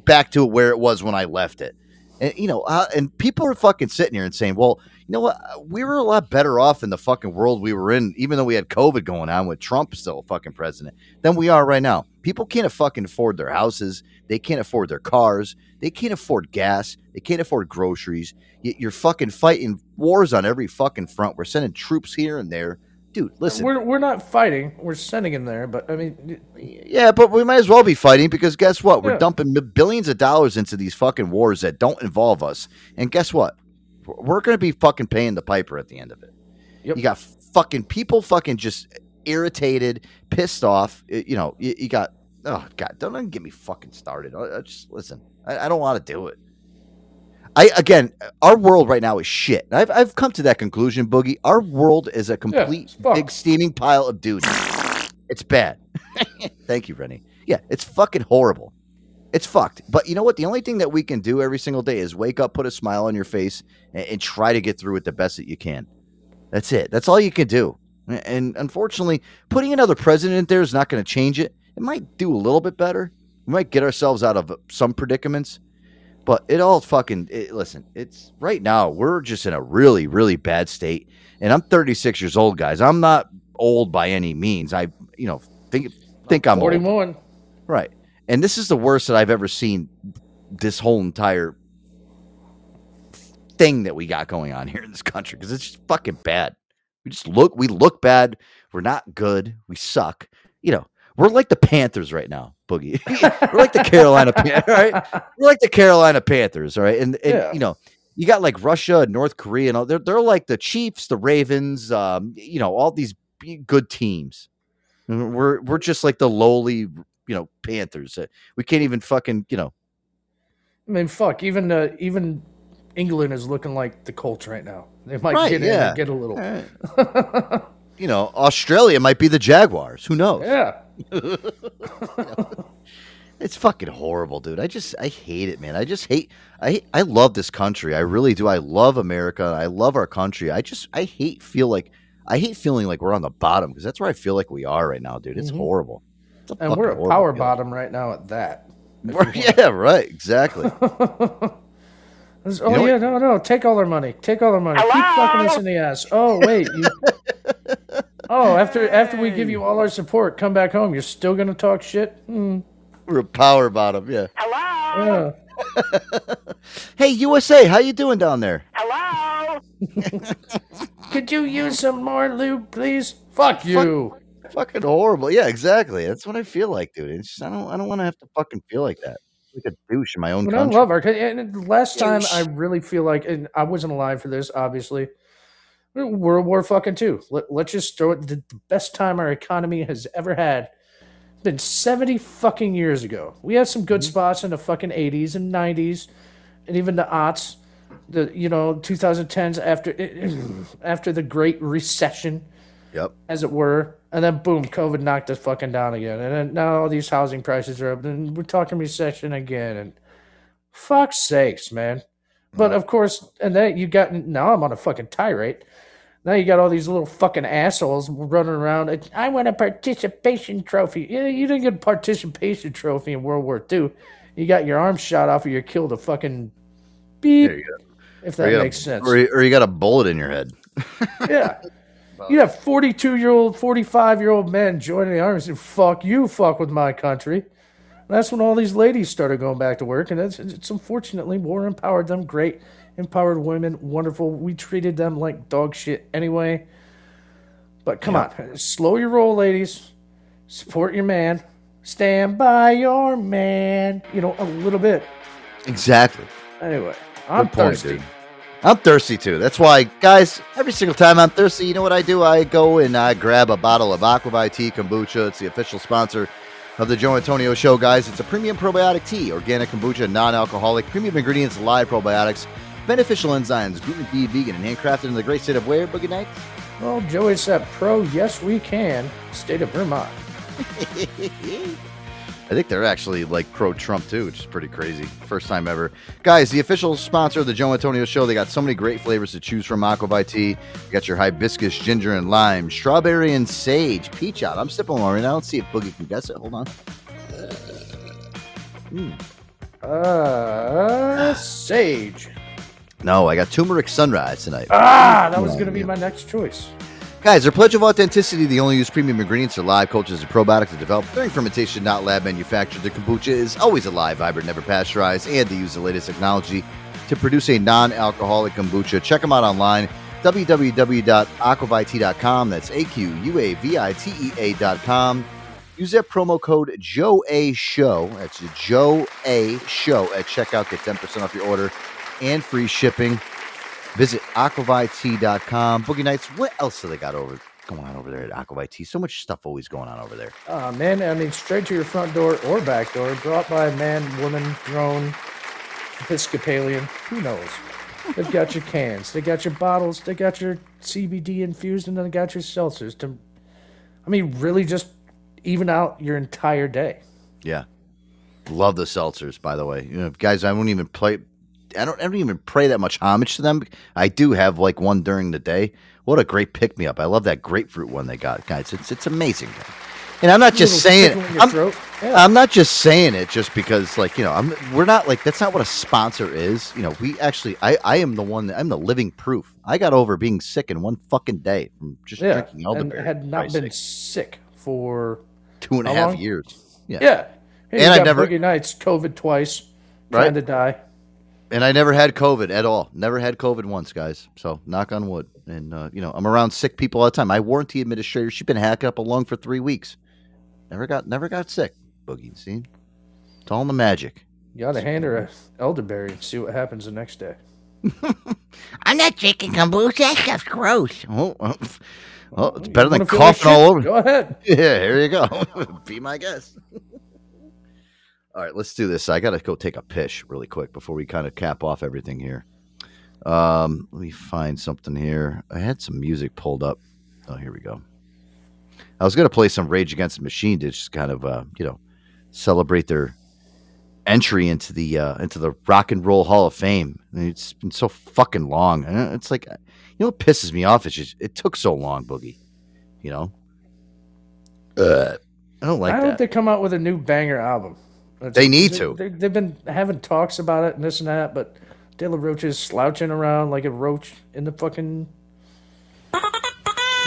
back to where it was when I left it. And, you know, uh, and people are fucking sitting here and saying, well, you know what? Uh, we were a lot better off in the fucking world we were in, even though we had COVID going on with Trump still fucking president, than we are right now. People can't fucking afford their houses. They can't afford their cars. They can't afford gas. They can't afford groceries. Yet you're fucking fighting wars on every fucking front. We're sending troops here and there. Dude, listen. we're we're not fighting. We're sending them there, but I mean, Yeah, but we might as well be fighting because guess what? We're Yeah. dumping billions of dollars into these fucking wars that don't involve us. And guess what? We're going to be fucking paying the piper at the end of it. You got fucking people fucking just irritated, pissed off. You know, you, you got, oh, God, don't even get me fucking started. I, I just, listen, I, I don't want to do it. I, again, our world right now is shit. I've, I've come to that conclusion, Boogie. Our world is a complete big steaming pile of duty. It's bad. [laughs] Thank you, Rennie. Yeah, it's fucking horrible. It's fucked. But you know what? The only thing that we can do every single day is wake up, put a smile on your face, and, and try to get through it the best that you can. That's it. That's all you can do. And unfortunately, putting another president there is not going to change it. It might do a little bit better. We might get ourselves out of some predicaments. But it all fucking it, listen. It's right now we're just in a really really bad state, and I'm 36 years old, guys. I'm not old by any means. I you know think think I'm old. 41. Right. And this is the worst that I've ever seen this whole entire thing that we got going on here in this country because it's just fucking bad. We just look we look bad. We're not good. We suck. You know, we're like the Panthers right now, Boogie. [laughs] we're like the Carolina Panthers, right? We're like the Carolina Panthers, all right? And, and Yeah. you know, you got like Russia and North Korea and all they're they're like the Chiefs, the Ravens, um, you know, all these good teams. We're we're just like the lowly, you know, Panthers. We can't even fucking, you know, I mean, fuck. Even uh, even England is looking like the Colts right now. They might Right, get in yeah. and get a little. [laughs] you know, Australia might be the Jaguars. Who knows? Yeah. [laughs] It's fucking horrible, dude. I just I hate it, man. I just hate I I love this country. I really do. I love America. I love our country. I just I hate feel like I hate feeling like we're on the bottom because that's where I feel like we are right now, dude. It's Mhm. horrible. It's a And we're fucking at power feeling. bottom right now at that. Yeah, right. Exactly. [laughs] It's- Oh know yeah, no, no. Take all our money. Take all our money. Keep fucking us in the ass. Oh wait. You... [laughs] oh, after after we give you all our support, come back home. You're still gonna talk shit. Hmm. We're a power bottom. Yeah. Yeah. [laughs] Hey USA, how you doing down there? Hello. Could you use some more lube, please? Fuck you. Fucking horrible. Yeah, exactly. That's what I feel like, dude. It's just, I don't I don't want to have to fucking feel like that. Like a douche in my own But I country. love our. And the last time I really feel like, and I wasn't alive for this, obviously. World War fucking two. Let, let's just throw it. The, the best time our economy has ever had been 70 fucking years ago. We had some good mm-hmm. spots in the fucking 80s and 90s and even the aughts, the you know 2010s after [clears throat] after the Great Recession, Yep. as it were, and then boom, COVID knocked us fucking down again, and then now all these housing prices are up, and we're talking recession again, and fuck's sakes, man. But mm-hmm. of course, and then you got now I'm on a fucking tirade. Now you got all these little fucking assholes running around. I want a participation trophy. Yeah, you didn't get a participation trophy in World War II. You got your arm shot off, or you killed a fucking beep. There you go. If that got a- makes sense. Or, you- or you got a bullet in your head. yeah. [laughs] You have 42 year old, 45 year old men joining the army and saying, fuck you, fuck with my country. And that's when all these ladies started going back to work. And it's, it's unfortunately, war empowered them. Great. Empowered women. Wonderful. We treated them like dog shit anyway. But come on. Slow your roll, ladies. Support your man. Stand by your man. You know, a little bit. Exactly. Anyway, I'm Good thirsty. I'm thirsty too. That's why, guys, every single time I'm thirsty, you know what I do? I go and I grab a bottle of AquaVitea kombucha. It's the official sponsor of the Joe Antonio Show, guys. It's a premium probiotic tea, organic kombucha, non-alcoholic, premium ingredients, live probiotics, beneficial enzymes, gluten-free, vegan, and handcrafted in the great state of where, Boogie Nights? Well, Joey said, pro, yes, we can. State of Vermont. [laughs] I think they're actually like pro Trump too, which is pretty crazy. First time ever. Guys, the official sponsor of the Joe Antonio Show. They got so many great flavors to choose from. AquaVitea. You got your hibiscus, ginger, and lime, strawberry and sage, peach out. I'm sipping one right now. Let's see if Boogie can guess it. Hold on. Mm. Uh, sage. No, I got turmeric sunrise tonight. Ah, that was going to be my next choice. Guys, their pledge of authenticity, they only use premium ingredients or live cultures and probiotics to develop during fermentation, not lab manufactured. The kombucha is always alive, vibrant, never pasteurized, and they use the latest technology to produce a non alcoholic kombucha. Check them out online www.aquavitea.com. That's A Q U A V I T E A.com. Use that promo code Joe A Show. That's Joe A Show at checkout. Get 10% off your order and free shipping. Visit aquavitea.com. Boogie Nights, what else do they got over going on over there at AquaVitea? So much stuff always going on over there. Uh, man, I mean, straight to your front door or back door, brought by man, woman, drone, Episcopalian, who knows? They've got your cans, they got your bottles, they got your CBD infused, and then they got your seltzers to, I mean, really just even out your entire day. Yeah. Love the seltzers, by the way. You know, guys, I won't even play I don't I don't even pray that much homage to them. I do have like one during the day. What a great pick me up. I love that grapefruit one they got, guys. It's it's amazing. And I'm not just saying it. I'm. Yeah. I'm not just saying it just because like, you know, I'm we're not like that's not what a sponsor is. You know, we actually I I am the one that I'm the living proof. I got over being sick in one fucking day from just yeah, drinking and had not been sick for two and a half long? years. Yeah. Yeah. Hey, And I never- Boogie Nights, COVID twice, Right. trying to die. And I never had COVID at all. Never had COVID once, guys. So knock on wood. And uh, you know, I'm around sick people all the time. My warranty administrator, she's been hacking up a lung for three weeks. Never got never got sick. Boogie, see? It's all in the magic. You ought to hand her a elderberry and see what happens the next day. [laughs] I'm not drinking kombucha. That stuff's gross. Oh, oh, well, it's better than wanna feel like coughing all over. Go ahead. [laughs] Yeah, here you go. [laughs] Be my guest. All right, let's do this. I got to go take a piss really quick before we kind of cap off everything here. Um, let me find something here. I had some music pulled up. Oh, here we go. I was going to play some Rage Against the Machine to just kind of, uh, you know, celebrate their entry into the uh, into the Rock and Roll Hall of Fame. I mean, it's been so fucking long. And It's like, you know, what pisses me off is just it took so long, Boogie. You know, uh, I don't like I hope that. they come out with a new banger album. They need they- to. They, they've been having talks about it and this and that, but De La Roach is slouching around like a roach in the fucking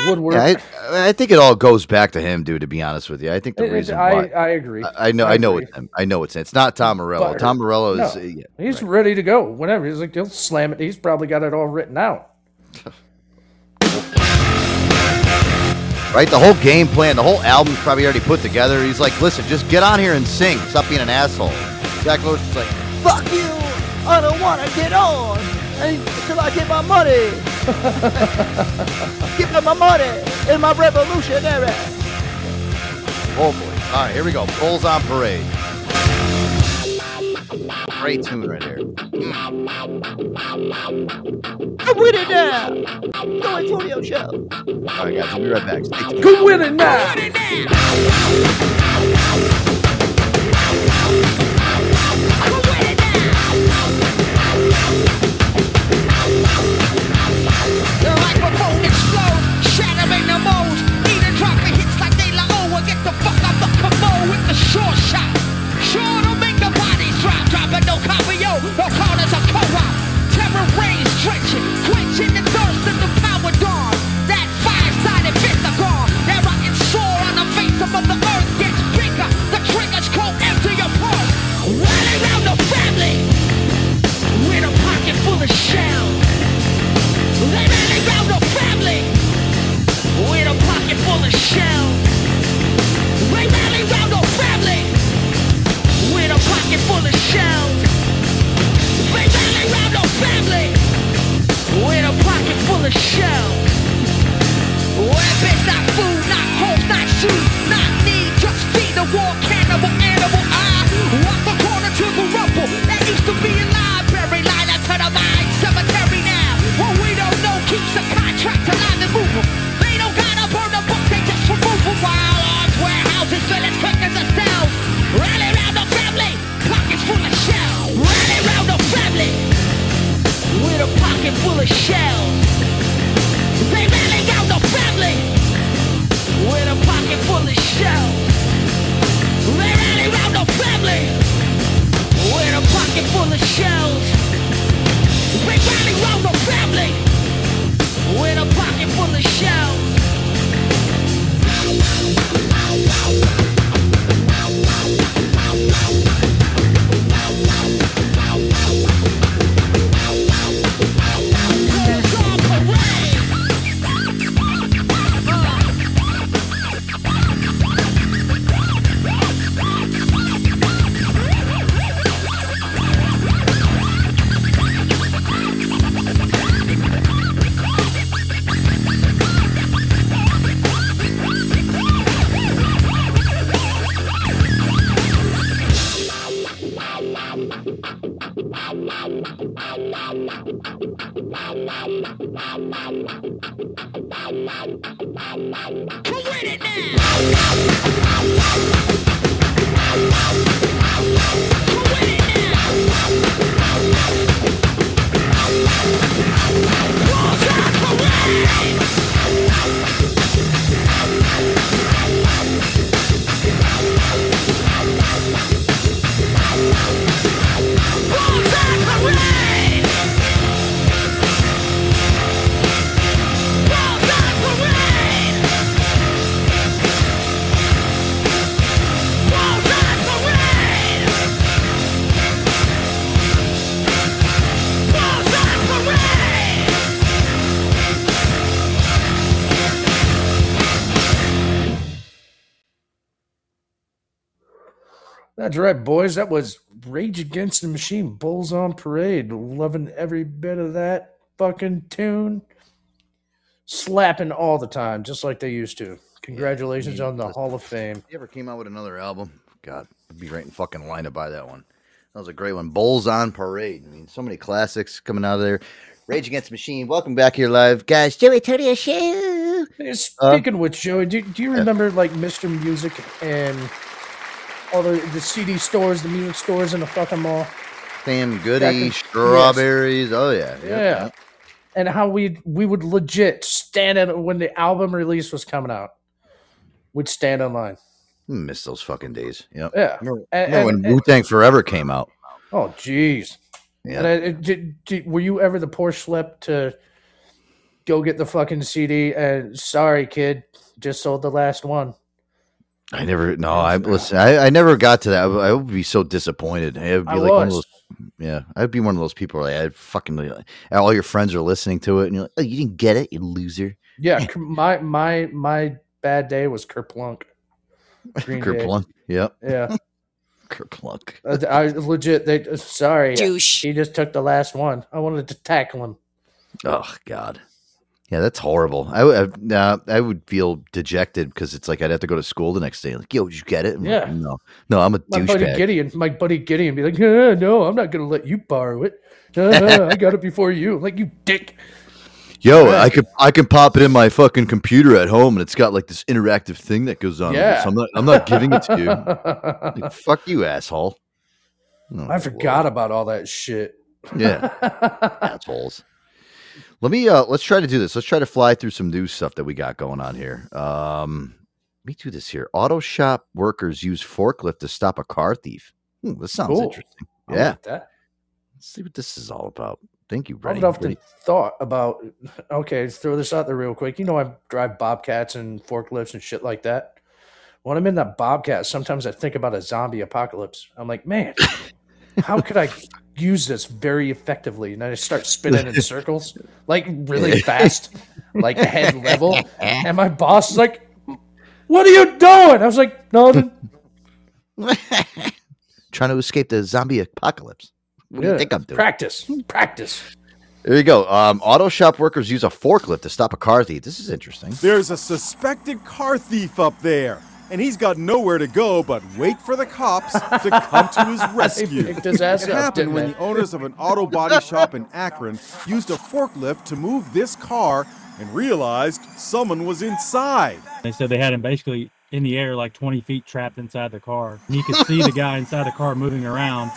woodwork. Yeah, I, I think it all goes back to him, dude. To be honest with you, I think the It- it- reason I, why I agree. I, I know, I know agree. it's him. I know it's. It's not Tom Morello. But- Tom Morello is no, uh, yeah, he's ready to go whenever. He's like he'll slam it. He's probably got it all written out. [laughs] right. The whole game plan, the whole album's probably already put together. He's like, listen, just get on here and sing. Stop being an asshole. Zach Loach is like, fuck you. I don't want to get on until I get my money. [laughs] give me my money in my revolutionary. Oh, Hopefully. All right, here we go. Bulls on parade. Great tune right here. I'm with it now. Go Antonio show. All right, guys, we'll be right back. Stay tuned. Go with it now. Copio, no corners a co-op. Terror rains drenching, quenching the thirst of the power dawn. That five-sided pentagon, that rocket soar on the face of the earth gets bigger. The triggers go empty your pulse. Rally around the family with a pocket full of shells. Rally round the family with a pocket full of shells. They rally round the family with a pocket full of shells. Family with a pocket full of shells. Weapons, not food, not homes, not shoes, not need, just feed the war cannibal animal. I walk the corner to the rubble that used to be a library, line out to the mine cemetery now. What we don't know keeps the contract pocket full of shells. They rally round the family with a pocket full of shells. They rally round the family with a pocket full of shells. They rally round the family with a pocket full of shells. Right, boys. That was Rage Against the Machine, Bulls on Parade. Loving every bit of that fucking tune. Slapping all the time, just like they used to. Congratulations on the Hall of Fame. If You ever came out with another album? God, I'd be right in fucking line to buy that one. That was a great one. Bulls on Parade. I mean, so many classics coming out of there. Rage Against the Machine. Welcome back here live, guys. Joey Tony Show. Uh, speaking of which, Joey, do, do you remember like Mr. Music and all the, the CD stores, the music stores in the fucking mall? Sam Goody, strawberries. Oh yeah, Yeah. And how we we would legit stand in when the album release was coming out. We'd stand in line. Hmm, miss those fucking days. Yep. Yeah. Remember, And- remember and- when Wu Tang Forever came out? Oh, jeez. Yeah. And I, it- did, did, were you ever the poor schlep to go get the fucking CD and sorry, kid, just sold the last one? I never. No, I listen. I, I never got to that. I, would- I would be so disappointed. It would be I like one of those. Yeah, I'd be one of those people where I fucking like, all your friends are listening to it, and you're like, "Oh, you didn't get it, you loser." Yeah, [laughs] my my my bad day was Kerplunk. Green Day. Kerplunk. Yep. Yeah. [laughs] Kerplunk. Uh, I legit. They uh, sorry. Douche. He just took the last one. I wanted to tackle him. Oh God. Yeah, that's horrible. I would, I, nah, I would feel dejected because it's like I'd have to go to school the next day. Like, yo, did you get it? I'm like, Yeah. no, no, I'm a My buddy douchebag. Gideon, my buddy Gideon, be like, "Uh, "No, I'm not gonna let you borrow it. Uh, [laughs] I got it before you." I'm like you dick. Yo, I could I can pop it in my fucking computer at home, and it's got like this interactive thing that goes on. Yeah. so I'm not I'm not giving it to you. [laughs] Like, fuck you, asshole. Oh, I forgot about all that shit. Yeah, [laughs] assholes. Let me uh let's try to do this. Let's try to fly through some new stuff that we got going on here. Um let me do this here. Auto shop workers use forklift to stop a car thief. Hmm, this sounds Cool. interesting. I yeah. like. Let's see what this is all about. Thank you, I've often thought about. Okay, let's throw this out there real quick. You know, I drive bobcats and forklifts and shit like that. When I'm in that bobcat, sometimes I think about a zombie apocalypse. I'm like, man, how could I [laughs] use this very effectively? And then I start spinning in [laughs] circles, like really fast, like head level. And my boss is like, "What are you doing?" I was like, "Nothing." [laughs] Trying to escape the zombie apocalypse. What do you think I'm doing? Practice, practice. There you go. Um, auto shop workers use a forklift to stop a car thief. This is interesting. There's a suspected car thief up there, and he's got nowhere to go but wait for the cops to come to his [laughs] rescue. picked it happened didn't when they? the owners of an auto body shop in Akron used a forklift to move this car and realized someone was inside. They said they had him basically in the air, like 20 feet trapped inside the car. And you could see the guy [laughs] inside the car moving around.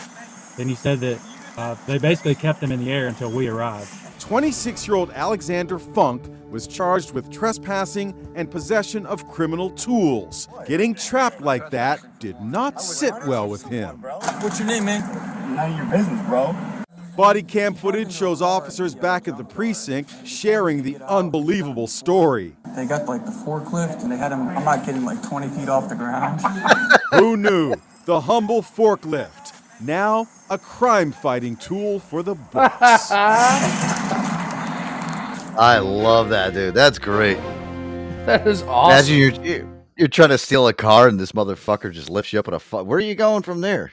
And he said that uh, they basically kept him in the air until we arrived. 26 year old Alexander Funk was charged with trespassing and possession of criminal tools. Getting trapped like that did not sit well with him. What's your name, man? None of your business, bro. Body cam footage shows officers back at the precinct sharing the unbelievable story. They got like the forklift and they had him, I'm not kidding, like 20 feet off the ground. [laughs] Who knew? The humble forklift, now a crime fighting tool for the books. [laughs] I love that, dude. That's great. That is awesome. Imagine you're, you're you're trying to steal a car and this motherfucker just lifts you up in a fu- Where are you going from there?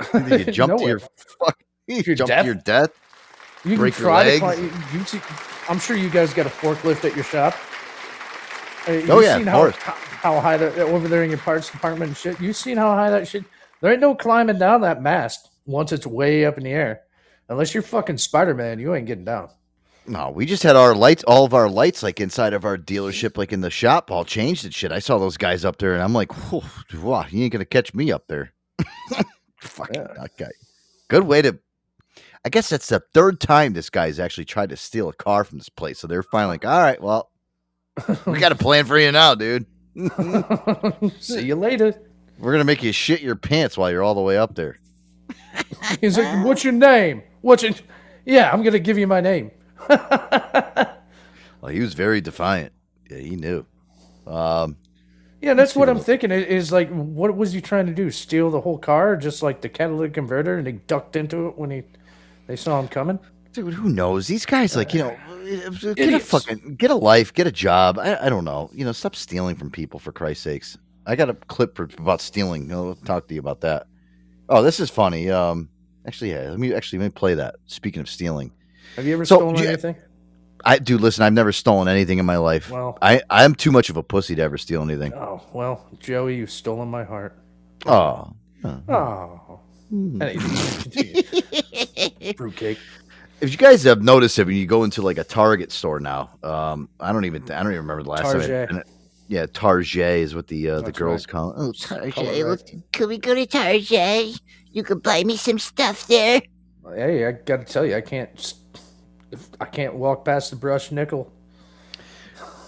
[laughs] You jump [laughs] to your fuck? You jump death? to your death? You break can your legs? climb. You, you I'm sure you guys got a forklift at your shop. Uh, you Oh, yeah, seen of how, course. how how high that over there in your parts department and shit. You've seen how high that shit? There ain't no climbing down that mast once it's way up in the air. Unless you're fucking Spider Man, you ain't getting down. No, we just had our lights, all of our lights, like inside of our dealership, like in the shop, all changed and shit. I saw those guys up there, and I'm like, "Whew, wow, you ain't gonna catch me up there. [laughs] Fucking that guy. Good way to. I guess that's the third time this guy's actually tried to steal a car from this place. So they're finally like, all right, well, we got a [laughs] plan for you now, dude. [laughs] See you later. We're gonna make you shit your pants while you're all the way up there. He's like, "What's your name? What's your?" Yeah, I'm gonna give you my name. [laughs] Well, he was very defiant. Yeah, he knew. Um, Yeah, that's what I'm thinking. Is like, what was he trying to do? Steal the whole car, just like the catalytic converter, and he ducked into it when he they saw him coming. Dude, who knows? These guys, like, you know, get a fucking get a life, get a job. I, I don't know. You know, stop stealing from people for Christ's sakes. I got a clip for about stealing. I'll talk to you about that. Oh, this is funny. Um, actually, yeah. Let me actually let me play that. Speaking of stealing, Have you ever So, stolen yeah, anything? I do. Listen, I've never stolen anything in my life. Well- I I'm too much of a pussy to ever steal anything. Oh well, Joey, you've stolen my heart. Oh, Oh, Anyway, [laughs] fruitcake. If you guys have noticed it when you go into like a Target store now, um, I don't even I don't even remember the last time. I've been it. Yeah, Target is what the uh, the girls right. call it. Oh, Tarjay, look, could we go to Tarjay? You could buy me some stuff there. Hey, I got to tell you, I can't. I can't walk past the brush nickel.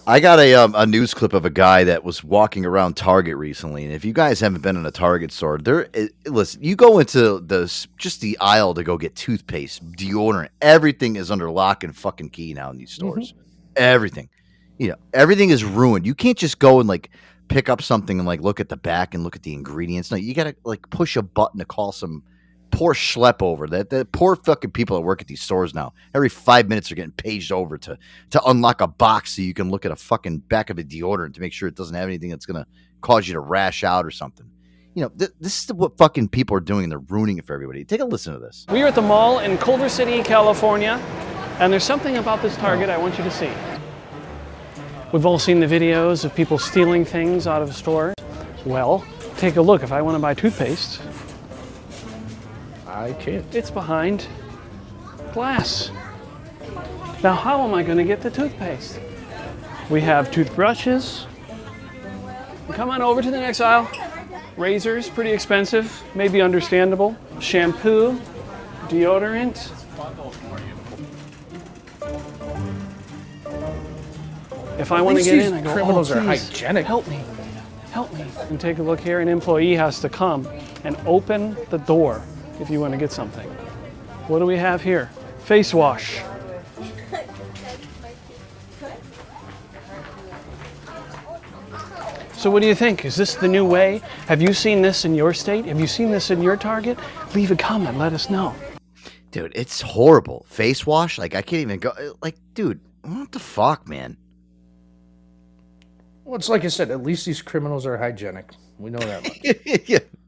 I got a um, a news clip of a guy that was walking around Target recently, and if you guys haven't been in a Target store, there, it, listen, you go into the just the aisle to go get toothpaste, deodorant, everything is under lock and fucking key now in these stores. Everything, you know, everything is ruined. You can't just go and like pick up something and like look at the back and look at the ingredients. No, you gotta like push a button to call some poor schlep over. That the poor fucking people that work at these stores now. Every five minutes are getting paged over to to unlock a box so you can look at a fucking back of a deodorant to make sure it doesn't have anything that's gonna cause you to rash out or something. You know, th- this is what fucking people are doing, and they're ruining it for everybody. Take a listen to this. We are at the mall in Culver City, California, and there's something about this Target I want you to see. We've all seen the videos of people stealing things out of stores. Well, take a look. If I want to buy toothpaste, I can't. it's behind glass. Now, how am I going to get the toothpaste? We have toothbrushes. Come on over to the next aisle. Razors, pretty expensive, maybe understandable. Shampoo, deodorant. If I want to get in, I go, oh, criminals oh, are hygienic. Help me, help me. And take a look here. An employee has to come and open the door if you want to get something. What do we have here? Face wash. So, what do you think? Is this the new way? Have you seen this in your state? Have you seen this in your Target? Leave a comment. Let us know. Dude, it's horrible. Face wash, like I can't even go. Like, dude, what the fuck, man? Well, it's like I said. At least these criminals are hygienic. We know that much. yeah. [laughs]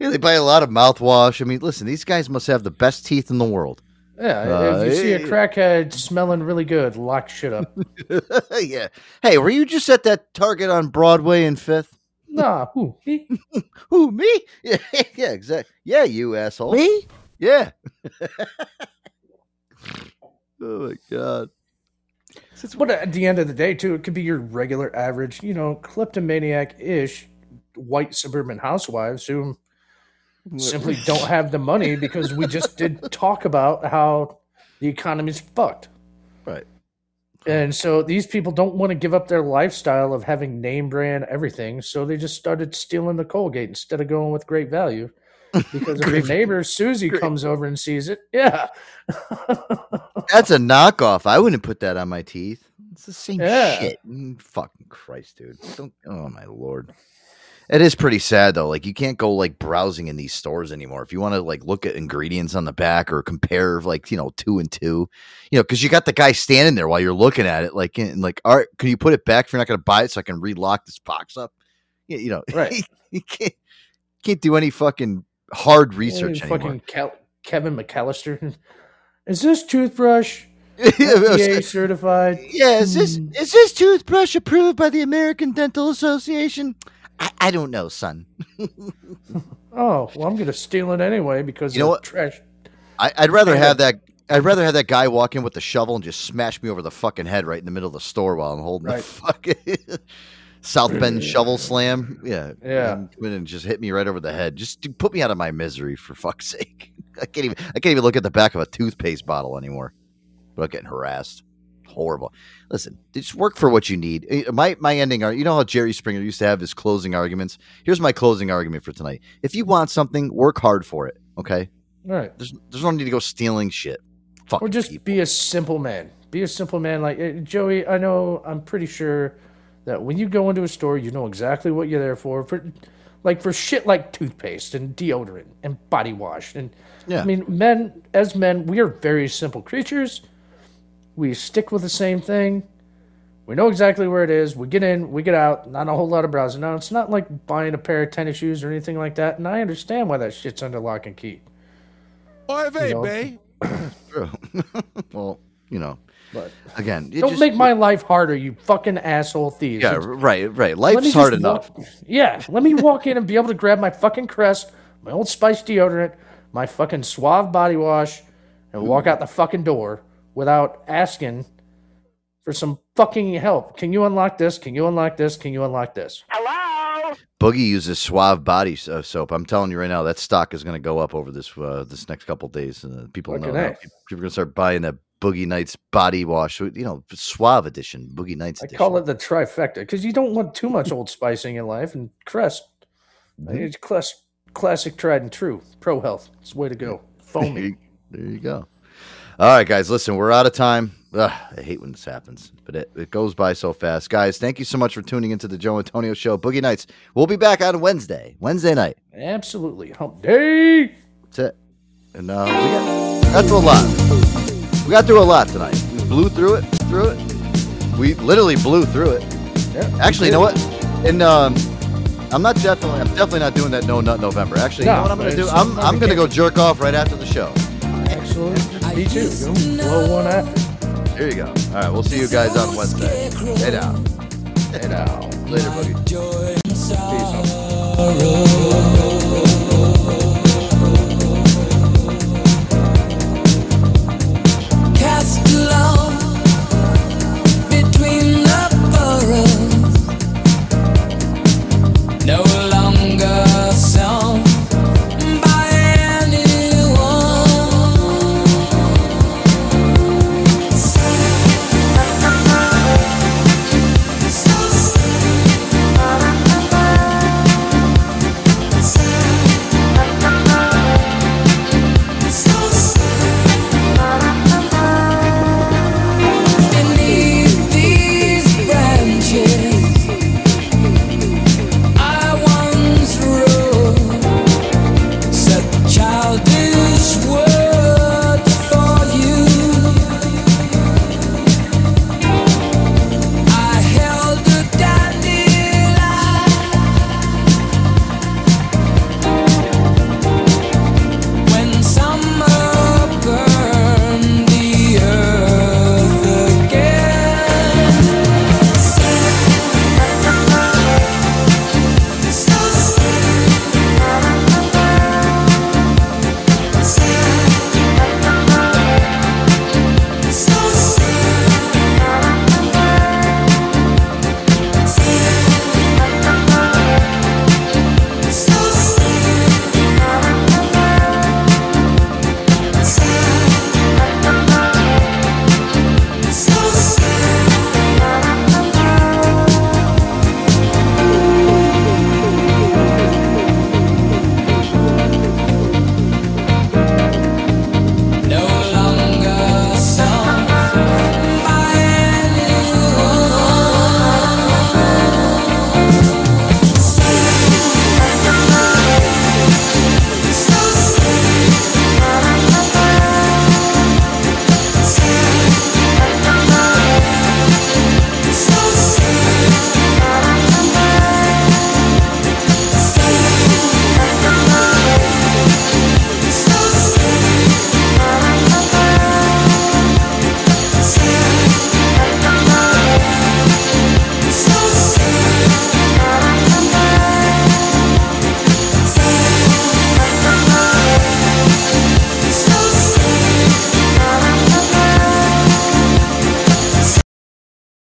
yeah, they buy a lot of mouthwash. I mean, listen, these guys must have the best teeth in the world. Yeah, Uh, if you see a crackhead smelling really good, lock shit up. [laughs] yeah. Hey, were you just at that Target on Broadway in Fifth? nah, who? Me? [laughs] Who me? [laughs] Yeah, yeah, exactly. Yeah, you asshole. Me? Yeah. oh my god. But at the end of the day, too, it could be your regular average, you know, kleptomaniac ish white suburban housewives who simply don't have the money because we just did talk about how the economy's fucked. Right. And so these people don't want to give up their lifestyle of having name brand everything. So they just started stealing the Colgate instead of going with great value. Because if your [laughs] neighbor Susie comes over and sees it, yeah. [laughs] That's a knockoff. I wouldn't put that on my teeth. It's the same Yeah. shit. Mm, Fucking Christ, dude. Don't, oh my lord. It is pretty sad though. Like you can't go like browsing in these stores anymore. If you want to like look at ingredients on the back or compare like you know two and two, you know, because you got the guy standing there while you're looking at it. Like, and like, all right, can you put it back if you're not going to buy it so I can relock this box up? You, you know, Right. [laughs] you can't can't do any fucking hard research anymore. fucking Cal- Kevin McAllister. [laughs] Is this toothbrush [laughs] FDA certified? Yeah, is this hmm. is this toothbrush approved by the American Dental Association? I, I don't know, son. [laughs] Oh, well, I'm gonna steal it anyway because You know what? Trash. I, I'd rather have that. I'd rather have that guy walk in with the shovel and just smash me over the fucking head right in the middle of the store while I'm holding the fucking [laughs] South Bend [clears throat] shovel slam. Yeah, Yeah. and come in and just hit me right over the head. Just put me out of my misery for fuck's [laughs] sake. I can't even. I can't even look at the back of a toothpaste bottle anymore without getting harassed. Horrible. Listen, just work for what you need. Eh, My my ending are you know how Jerry Springer used to have his closing arguments. Here's my closing argument for tonight. If you want something, work hard for it. Okay. All right. There's there's no need to go stealing shit. Fuck. Or just be a simple man. Be a simple man. Like eh, Joey, I know. I'm pretty sure that when you go into a store, you know exactly what you're there for. For like for shit like toothpaste and deodorant and body wash and Yeah. I mean, men as men, we are very simple creatures. We stick with the same thing. We know exactly where it is. We get in, we get out. Not a whole lot of browsing. Now, it's not like buying a pair of tennis shoes or anything like that. And I understand why that shit's under lock and key. Oy vey, You know? bae. True. [coughs] well, you know, But again, don't just- make my life harder, you fucking asshole thieves. Yeah, right, right. Life's hard just enough. walk- yeah, let me walk in and be able to grab my fucking crest, my old spice deodorant, my fucking suave body wash, and walk mm. out the fucking door without asking for some fucking help. Can you unlock this? Can you unlock this? Can you unlock this? Hello. Boogie uses Suave body soap. I'm telling you right now, that stock is going to go up over this uh, this next couple days. Uh, people know Fucking now. A. People are going to start buying that Boogie Nights body wash. You know, Suave edition, Boogie Nights I edition. call it the trifecta because you don't want too much old spice in your life. And Crest, Mm-hmm. it's class, classic, tried and true. Pro health. It's the way to go. Foamy. [laughs] there you go. All right, guys, listen, we're out of time. Ugh, I hate when this happens, but it, it goes by so fast. Guys, thank you so much for tuning into the Joe Antonio Show. Boogie Nights. We'll be back on Wednesday, Wednesday night. Absolutely. Hump day. That's it. And uh, we got, got through a lot. We got through a lot tonight. We blew through it, through it. We literally blew through it. Yeah, Actually, you know what? And um, I'm not definitely, I'm definitely not doing that No Nut November. Actually, you know what I'm going to do? I'm, I'm going to go jerk off right after the show. Excellent. Me too. Go Blow one out. Here you go. All right, we'll see you guys on Wednesday. Head out. Head out. Later, buddy. Peace. sorrow.